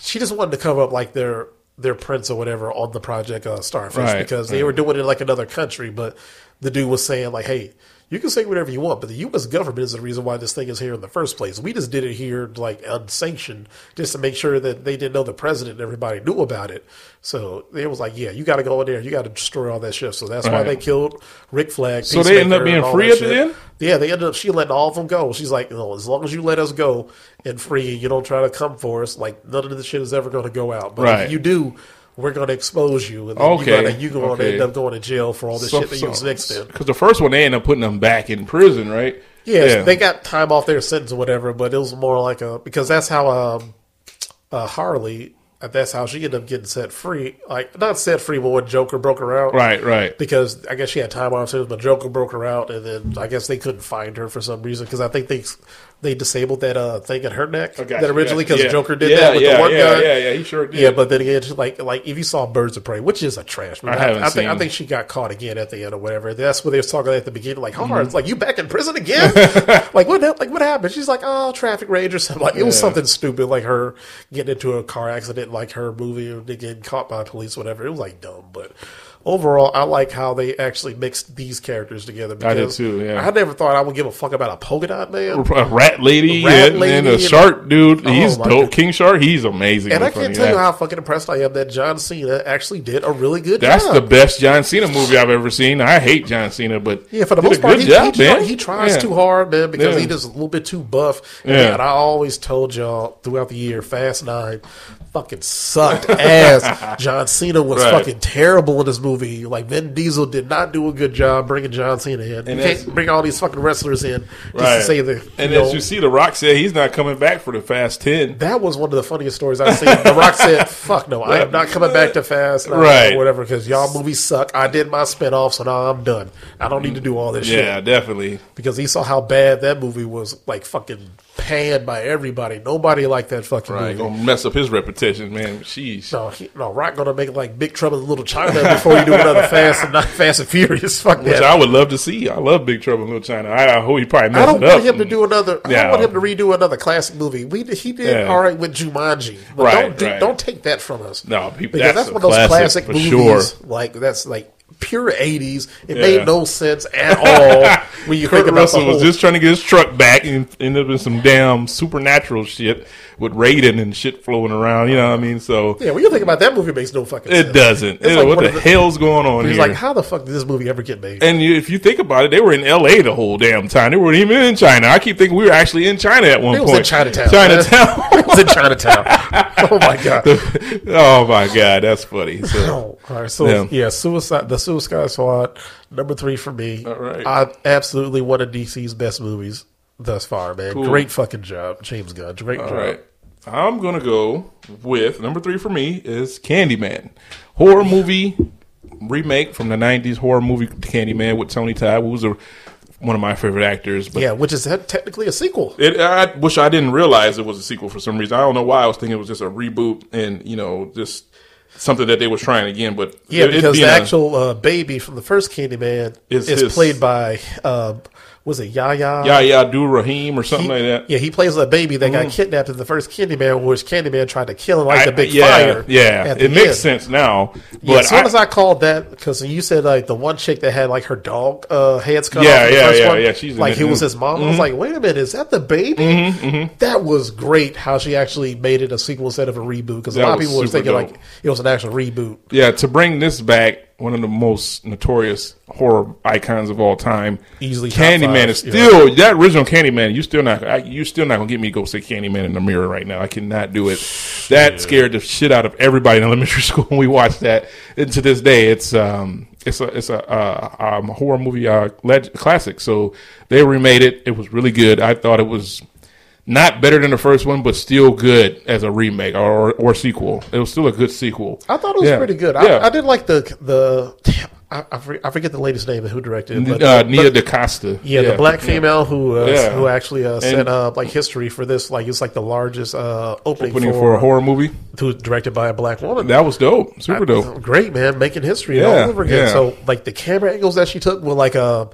she just wanted to cover up like their their prints or whatever on the project uh, Starfish Right, because they were doing it like another country, but the dude was saying like, "Hey, you can say whatever you want, but the U.S. government is the reason why this thing is here in the first place. We just did it here like unsanctioned, just to make sure that they didn't know the president and everybody knew about it. So it was like, yeah, you got to go in there, you got to destroy all that shit. So that's why they killed Rick Flag. So they ended up being free at the end? Yeah, they ended up. She letting all of them go. She's like, no, as long as you let us go and free, you don't try to come for us. Like none of this shit is ever going to go out. But Right. if you do, we're going to expose you, and then Okay, you're gonna, to end up going to jail for all the shit that you was mixed in. Because the first one, they end up putting them back in prison, right? Yes, they got time off their sentence or whatever, but it was more like a because that's how um, uh, Harley. uh, That's how she ended up getting set free. Like not set free, but when Joker broke her out. Right, right. Because I guess she had time off sentence, but Joker broke her out, and then I guess they couldn't find her for some reason because I think they they disabled that uh, thing in her neck I got that originally because Yeah. Joker did Yeah, that with yeah, the one yeah, guy. Yeah, yeah, he sure did. Yeah, but then again, like like if you saw Birds of Prey, which is a trash movie, I haven't I, think I seen. think she got caught again at the end or whatever. That's what they were talking at the beginning, like, Mm-hmm. It's like you back in prison again? like what? Like what happened? She's like, oh, traffic rage or something. Like it was something stupid, like her getting into a car accident, like her movie or getting caught by police, whatever. It was like dumb, but. Overall, I like how they actually mixed these characters together. I did because too, yeah. I never thought I would give a fuck about a polka dot man. a rat lady, Rat and, lady and a and- shark dude. Oh, He's dope. God. King Shark, he's amazing. And I can't tell you how fucking impressed I am that John Cena actually did a really good job. That's job. the best John Cena movie I've ever seen. I hate John Cena, but Yeah, for the most part, good he, job, he, man. he tries Yeah. too hard, man, because Yeah. he just a little bit too buff. And, Yeah. man, I always told y'all throughout the year, Fast Nine fucking sucked ass. John Cena was Right. fucking terrible in this movie. Like Vin Diesel did not do a good job bringing John Cena in. And you can't bring all these fucking wrestlers in just Right. to say the. And know, as you see, The Rock said he's not coming back for the Fast Ten. that was one of the funniest stories I've seen. The Rock said, "Fuck no, I am not coming back to Fast Nine Right. or whatever because y'all movies suck. I did my spinoff, so now I'm done. I don't need to do all this shit." Yeah, definitely. because he saw how bad that movie was like fucking panned by everybody. Nobody liked that fucking Right, movie. gonna mess up his reputation, man. Sheesh. No, he, no, Rock gonna make like Big Trouble in Little China before you do another Fast and not Fast and Furious. Fuck Which that. I would love to see. I love Big Trouble in Little China. I, I hope he probably messed I don't it up. want him to do another. I Yeah. don't want him to redo another classic movie. We he did Yeah. all right with Jumanji, but Right, don't do, right. don't take that from us. No, pe- because that's that's, one of those classic classic movies. sure. Like that's like pure '80s. It Yeah. made no sense at all when you Kurt think about Russell the whole. was just trying to get his truck back and ended up in some damn supernatural shit with Raiden and shit flowing around. You know what I mean? So yeah, when you think about that movie, it makes no fucking sense. it doesn't. It's like what the the- hell's going on He's here? like, how the fuck did this movie ever get made? and you, if you think about it, they were in L.A. the whole damn time. They weren't even in China. I keep thinking we were actually in China at one point. It was point. in Chinatown. Chinatown. it was in Chinatown. oh my god. oh my god, that's funny. So, Oh, all right. So Yeah. yeah. Suicide, the Suicide Squad, number three for me. All right. I absolutely one of DC's best movies thus far, man. Cool. Great fucking job, James Gunn. Great all job. right, I'm gonna go with number three for me is Candyman, horror movie remake from the '90s horror movie Candyman with Tony Todd, who was a, one of my favorite actors. But Yeah, which is technically a sequel. It, I wish I didn't realize it was a sequel for some reason. I don't know why I was thinking it was just a reboot and you know just something that they were trying again. But Yeah, it- because the being a- actual uh, baby from the first Candyman Is is, his- played by um, was it Yahya? Yahya Abdul Rahim or something He- like that. Mm-hmm. Yeah, he plays a baby that got kidnapped in the first Candyman, which Candyman tried to kill him like I- the big yeah, fire. Yeah, it makes end. sense now. But Yeah, as soon I- as I called that, because you said like the one chick that had like her dog uh, heads cut Yeah, off. yeah, first yeah, one, yeah, she's like it, he was his mom. I was like, wait a minute, is that the baby? Mm-hmm, That was great. How she actually made it a sequel instead of a reboot. Because a lot of people were thinking dope. like it was an actual reboot. yeah, to bring this back, one of the most notorious horror icons of all time, Easily Candyman five, is yeah. still that original Candyman. You still not, I, you still not gonna get me to go see Candyman in the mirror right now. I cannot do it. That scared the shit out of everybody in elementary school when we watched that. And to this day, it's um, it's a it's a uh, um, horror movie uh, leg- classic. So they remade it. It was really good. I thought it was not better than the first one, but still good as a remake or or sequel. It was still a good sequel. I thought it was Yeah. pretty good. Yeah. I, I did like the the. I, I forget- the latest name of who directed it. But, uh, Nia DaCosta. Yeah, the black female who uh, Yeah. who actually uh, set up like history for this. Like it's like the largest uh, opening, opening for, for a horror movie. who directed by a black woman. That was dope. Super dope. Great man, making history Yeah, all over again. yeah. So like the camera angles that she took were like uh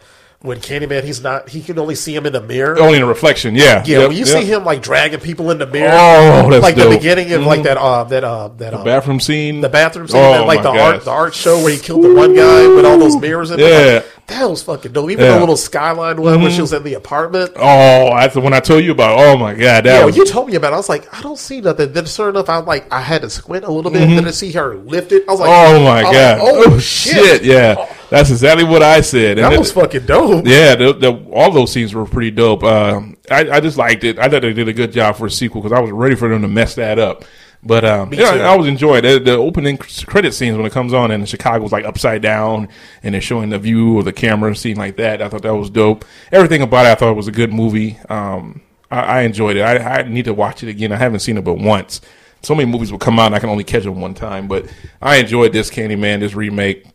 when Candyman he's not he can only see him in the mirror. Only in a reflection. Yeah. yeah, Yep, when you yep. see him like dragging people in the mirror. Oh, that's like dope. the beginning of like that uh that uh that uh, bathroom scene. the bathroom scene, Oh, like the gosh. art the art show where he killed the one guy with all those mirrors in Yeah. there. Like, that was fucking dope. Even Yeah. the little skyline one where she was in the apartment. Oh, that's the one I told you about. Oh my god, that Yeah, when was you told me about it, I was like, I don't see nothing. Then sure enough, I like I had to squint a little bit, then I see her lift it. I was like, Oh my god! like, oh, shit! Yeah, that's exactly what I said. And that it- was fucking dope. yeah, the, the, all those scenes were pretty dope. Um, I, I just liked it. I thought they did a good job for a sequel because I was ready for them to mess that up. But um, yeah. I was enjoying it. The, the opening credit scenes when it comes on and Chicago's like upside down and they're showing the view of the camera scene like that. I thought that was dope. Everything about it, I thought it was a good movie. Um, I, I enjoyed it. I, I need to watch it again. I haven't seen it but once. So many movies will come out and I can only catch them one time. But I enjoyed this Candyman, this remake.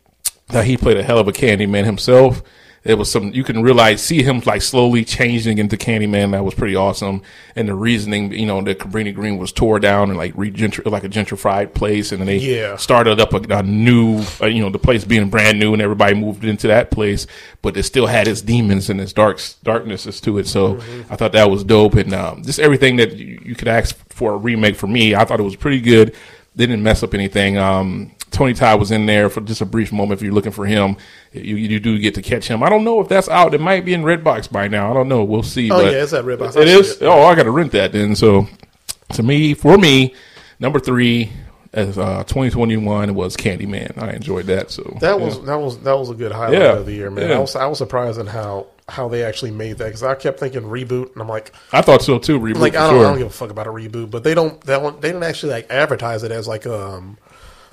Now he played a hell of a Candyman himself. It was some you can realize see him like slowly changing into Candyman. That was pretty awesome. And the reasoning, you know, that Cabrini Green was tore down and like regentr like a gentrified place, and then they Yeah. started up a, a new, uh, you know, the place being brand new, and everybody moved into that place, but it still had its demons and its dark darknesses to it. So Mm-hmm. I thought that was dope, and um, just everything that you, you could ask for a remake for me, I thought it was pretty good. They didn't mess up anything. Um, Tony Todd was in there for just a brief moment. If you're looking for him, you, you do get to catch him. I don't know if that's out. It might be in Redbox by now. I don't know. We'll see. Oh, but yeah, it's at Redbox. It see it. Oh, I got to rent that then. So to me, for me, number three as uh, 2021 was Candyman. I enjoyed that. So That yeah. was that was that was a good highlight Yeah. of the year, man. Yeah. I was I was surprised at how how they actually made that because I kept thinking reboot, and I'm like, I thought so too. Reboot like I don't, sure. I don't give a fuck about a reboot, but they don't they don't they didn't actually like advertise it as like um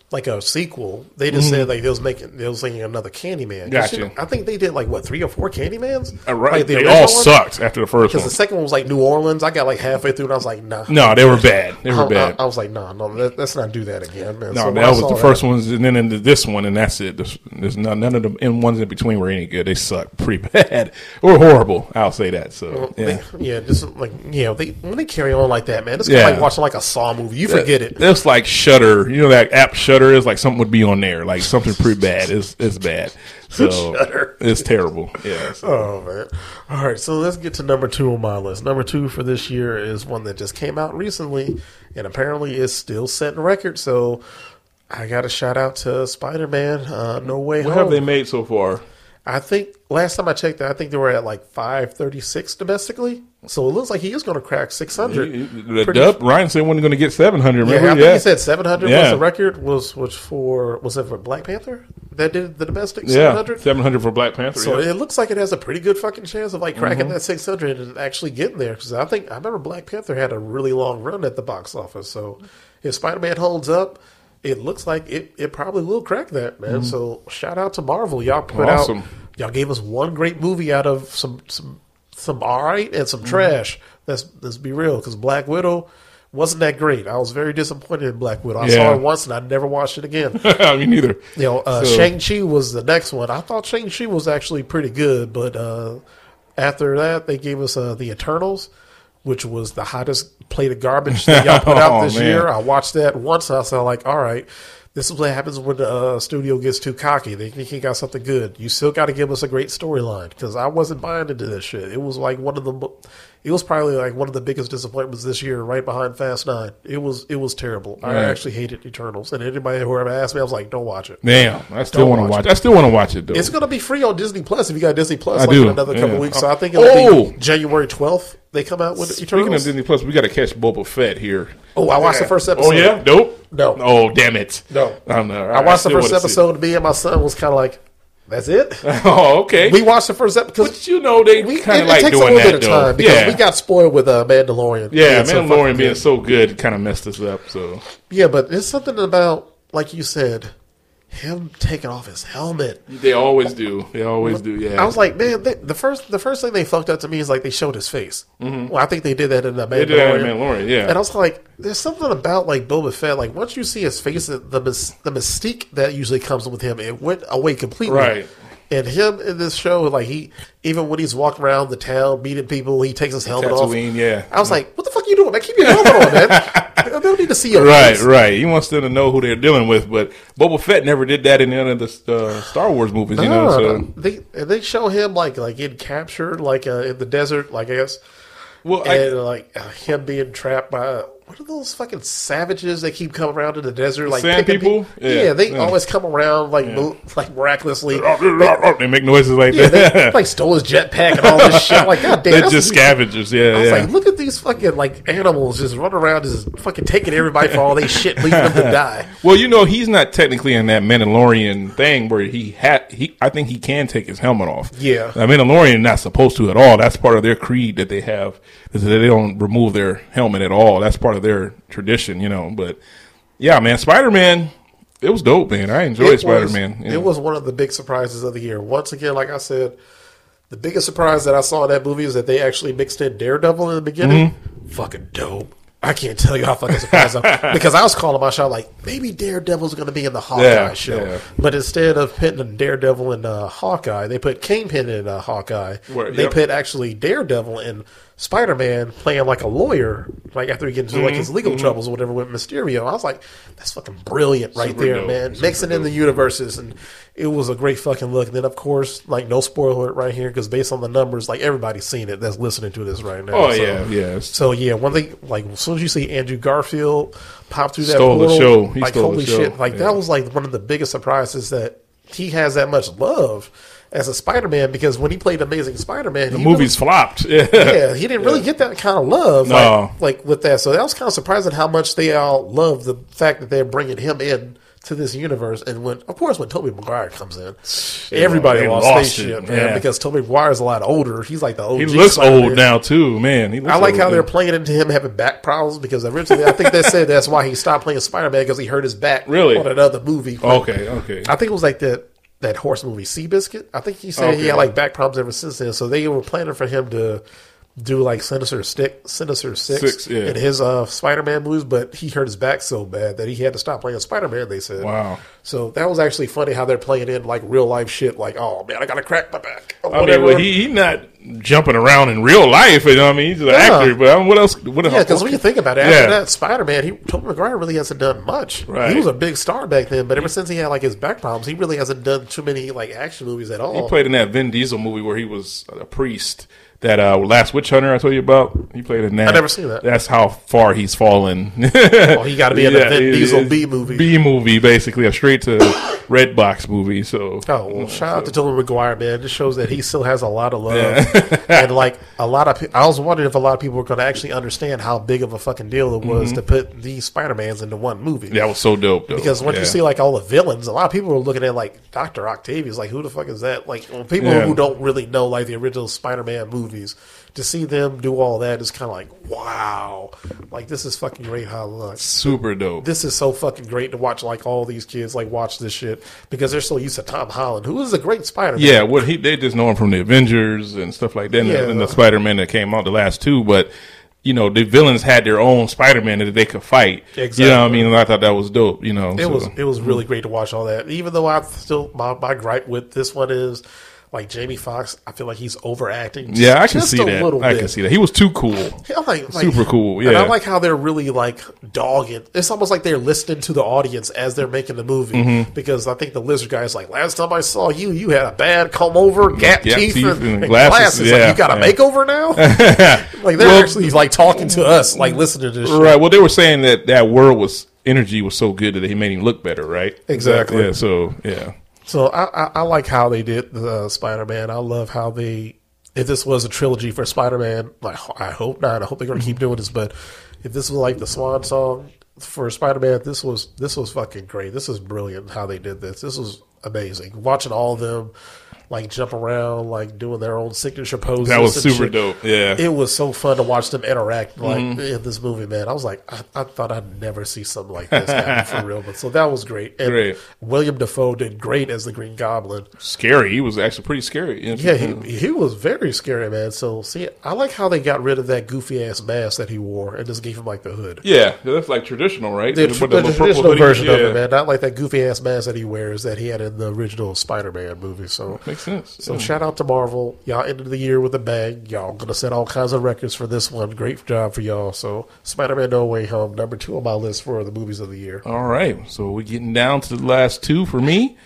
like a sequel. They just said like they was making they was making another Candyman. 'Cause, Gotcha. you know, I think they did like what three or four Candymans. Uh, right. Like, the they all one? sucked after the first Because the second one was like New Orleans. I got like halfway through and I was like, nah. no, they were bad. They were I, bad. I, I was like, nah, no, let, let's not do that again, man. no, So that was saw the first ones, and then into this one, and that's it. There's, there's none, none of the in ones in between were any good. They sucked pretty bad or horrible. I'll say that. So yeah. They, yeah, just like yeah, they when they carry on like that, man, it's kind Yeah. like watching like a Saw movie. You forget it. It's like Shudder. You know that app Shudder is like something would be on there, like something pretty bad. It's it's bad. So Shudder. it's terrible. Yeah. so- Oh man! All right, so let's get to number two on my list. Number two for this year is one that just came out recently, and apparently is still setting records. So I got a shout out to Spider Man. Uh, no way what home. have they made so far? I think last time I checked, I think they were at like five thirty six domestically. So it looks like he is going to crack six hundred. The dub Ryan said wasn't going to get seven hundred. Yeah, I Remember? think he said seven hundred was the record. Was which for was it for Black Panther that did the domestic seven yeah, hundred? seven hundred for Black Panther. So yeah. it looks like it has a pretty good fucking chance of like cracking Mm-hmm. that 600 and actually getting there. Because I think I remember Black Panther had a really long run at the box office. So if Spider Man holds up, it looks like it, it probably will crack that man. So shout out to Marvel, y'all put Mm-hmm. Awesome. out y'all gave us one great movie out of some some some all right and Mm-hmm. some trash. Let's let's be real. Because Black Widow. Wasn't that great? I was very disappointed in Black Widow. I Yeah. saw it once and I never watched it again. Me neither. You know, uh, So- Shang Chi was the next one. I thought Shang Chi was actually pretty good, but uh, after that, they gave us uh, the Eternals, which was the hottest plate of garbage that y'all put out Oh, this man. year. I watched that once. And I was like, all right. This is what happens when uh, studio gets too cocky. They think he got something good. You still got to give us a great storyline because I wasn't buying into this shit. It was like one of the, it was probably like one of the biggest disappointments this year, right behind Fast Nine. It was it was terrible. I actually hated Eternals, and anybody who ever asked me, I was like, don't watch it. Damn, I still want to watch watch. I still want to watch it though. It's gonna be free on Disney Plus if you got Disney Plus I like do, in another couple yeah. weeks. So I think it'll Oh! be January twelfth. They come out with Speaking Eternals. of Disney Plus, we got to catch Boba Fett here. oh, I watched the first episode. Oh yeah, nope. No. Oh damn it. No. I. I watched the first episode. Me and my son was kind of like, "That's it." Oh okay. we watched the first episode because but you know they we kind of like takes doing a little that bit of though. time because yeah. we got spoiled with uh, Mandalorian. yeah, being Mandalorian fucking being so good kind of messed us up. So yeah, but there's something about like you said, him taking off his helmet. they always do. They always do. Yeah. I was like, man, they, the first the first thing they fucked up to me is like they showed his face. Mm-hmm. Well, I think they did that in the Mandalorian. they did that in Mandalorian. Yeah. And I was like, there's something about like Boba Fett. Like once you see his face, the the mystique that usually comes with him, it went away completely. Right. And him in this show, like he, even when he's walking around the town meeting people, he takes his helmet off. Tatooine, yeah. I was like, what the fuck are you doing, man? Keep your helmet on, man. I need to see your Right, face. right. He wants them to know who they're dealing with, but Boba Fett never did that in any of the uh, Star Wars movies, you know. So. They they show him like like getting captured, like uh, in the desert, like I guess, well, I, and like uh, him being trapped by what are those fucking savages that keep coming around in the desert, like Sand people? pe- Yeah, Yeah, they yeah. always come around like mo- like miraculously. they make noises like Yeah, that. they like stole his jetpack and all this shit. Like, god damn, They're just what- scavengers. Yeah, I was yeah. like, look at these fucking like animals just running around, just fucking taking everybody for all they shit, leaving them to die. well, you know, he's not technically in that Mandalorian thing where he had. He, I think he can take his helmet off. Yeah. the Mandalorian not supposed to at all. That's part of their creed that they have. Is that they don't remove their helmet at all. That's part of their tradition, you know. But yeah, man, Spider Man, it was dope, man. I enjoyed Spider Man. It was one of the big surprises of the year. Once again, like I said, the biggest surprise that I saw in that movie is that they actually mixed in Daredevil in the beginning. Mm-hmm. Fucking dope. I can't tell you how fucking surprised I'm because I was calling my shot like maybe Daredevil's going to be in the Hawkeye Yeah, show, yeah. but instead of putting Daredevil in uh, Hawkeye, they put Kingpin in uh, Hawkeye. Where- they yep. put actually Daredevil in Spider Man playing like a lawyer, like after he gets into like Mm-hmm. his legal troubles or whatever with Mysterio. I was like, that's fucking brilliant right Super there, dope. man. Super Mixing in the universes and it was a great fucking look. And then of course, like no spoiler right here because based on the numbers, like everybody's seen it that's listening to this right now. Oh So- yeah, yeah. So yeah, one thing like as soon as you see Andrew Garfield pop through that Stole portal, show. He like holy shit, like Yeah. that was like one of the biggest surprises that he has that much love as a Spider-Man because when he played Amazing Spider-Man, The he movies flopped. Yeah. yeah, he didn't really get that kind of love, No. like, like with that. So that was kind of surprising how much they all love the fact that they're bringing him in to this universe. And when, of course, when Tobey Maguire comes in, everybody they lost, lost their it, shit, man, yeah. because Tobey Maguire's a lot older. He's like the old. He looks Spider-Man. old now too, man. He looks I like how they're playing into him having back problems because originally I think they said that's why he stopped playing Spider Man because he hurt his back Really? on another movie. Okay, okay. I think it was like that that horse movie Seabiscuit. I think he said he had like back problems ever since then. So they were planning for him to do like Sinister Stick, Sinister Six, Six, yeah. in his uh, Spider Man movies, but he hurt his back so bad that he had to stop playing Spider Man. They said, Wow. So that was actually funny how they're playing in like real life shit. Like, oh man, I gotta crack my back. I mean, whatever. well, he he not jumping around in real life. You know what I mean? He's an Yeah. actor, but I mean, what else? What Yeah, because when you think about it, after Yeah. that Spider Man, he Tobey Maguire really hasn't done much. Right. He was a big star back then, but ever since he had like his back problems, he really hasn't done too many like action movies at all. He played in that Vin Diesel movie where he was a priest. That uh, last witch hunter I told you about. He played in that. I never seen that. That's how far he's fallen. Oh, he got to be in a Vin Diesel B movie. B movie, basically a straight to Redbox movie. So Oh well, shout out to Tobey Maguire, man. This shows that he still has a lot of love, and like a lot of. I was wondering if a lot of people were going to actually understand how big of a fucking deal it was mm-hmm. to put these Spider Mans into one movie. that was so dope. Though. Because once Yeah. you see like all the villains, a lot of people were looking at like Doctor Octavius, like who the fuck is that? Like well, people Yeah. who don't really know like the original Spider-Man movies, to see them do all that is kind of like wow, like this is fucking great. How like, super dope. this is so fucking great to watch. Like all these kids like watch this shit because they're so used to Tom Holland, who is a great Spider-Man. Yeah, what he they just know him from the Avengers and stuff like that, and, Yeah. the, and the Spider Man that came out the last two. But you know, the villains had their own Spider Man that they could fight. You know what I mean? And I thought that was dope. You know, It so- was it was really great to watch all that. Even though I still my, my gripe with this one is like Jamie Foxx, I feel like he's overacting. just- yeah, I can see that. I bit. can see that. He was too cool. I like, like- Super cool, And I like how they're really like dogging. It's almost like they're listening to the audience as they're making the movie. Mm-hmm. Because I think the lizard guy is like, last time I saw you, you had a bad comb over, gap, Gap teeth, and, and glasses, glasses. yeah, like, you got a yeah. makeover now? like they're Well- actually like talking to us, like listening to this shit. Right. Well, they were saying that that world was energy was so good that he made him look better. Right. Exactly. Yeah. So yeah. So I, I, I like how they did the uh, Spider Man. I love how they. If this was a trilogy for Spider Man, like I hope not. I hope they're going to keep doing this. But if this was like the swan song for Spider Man, this was this was fucking great. This is brilliant how they did this. This was amazing. Watching all of them like jump around, like doing their own signature poses. That was super shit. dope. Yeah. It was so fun to watch them interact like Mm-hmm. in this movie, man. I was like, I, I thought I'd never see something like this happen for real. But so that was great. And Great. William Dafoe did great as the Green Goblin. Scary. He was actually pretty scary. Yeah, he, he was very scary, man. So see, I like how they got rid of that goofy ass mask that he wore and just gave him like the hood. Yeah, that's like traditional, right? The, the little traditional version of Yeah. it, man. Not like that goofy ass mask that he wears that he had in the original Spider Man movie. So Makes sense. So Yeah. shout out to Marvel. Y'all ended the year with a bang. Y'all gonna set all kinds of records for this one. Great job for y'all. So Spider-Man No Way Home, number two on my list for the movies of the year. All right, so we're getting down to the last two for me.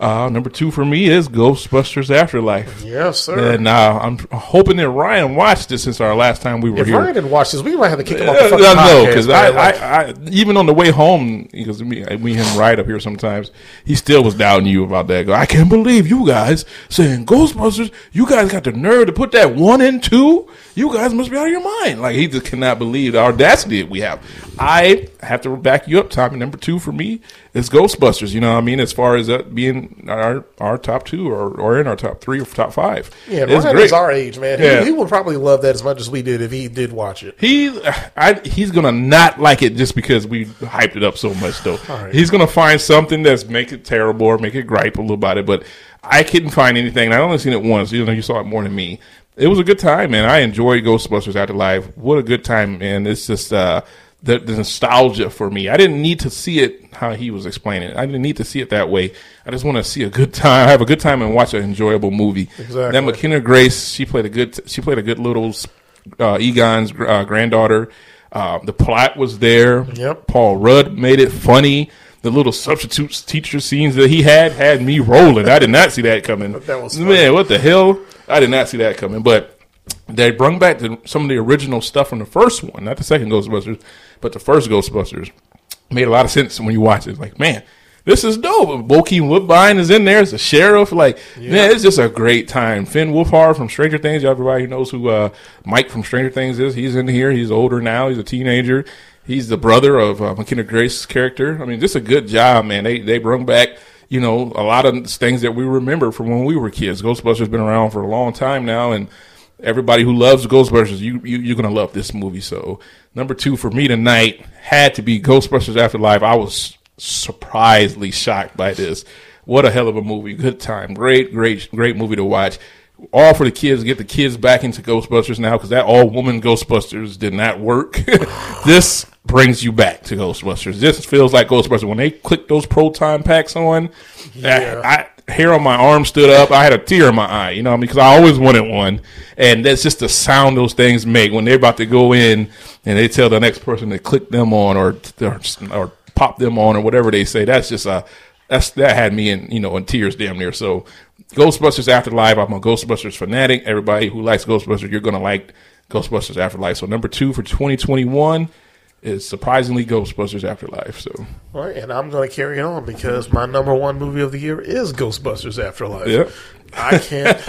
Uh, number two for me is Ghostbusters Afterlife. Yes, sir. And uh, I'm hoping that Ryan watched this since our last time we were if here. Ryan didn't watch this, we might have to kick him off the fucking I know because. I, I, I, even on the way home, because me, we him ride up here sometimes, he still was doubting you about that. Go, I can't believe you guys saying Ghostbusters. You guys got the nerve to put that one and two. You guys must be out of your mind. Like he just cannot believe the audacity that we have. I have to back you up, Tommy. Number two for me is Ghostbusters. You know what I mean? As far as that being our our top two or, or in our top three or top five. Yeah, it's Ryan great. is our age, man. He, Yeah. he would probably love that as much as we did if he did watch it. He, I, he's gonna not like it just because we hyped it up so much. Though right. he's gonna find something that's make it terrible or make it gripe a little about it. But I couldn't find anything. I only seen it once. You know, you saw it more than me. It was a good time, man. I enjoyed Ghostbusters Afterlife. What a good time, man! It's just uh, the, the nostalgia for me. I didn't need to see it how he was explaining it. I didn't need to see it that way. I just want to see a good time, have a good time, and watch an enjoyable movie. Exactly. That McKenna Grace, she played a good. She played a good little uh, Egon's uh, granddaughter. Uh, the plot was there. Yep. Paul Rudd made it funny. The little substitute teacher scenes that he had had me rolling. I did not see that coming. That was funny. man. What the hell? I did not see that coming. But they brung back the, some of the original stuff from the first one, not the second Ghostbusters, but the first Ghostbusters. Made a lot of sense when you watch it. Like, man, this is dope. Bokeem Woodbine is in there as the sheriff. Like, man, it's just a great time. Finn Wolfhard from Stranger Things. Everybody who knows who uh, Mike from Stranger Things is. He's in here. He's older now. He's a teenager. He's the brother of uh, McKenna Grace's character. I mean, just a good job, man. They they brung back you know a lot of things that we remember from when we were kids. Ghostbusters has been around for a long time now, and everybody who loves Ghostbusters, you, you you're gonna love this movie. So number two for me tonight had to be Ghostbusters Afterlife. I was surprisingly shocked by this. What a hell of a movie! Good time, great, great, great movie to watch. All for the kids. Get the kids back into Ghostbusters now because that all woman Ghostbusters did not work. this brings you back to Ghostbusters. This feels like Ghostbusters when they click those proton packs on. Yeah. I, I hair on my arm stood up. I had a tear in my eye, you know, because I always wanted one. And that's just the sound those things make when they're about to go in and they tell the next person to click them on or or, or pop them on or whatever they say. That's just a that's that had me in you know in tears damn near. So Ghostbusters Afterlife. I'm a Ghostbusters fanatic. Everybody who likes Ghostbusters, you're gonna like Ghostbusters Afterlife. So number two for 2021 is surprisingly Ghostbusters Afterlife. So All right, and I'm going to carry it on because my number one movie of the year is Ghostbusters Afterlife. Yeah. I can't,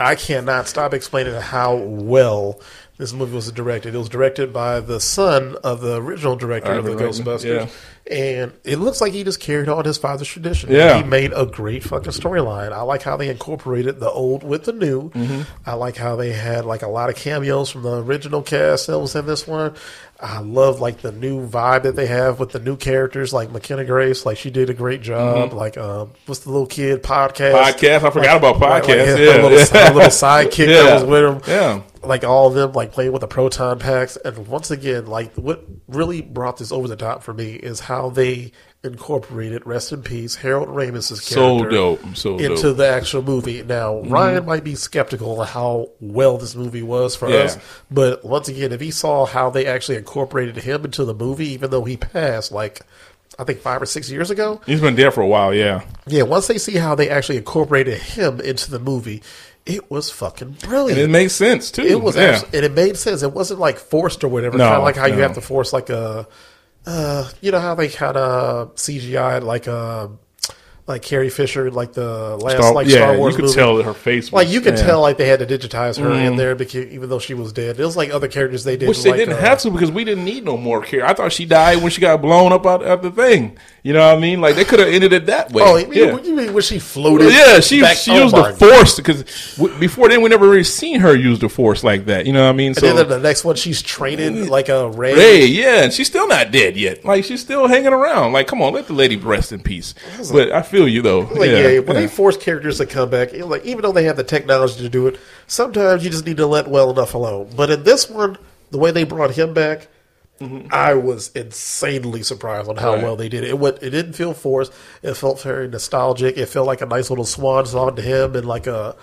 I cannot stop explaining how well this movie was directed. It was directed by the son of the original director of the Reitman, Ghostbusters, and it looks like he just carried on his father's tradition. Yeah. he made a great fucking storyline. I like how they incorporated the old with the new. Mm-hmm. I like how they had like a lot of cameos from the original cast that was in this one. I love like the new vibe that they have with the new characters, like McKenna Grace. Like she did a great job. Like um, what's the little kid podcast? Mm-hmm. Podcast. I forgot about Like- like podcasts. her yeah. little, little sidekick Yeah. that was with him. Yeah. Like all of them, like playing with the proton packs. And once again, like what really brought this over the top for me is how they incorporated, rest in peace, Harold Ramis's So character dope. So into dope. Mm-hmm. the actual movie. Now, Ryan might be skeptical of how well this movie was for Yeah. us, but once again, if he saw how they actually incorporated him into the movie, even though he passed like I think five or six years ago, He's been dead for a while. Yeah. yeah, once they see how they actually incorporated him into the movie, it was fucking brilliant. And it makes sense too. It was, yeah. abs- and it made sense. It wasn't like forced or whatever. No, kind of like how you have to force like a, uh, you know how they had a CGI like uh like Carrie Fisher, like the last Star- like yeah, Star Wars you could movie. tell that her face. Was, like you could yeah. Tell like they had to digitize her in there because even though she was dead, it was like other characters they did. Which they like, didn't uh, have to because we didn't need no more care. I thought she died when she got blown up out of the thing. You know what I mean? Like they could have ended it that way. Oh, you mean, yeah. you mean when she floated? Yeah, she back- she oh used the force because w- before then we never really seen her use the force like that. You know what I mean? And So then the next one, she's training like a Rey. Rey, yeah, and she's still not dead yet. Like she's still hanging around. Like, come on, let the lady rest in peace. But I feel you though. Like, yeah, yeah, when yeah. they force characters to come back, you know, like even though they have the technology to do it, sometimes you just need to let well enough alone. But in this one, the way they brought him back, mm-hmm. I was insanely surprised on how Right. well they did it. It, went, it didn't feel forced. It felt very nostalgic. It felt like a nice little swan song to him and like a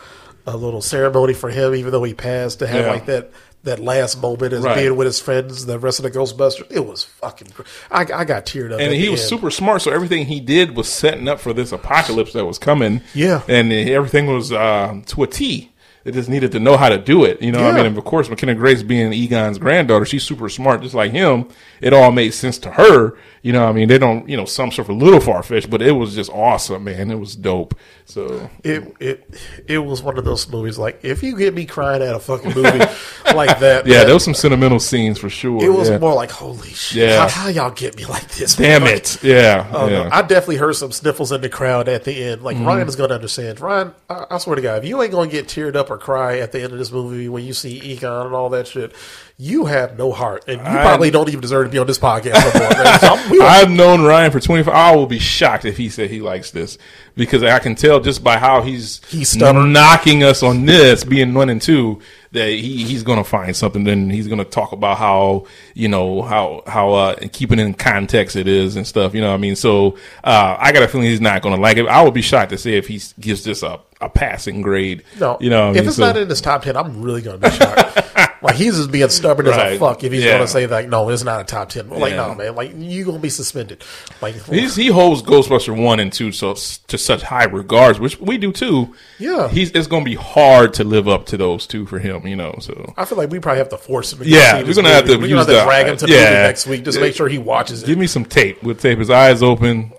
a little ceremony for him, even though he passed, to have Yeah. like that. That last moment as Right. being with his friends, the rest of the Ghostbusters, it was fucking. I, I got teared up, and he was end. super smart. So everything he did was setting up for this apocalypse that was coming. Yeah. and everything was uh, to a T. They just needed to know how to do it. You know, what I mean, and of course, McKenna Grace being Egon's granddaughter, she's super smart, just like him. It all made sense to her. You know, I mean, they don't, you know, some sort of a little far fetched, but it was just awesome, man. It was dope. So It it it was one of those movies like if you get me crying at a fucking movie like that, yeah, man, there was some sentimental scenes for sure. it was yeah. more like holy shit, Yeah. how, how y'all get me like this? Damn Like, it. Yeah. Oh, yeah. no. I definitely heard some sniffles in the crowd at the end. Like Mm-hmm. Ryan is going to understand. Ryan, I, I swear to God, if you ain't going to get teared up or cry at the end of this movie when you see Egon and all that shit, you have no heart, and you probably don't even deserve to be on this podcast no more. So I'm- we will- I've known Ryan for 25. I will be shocked if he said he likes this because I can tell just by how he's He's stubborn. knocking us on this, being one and two, that he, he's going to find something. Then he's going to talk about how you know how how uh, keeping in context it is and stuff. You know what I mean? So uh, I got a feeling he's not going to like it. I would be shocked to see if he gives this a, a passing grade. no, you know, I if mean? it's So- not in this top ten, I'm really going to be shocked. like he's just being stubborn as a fuck if he's Yeah. going to say like, no, it's not a top ten. Like, Yeah. no, man, like you going to be suspended. Like, He's, he holds Ghostbuster one and two so to such high regards, which we do too. Yeah. he's it's going to be hard to live up to those two for him. You know, so I feel like we probably have to force him. To Yeah, see we're gonna have to We're gonna use have to the- drag him to the yeah. movie next week. Just make sure he watches it. give me some tape. We'll tape his eyes open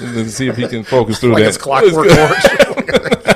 and see if he can focus through like that. Clockwork Orange.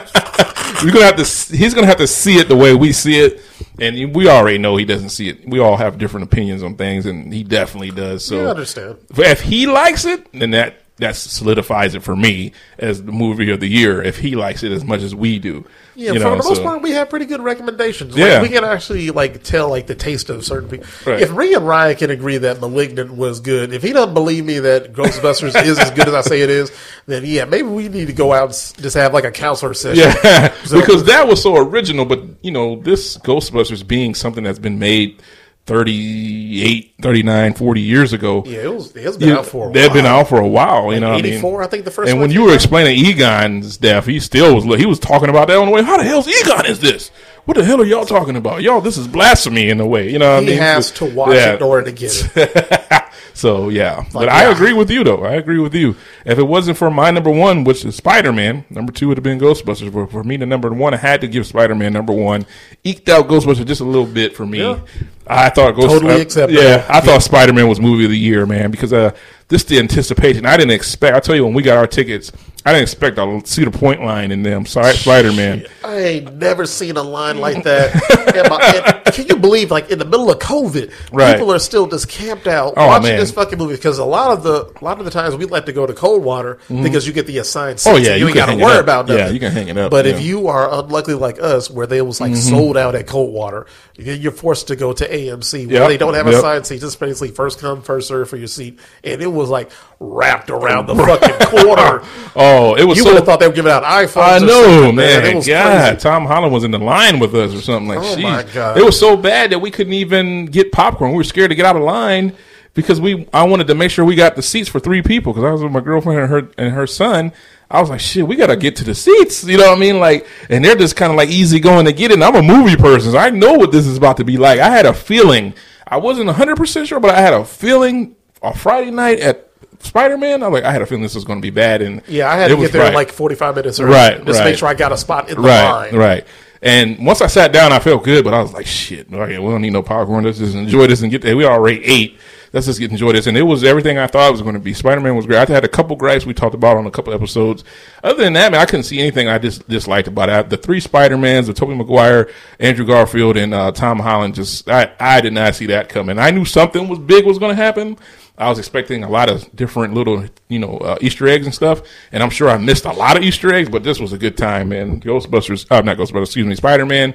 We're gonna have to. He's gonna have to see it the way we see it, and we already know he doesn't see it. We all have different opinions on things, and he definitely does. So I understand. If he likes it, then that that solidifies it for me as the movie of the year. If he likes it as much as we do, Yeah, you for the most so- part, we have pretty good recommendations. Like, Yeah. we can actually like tell like the taste of certain people. Right. If me and Ryan can agree that *Malignant* was good, if he doesn't believe me that *Ghostbusters* is as good as I say it is, then yeah, maybe we need to go out and just have like a counselor session. Yeah, So- because that was so original. But you know, this Ghostbusters being something that's been made 38, 39, 40 years ago. yeah, it was. It's been you- out for a they've been out for a while. You know, what I mean? 84, I think the first And when you were explaining Egon's death, he still was he was talking about that on the way. How the hell's Egon is this? What the hell are y'all talking about? Y'all, this is blasphemy in a way. You know, what He I mean? has to watch yeah. it in order to get it. So yeah, but Like, I yeah. agree with you though. I agree with you. If it wasn't for my number one, which is Spider Man, number two would have been Ghostbusters. But for me, the number one, I had to give Spider Man number one. Eked out Ghostbusters just a little bit for me. Yeah. I thought Ghost, Totally acceptable. Yeah, I thought Spider Man was movie of the year, man, because uh, this the anticipation. I didn't expect. I tell you, when we got our tickets, I didn't expect to see the point line in them. Sorry, Spider Man. I ain't never seen a line like that. And my- and can you believe, like in the middle of COVID, Right. people are still just camped out Oh, watching man. this fucking movie? Because a lot of the, a lot of the times we like to go to Coldwater because you get the assigned seats. Mm-hmm. Oh, yeah, and you you, ain't got to worry about Yeah, you can hang it up, But if yeah. Mm-hmm. you are unlucky like us, where they was like sold out at Coldwater, then you're forced to go to AMC where Yep. they don't have Yep. assigned seats. It's basically first come first serve for your seat, and it was like wrapped around the fucking corner. Oh, it was You so. would have thought they were giving out iPhones. I know, man. It was God, crazy. Tom Holland was in the line with us or something like. Oh, Jeez. my God. It was so bad that we couldn't even get popcorn. We were scared to get out of line because we. I wanted to make sure we got the seats for three people because I was with my girlfriend and her and her son. I was like, shit, we gotta get to the seats. You know what I mean? Like, and they're just kind of like easy going to get in. I'm a movie person, so I know what this is about to be like. I had a feeling. I wasn't 100 percent sure, but I had a feeling. On Friday night at Spider Man, I was like, I had a feeling this was going to be bad. And Yeah, I had to get there right. like 45 minutes early. Right, Just right. make sure I got a spot in the right, line. right. And once I sat down, I felt good, but I was like, shit, okay, we don't need no popcorn. Let's just enjoy this and get there. We already ate. Let's just enjoy this. And it was everything I thought it was going to be. Spider Man was great. I had a couple gripes we talked about on a couple episodes. Other than that, man, I couldn't see anything I just disliked about it. The three Spider Mans, the Tobey Maguire, Andrew Garfield, and uh, Tom Holland, just I, I did not see that coming. I knew something was big was going to happen. I was expecting a lot of different little, you know, uh, Easter eggs and stuff, and I'm sure I missed a lot of Easter eggs, but this was a good time, man. Ghostbusters, uh, not Ghostbusters, excuse me, Spider Man,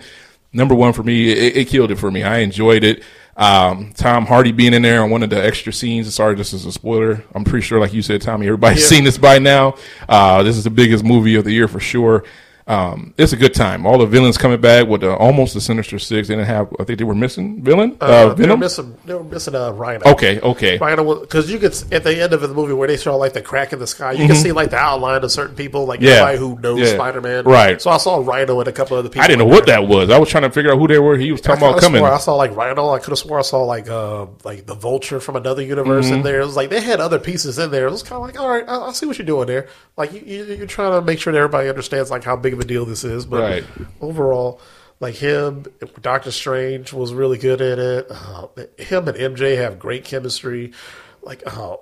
number one for me. It, it killed it for me. I enjoyed it. Um, Tom Hardy being in there on one of the extra scenes. Sorry, this is a spoiler. I'm pretty sure, like you said, Tommy, everybody's seen this by now. Uh, this is the biggest movie of the year for sure. Um, it's a good time. All the villains coming back with uh, almost the Sinister Six. They didn't have. I think they were missing villain. Uh, Uh, they were missing. They were missing a Rhino. Okay, okay. Rhino, because you could at the end of the movie where they show like the crack in the sky, you can see like the outline of certain people, like Mm-hmm. Yeah. everybody who knows Yeah. Spider Man. Right. So I saw Rhino and a couple other people. I didn't know what there. that was. I was trying to figure out who they were. He was talking about coming. swore I saw like Rhino. I could have swore I saw like uh like the Vulture from another universe Mm-hmm. in there. It was like they had other pieces in there. It was kind of like, all right, I, I see what you're doing there. Like you, you, you're trying to make sure that everybody understands like how big of a deal this is. But Right. overall, Like him, Doctor Strange was really good in it. Uh, him and MJ have great chemistry. Like, oh,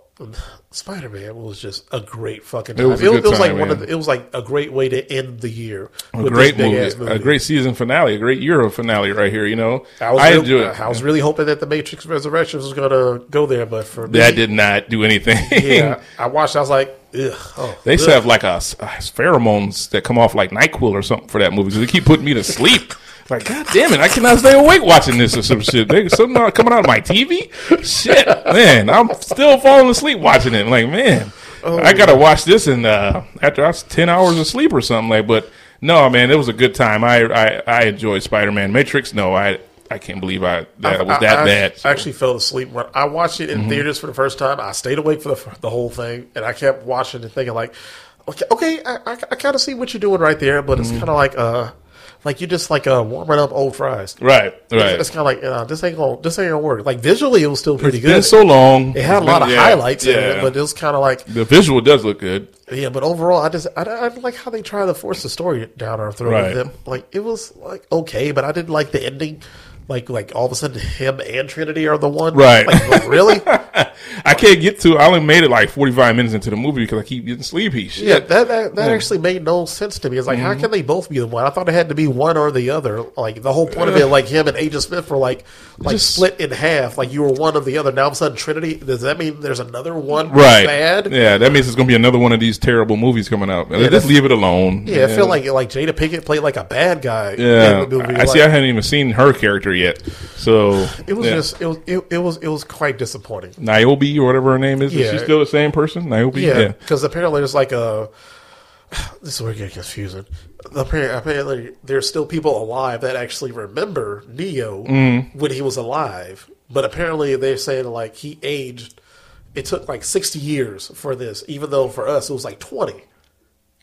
Spider Man was just a great fucking. Time. It was good it was like time, one of the, it was like a great way to end the year. A great movie, big-ass a great season finale, a great Euro finale right here. You know, I was, I real- enjoy it. I was really hoping that the Matrix Resurrections was going to go there, but for me, that did not do anything. Yeah, I watched. I was like, ugh. Oh, They ugh. have like a, a pheromones that come off like Nyquil or something for that movie because they keep putting me to sleep. Like, God damn it, I cannot stay awake watching this or some shit. They something coming out of my TV. Shit, man, I'm still falling asleep watching it. Like, man, I gotta watch this in uh, after I was ten hours of sleep or something. Like, but no, man, it was a good time. I I, I enjoyed Spider Man Matrix. No, I I can't believe I that was that I, bad. I actually fell asleep when I watched it in Mm-hmm. theaters for the first time. I stayed awake for the, the whole thing, and I kept watching and thinking like, okay, okay, I, I, I kind of see what you're doing right there, but Mm-hmm. it's kind of like uh, like you just like uh warming up old fries. right, right. It's kind of like uh, this ain't gonna this ain't gonna work. Like visually, it was still pretty good. It's been so long. it had a lot been- of yeah, highlights in yeah. it, but it was kind of like the visual does look good. yeah. But overall, I just I, I like how they try to force the story down our throat. Right. With them. Like it was like okay, but I didn't like the ending. Like like all of a sudden, him and Trinity are the one. Right. Like, really? I can't get to. I only made it like forty five minutes into the movie because I keep getting sleepy. Shit. Yeah, that that, that actually made no sense to me. It's like, how Mm-hmm. can they both be the one? I thought it had to be one or the other. Like the whole point of it, like him and Agent Smith were like like Just- split in half. Like you were one of the other. Now all of a sudden, Trinity. Does that mean there's another one right. bad? Yeah, that means it's gonna be another one of these terrible movies coming out. Just leave it alone. Yeah, I feel like like Jada Pinkett played like a bad guy. Yeah, in the movie. I see. I Like, hadn't even seen her character yet, so it was yeah. just it was it, it was it was quite disappointing. Niobe or whatever her name is. Is she still the same person? Niobe. Yeah, Yeah. because apparently there's like a. This is where it gets confusing. Apparently, apparently, there's still people alive that actually remember Neo Mm. when he was alive, but apparently they're saying like he aged. It took like 60 years for this, even though for us it was like 20.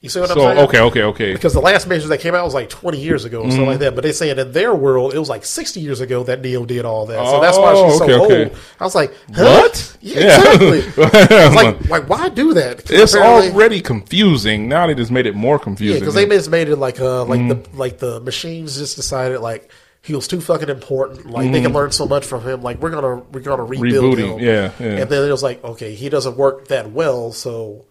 You see what I'm So saying? okay, okay, okay. Because the last Matrix that came out was like 20 years ago, or Mm-hmm. something like that. But they saying in their world, it was like 60 years ago that Neo did all that. So that's why Oh, she's so okay, okay. old. I was like, huh? What? Yeah, Yeah. exactly. Like, like, why do that? It's already confusing. Now they just made it more confusing. Yeah, because they just made it like uh like Mm-hmm. the like the machines just decided like he was too fucking important. Like Mm-hmm. they can learn so much from him. Like we're gonna we're gonna rebuild Reboot him. him. Yeah, yeah. And then it was like okay, he doesn't work that well, so.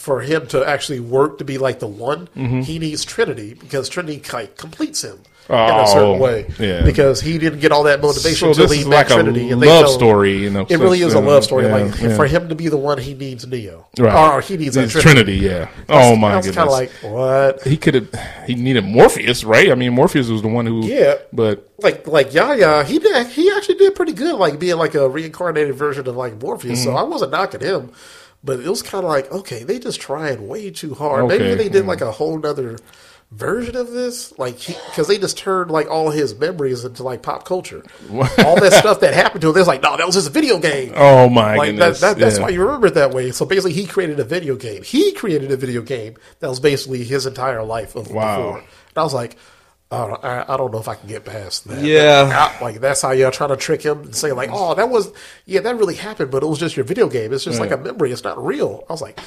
For him to actually work to be like the one, Mm-hmm. he needs Trinity because Trinity like, completes him in Oh, a certain way. yeah. Because he didn't get all that motivation So until he met like a Trinity. and they love story, you know, It really is a love story. yeah, like yeah. for him to be the one, he needs Neo, Right. or he needs a Trinity. Trinity. Yeah. Oh my was goodness. kind of like, what? he could have. He needed Morpheus, right? I mean, Morpheus was the one who. Yeah. But like like Yahya, he did he actually did pretty good, like being like a reincarnated version of like Morpheus. Mm-hmm. So I wasn't knocking him, but it was kind of like okay, they just tried way too hard. Okay, Maybe they did like hmm. a whole nother version of this, like because they just turned like all his memories into like pop culture. all that stuff that happened to him, they're like, no, that was just a video game. oh my Like that, goodness. that, that's yeah. why you remember it that way. So basically, he created a video game. He created a video game that was basically his entire life of Wow. before. And I was like, I, I don't know if I can get past that. Yeah. I- like that's how y'all trying to trick him and say like, oh, that was yeah, that really happened, but it was just your video game. It's just like a memory. It's not real. I was like,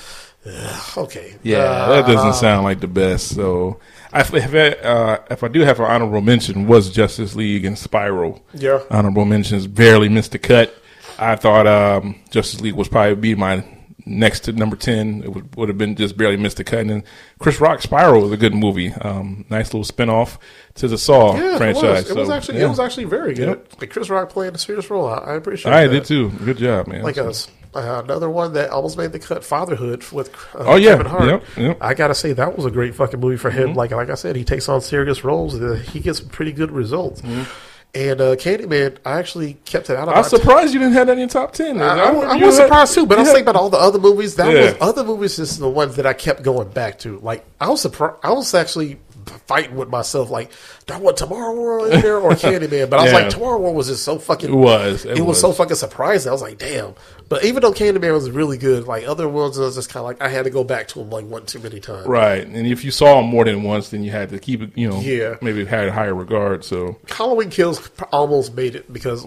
okay, Yeah, Uh, that doesn't sound like the best. So, I, if, I, uh, if I do have an honorable mention, was Justice League and Spiral. Yeah. honorable mentions barely missed the cut. I thought um, Justice League was probably be my next to number ten. It would, would have been just barely missed the cut. And then Chris Rock Spiral was a good movie. Um, nice little spinoff to the Saw Yeah, franchise. it was. It was actually yeah. it was actually very good. Yep. Like Chris Rock playing a serious role. I, I appreciate. I that. did too. Good job, man. Like us. Uh, another one that almost made the cut, Fatherhood with uh, Oh, yeah. Kevin Hart. Yep, yep. I gotta say that was a great fucking movie for Mm-hmm. him. Like like I said, he takes on serious roles. Uh, he gets pretty good results. Mm-hmm. And uh, Candyman, I actually kept it out of I was surprised you didn't have that in your top ten. I, I, I you was had- surprised too, but I was you thinking about all the other movies. That Yeah. was other movies is the ones that I kept going back to. Like I was surprised. I was actually fighting with myself. Like, do I want Tomorrow War in there or Candyman? But I was Yeah. like, Tomorrow War was just so fucking. It was. It, It was. was. so fucking surprising. I was like, damn. But even though Candyman was really good, like other ones, I was just kind of like I had to go back to them like one too many times. Right, and if you saw him more than once, then you had to keep it. You know, Yeah. maybe had a higher regard. So Halloween Kills almost made it because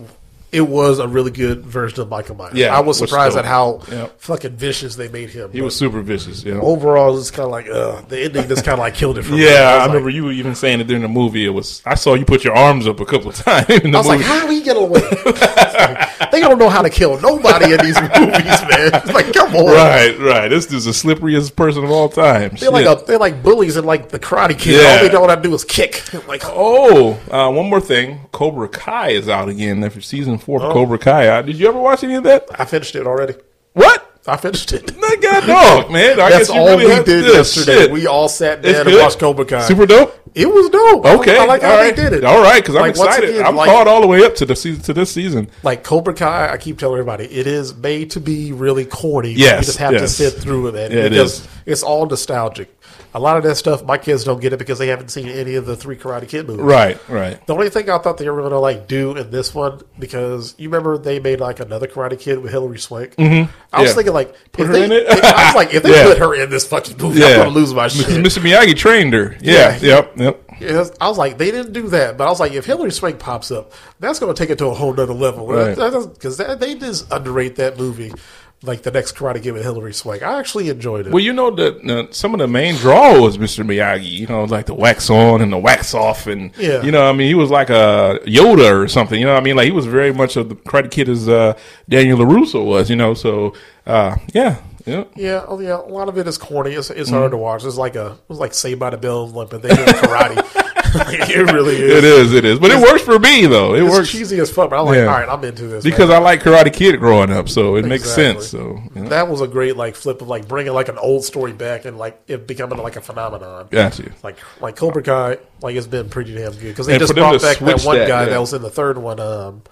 it was a really good version of Michael Myers. Yeah, I was surprised at how Yeah. fucking vicious they made him. He was super vicious. Know? overall it's kind of like uh, the ending just kind of like killed it for me. Yeah, was I like- remember you even saying it during the movie. It was I saw you put your arms up a couple of times in the I was movie. like, how do we get away? Like, they don't know how to kill nobody in these movies, man. It's like, come on. right, right. This is the slipperiest person of all time. They're like a, they're like bullies in like the Karate Kid. Yeah. All they know how to do is kick. Like, Oh, uh, one more thing. Cobra Kai is out again after season four Oh. of Cobra Kai. Did you ever watch any of that? I finished it already. What? I finished it. My God, dog, man. I That's guess you all really we did yesterday. Shit. We all sat down and watched Cobra Kai. Super dope. It was dope. Okay, I like how all they did it. All right, because I'm Like, excited. again, I'm like- caught all the way up to the season to this season. like Cobra Kai, I keep telling everybody, it is made to be really corny. Yes, you just have to sit through it. Yeah, it because is. it's all nostalgic. A lot of that stuff, my kids don't get it because they haven't seen any of the three Karate Kid movies. Right, right. The only thing I thought they were going to like do in this one because you remember they made like another Karate Kid with Hilary Swank. Mm-hmm. I was Yeah. thinking like, if her they, in it? I was like, if they Yeah. put her in this fucking movie, I'm going to lose my shit. Because Mr. Miyagi trained her. Yeah, Yeah. yep, yep. Yes, I was like, they didn't do that, but I was like, if Hilary Swank pops up, that's going to take it to a whole nother level. Right. Because they just underrate that movie, like the next Karate Kid with Hilary Swank. I actually enjoyed it. Well, you know that uh, some of the main draw was Mr. Miyagi. You know, like the wax on and the wax off, and Yeah. you know, I mean, he was like a Yoda or something. You know, what I mean, like he was very much of the Karate Kid as uh, Daniel LaRusso was. You know, so uh, yeah, yeah. yeah, oh, yeah, a lot of it is corny. It's, it's Mm-hmm. hard to watch. It's like a it was like Saved by the Bell, like but they do karate. it really is. It is, it is, but it works for me though. It It's works cheesy as fuck, but I'm like, Yeah. all right, I'm into this because man. I like Karate Kid growing up, so it makes sense. So you know. that was a great like flip of like bringing like an old story back and like it becoming like a phenomenon. got you. Like like Cobra Kai, like it's been pretty damn good because they And just brought back that one that, guy yeah. that was in the third one, um,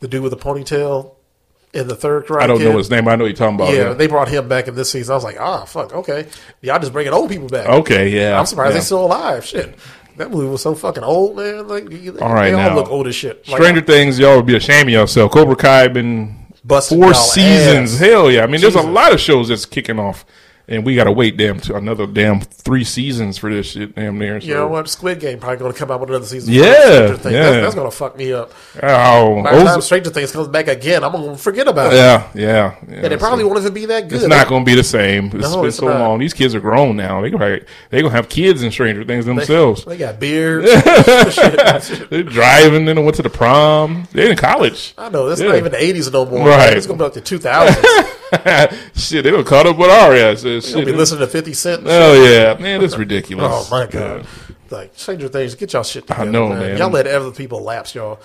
the dude with the ponytail in the third Karate I don't Kid. know his name. I know you're talking about. Yeah, him. they brought him back in this season. I was like, ah, fuck, okay, y'all just bringing old people back. okay, yeah. I'm surprised yeah. they're still alive. Shit, that movie was so fucking old, man. Like, you- All right, they all look old as shit. Like, Stranger Things, y'all would be ashamed of yourself. Cobra Kai been Busting four seasons. ass. Hell yeah! I mean, there's a lot of shows that's kicking off, and we got to wait damn to another damn three seasons for this shit. Damn near. So. You know what? Squid Game probably going to come out with another season. Yeah, yeah. That's, that's going to fuck me up. Oh, By the time Stranger Things comes back again, I'm going to forget about it. yeah, yeah, yeah. And it probably so won't even be that good. It's not going to be the same. It's No, been it's so not. long. These kids are grown now. They gonna they gonna have kids in Stranger Things themselves. They got beards. They're driving. Then went to the prom. They're in college. I know. That's Yeah. not even the 80s no more. Right. It's going to be like the 2000s. shit, they don't caught up with our ass. You'll Shit. be listening to 50 Cent. Oh yeah, man, that's ridiculous. Oh my god! Like change your Things, get y'all shit together. know, man. man. Y'all let other people lapse, y'all.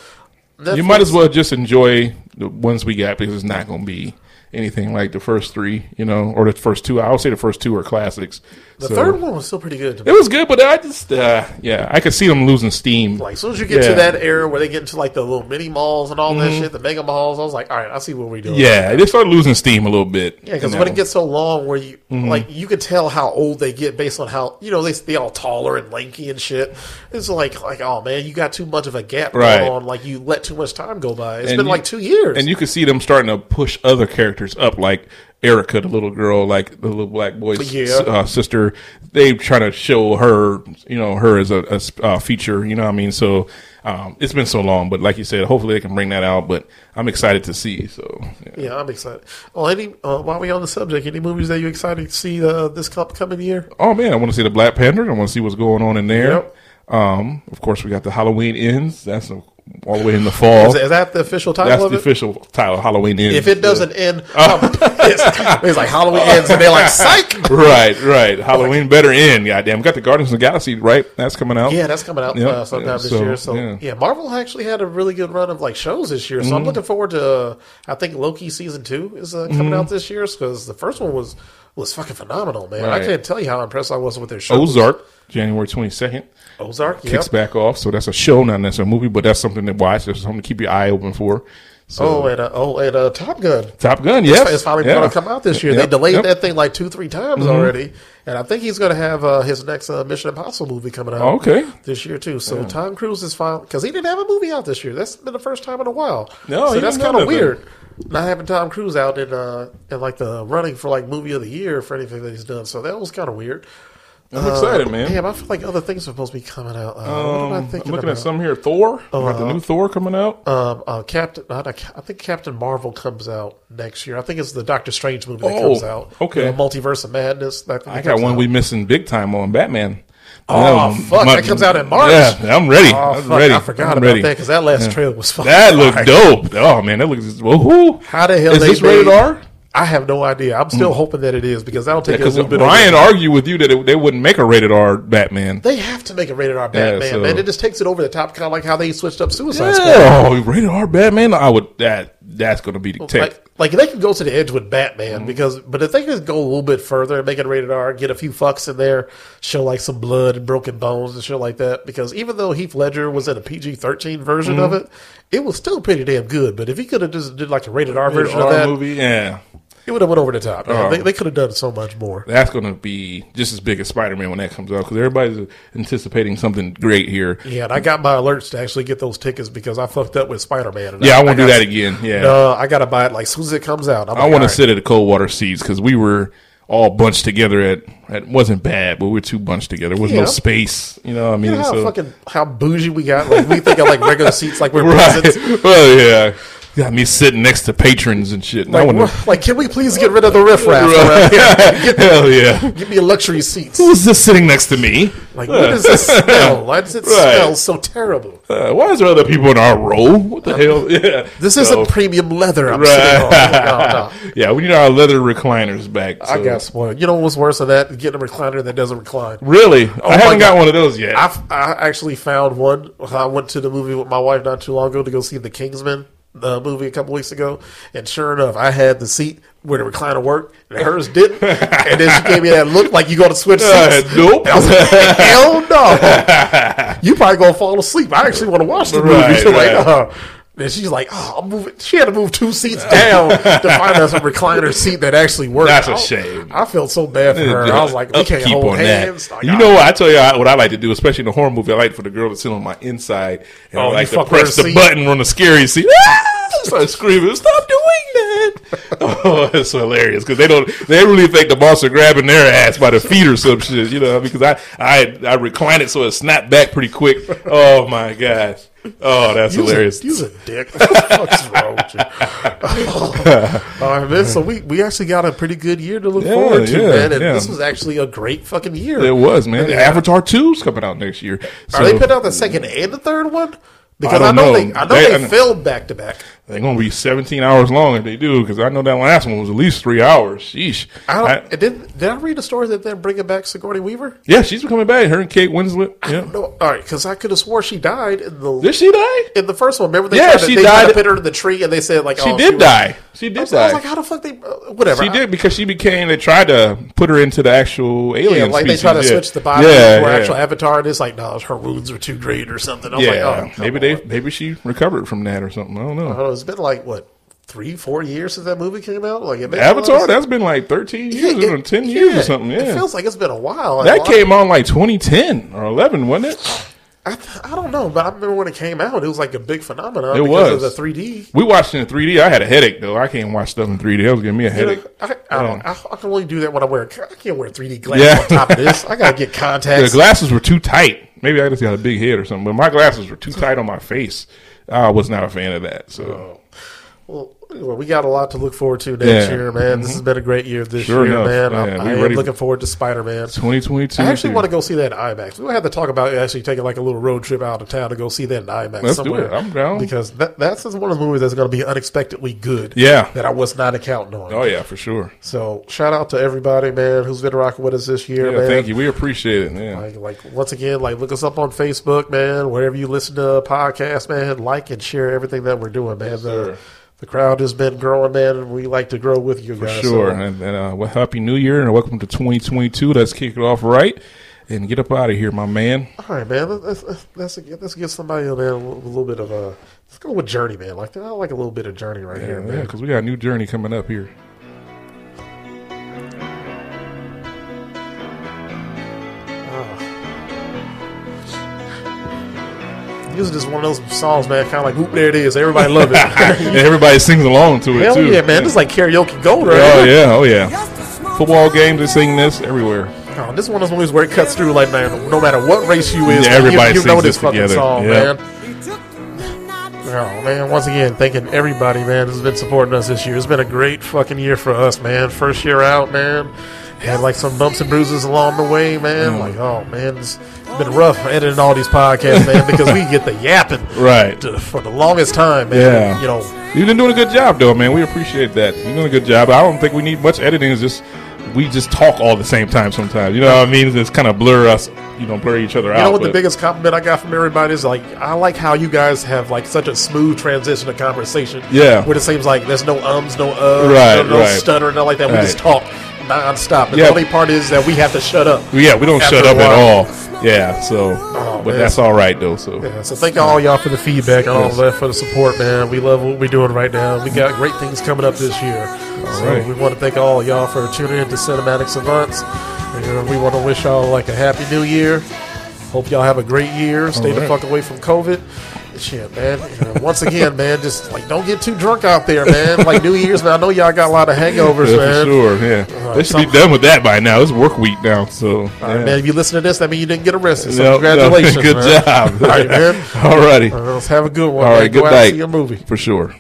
You might as well just enjoy the ones we got because it's not going to be anything like the first three, you know, or the first two. I would say the first two are classics. The So- third one was still pretty good. It was good, but I just, uh, yeah, I could see them losing steam. Like as soon as you get Yeah. to that era where they get into like the little mini malls and all that shit, the mega malls, I was like, all right, I see what we're doing. Mm-hmm. yeah, they started losing steam a little bit. Yeah, because you when know. it gets so long, where you Mm-hmm. like you can tell how old they get based on how you know they they all taller and lanky and shit. It's like like oh man, you got too much of a gap Right. going on. Like you let too much time go by. It's And been you- like two years. and you can see them starting to push other characters up, like Erica, the little girl, like the little black boy's Yeah. uh, sister. They trying to show her, you know, her as a uh, feature. You know what I mean? So um, it's been so long, but like you said, hopefully they can bring that out. But I'm excited to see. So yeah. yeah, I'm excited. Well, any uh, while we on the subject, any movies that you excited to see uh, this coming year? oh man, I want to see the Black Panther. I want to see what's going on in there. Yep. Um, of course, we got the Halloween ends. That's a, all the way in the fall. Is, that- is that the official title That's of the it? official title. Halloween ends. If it doesn't end, Oh. It's like Halloween ends, and they're like, "Psych." right, right. Halloween better end. Goddamn, got the Guardians of the Galaxy. Right, that's coming out. Yeah, that's coming out Yep. uh, sometime Yeah, this so, year. So yeah. yeah. Marvel actually had a really good run of like shows this year. So Mm-hmm. I'm looking forward to. Uh, I think Loki season two is uh, coming Mm-hmm. out this year because the first one was was fucking phenomenal, man. I can't tell you how impressed I was with their show. Ozark, January twenty second. Ozark, yeah. Kicks back off, so that's a show, not necessarily a movie, but that's something to watch. That's something to keep your eye open for. So, Oh, and uh, oh, and uh, Top Gun. Top Gun, yes, It's finally Yeah. going to come out this year. Yep, They delayed yep. Mm-hmm. that thing like two, three times already, and I think he's going to have uh, his next uh, Mission Impossible movie coming out. Okay. this year too. So Tom Cruise is fine because he didn't have a movie out this year. That's been the first time in a while. No, so that's kind of weird. Not having Tom Cruise out in uh in like the running for like movie of the year for anything that he's done. So that was kind of weird. I'm excited, man. Damn, I feel like other things are supposed to be coming out. Uh, what am I Um, I'm looking about? at some here. Thor. Got the new Thor coming out. Um, uh, Captain, a, I think Captain Marvel comes out next year. I think it's the Doctor Strange movie that Oh, comes out. okay. The Multiverse of Madness. thing I got one out. we missing big time on Batman. Oh, fuck, my- that comes out in March. Yeah, I'm ready. Oh, I'm fuck, ready. I forgot I'm about ready. that because that last trailer was fucking That looked dope. Oh man, that looks. Woohoo! How the hell is they this rated R? I have no idea. I'm still hmm. hoping that it is because that'll take Because a little bit. Ryan over. argued with you that it, they wouldn't make a rated R Batman. They have to make a rated R Yeah, Batman, so- man. It just takes it over the top, kind of like how they switched up Suicide Squad. Oh, rated R Batman. I would that. That's going to be the tech. Like, like they could go to the edge with Batman Mm-hmm. because, but if they could go a little bit further and make it rated R, get a few fucks in there, show like some blood and broken bones and shit like that. Because even though Heath Ledger was in a PG thirteen version Mm-hmm. of it, it was still pretty damn good. But if he could have just did like a rated R Rated version R of that, movie. Yeah, it would have went over the top. Oh. They, they um, could have done so much more. that's going to be just as big as Spider Man when that comes out because everybody's anticipating something great here. Yeah, and I got my alerts to actually get those tickets because I fucked up with Spider Man. Yeah, I won't do that again. Yeah, No, I gotta buy it like as soon as it comes out. I want all to sit at the cold water seats because we were all bunched together at. It wasn't bad, but we were too bunched together. There was Yeah. no space. You know, what I mean, You know how so fucking how bougie we got? Like we think of like regular seats, like we're right. well, yeah, got me sitting next to patrons and shit. And Like, wanna- like, can we please get rid of the riffraff? Get- Hell yeah. Give me a luxury seats. Who's this sitting next to me? Like, what does this smell? Why does it Right. smell so terrible? Uh, why is there other people in our row? What the hell? Yeah. This So- isn't premium leather. I'm sitting on. Right. No, no. yeah, we need our leather recliners back. I so- got spoiled. You know what's worse than that? Getting a recliner that doesn't recline. Really? I haven't got God. one of those yet. I, I actually found one. I went to the movie with my wife not too long ago to go see The Kingsman the movie a couple weeks ago, and sure enough, I had the seat where the recliner worked, and hers didn't. and then she gave me that look like you going to switch Uh, seats. nope. I was like, hell no! you probably gonna fall asleep. I actually want to watch the movie. Right, She's right. like, uh, and she's like, oh, I'm moving. She had to move two seats down to find us a recliner seat that actually worked. That's a I- shame. I felt so bad for her. I was like, we can't hold on that. hands. Like, you know what? I tell you what I like to do, especially in a horror movie. I like for the girl to sit on my inside and Oh, I like to press the seat? button on the scary seat. Ah! Start screaming! Stop doing that! Oh, it's hilarious because they don't. They really think the boss monster grabbing their ass by the feet or some shit. You know, because I I I recline it so it snapped back pretty quick. Oh my gosh! Oh, that's You's hilarious. A, you's a dick. What the fuck's wrong with you? All right, man. So we, we actually got a pretty good year to look Yeah, forward to, yeah, man. And yeah. this was actually a great fucking year. It was man. Avatar 2's coming out next year. Are they So- putting out the second and the third one? Because I, don't know, know. they I know They- they, filmed back to back. They're gonna be 17 hours long if they do, because I know that last one was at least three hours. Sheesh. I don't. I- did did I read a story that they're bringing back Sigourney Weaver? yeah, she's coming back. Her and Kate Winslet. Yeah. No, all right, because I could have swore she died in the Did she die? in the first one. Remember they Yeah, tried to, she they tried died- to put her in the tree and they said like She oh, did was- die. She I did die. I was like, how the fuck they uh, whatever? she I- did because she became. They tried to put her into the actual alien. Yeah, like species. they try to yeah. switch the body Yeah, for yeah. actual Avatar, and it's like, no, her wounds are too great or something. I was Yeah, like, oh, maybe come they maybe she recovered from that or something. I don't know. It's been like what three, four years since that movie came out. Like it Avatar, a lot of that's been like 13 years Yeah, or it- 10 years or something. Yeah, It feels like it's been a while. that Like, came out like 2010 or 11, wasn't it? I, th- I don't know, but I remember when it came out, it was like a big phenomenon It because was. of the 3D. We watched it in 3D. I had a headache though. I can't watch stuff in 3D. That was giving me a You know, headache. I, I don't. I, I can only do that when I wear. I can't wear 3D glasses Yeah. on top of this. I gotta get contacts. The glasses were too tight. Maybe I just got a big head or something, but my glasses were too tight on my face. I was not a fan of that. So oh. Well, we got a lot to look forward to next Yeah. Mm-hmm. year, man. This has been a great year this Sure year, enough. man. Yeah, I'm, I am looking forward to Spider Man. 2022. I actually want to go see that in IMAX. We will have to talk about actually taking like a little road trip out of town to go see that in IMAX Let's do it. I'm down. because that, that's one of the movies that's going to be unexpectedly good. Yeah. that I was not accounting on. Oh yeah, for sure. So shout out to everybody, man, who's been rocking with us this year, Yeah, man. thank you. We appreciate it. Yeah. Like, like once again, like look us up on Facebook, man. Wherever you listen to podcasts, man, like and share everything that we're doing, man. sir. The, crowd has been growing, man, and we like to grow with you For guys. sure. So, And, and uh, well, happy New Year and welcome to 2022. Let's kick it off right and get up out of here, my man. all right, man. Let's let's, let's, let's give somebody a little, a little bit of a. Let's go with Journey, man. Like I like a little bit of Journey right here, Yeah, man. because we got a new journey coming up here. This is just one of those songs, man. Kind of like, whoop, there it is. Everybody love it. And everybody sings along to it Hell too. yeah, man. This is like karaoke gold, right? Oh yeah, oh yeah. Football games, they sing this everywhere. Oh, this is one of those movies where it cuts through. Like, man, no matter what race you is, Yeah, man, everybody you, you know sings this this fucking together. song, Yeah. man. Oh man, once again, thanking everybody, man, who's been supporting us this year. It's been a great fucking year for us, man. First year out, man. Had like some bumps and bruises along the way, man. Mm. Like, oh man, it's been rough editing all these podcasts, man, because we get the yapping Right. to, for the longest time, man. Yeah. You know, You've been doing a good job, though, man. We appreciate that. You're doing a good job. I don't think we need much editing. It's just we just talk all the same time sometimes. You know what I mean? It's kind of blur us, you know, blur each other You out. You know what the biggest compliment I got from everybody is like I like how you guys have like such a smooth transition of conversation. Yeah. Where it seems like there's no ums, no uh, Right, no, no right. stuttering, nothing like that. We Right. just talk nonstop. And Yeah. the only part is that we have to shut up. Yeah, we don't shut up at all. Yeah, so oh, but man. that's all right though. So Yeah, so thank all y'all for the feedback and all that for the support, man. We love what we're doing right now. We got great things coming up this year. so right. we want to thank all y'all for tuning in to Cinematic Savants. And we want to wish y'all like a happy new year. Hope y'all have a great year. Stay the fuck away from COVID. Shit, man. Once again, man, just like don't get too drunk out there, man. Like New Year's, man. I know y'all got a lot of hangovers, yeah, man. for sure. Yeah, they should be done with that by now. It's work week now. So All right, yeah. man. If you listen to this, that means you didn't get arrested. So No, no, congratulations, good man. job. All right, man. All righty. Uh, let's have a good one. All right, Go good and night. see a movie. For sure.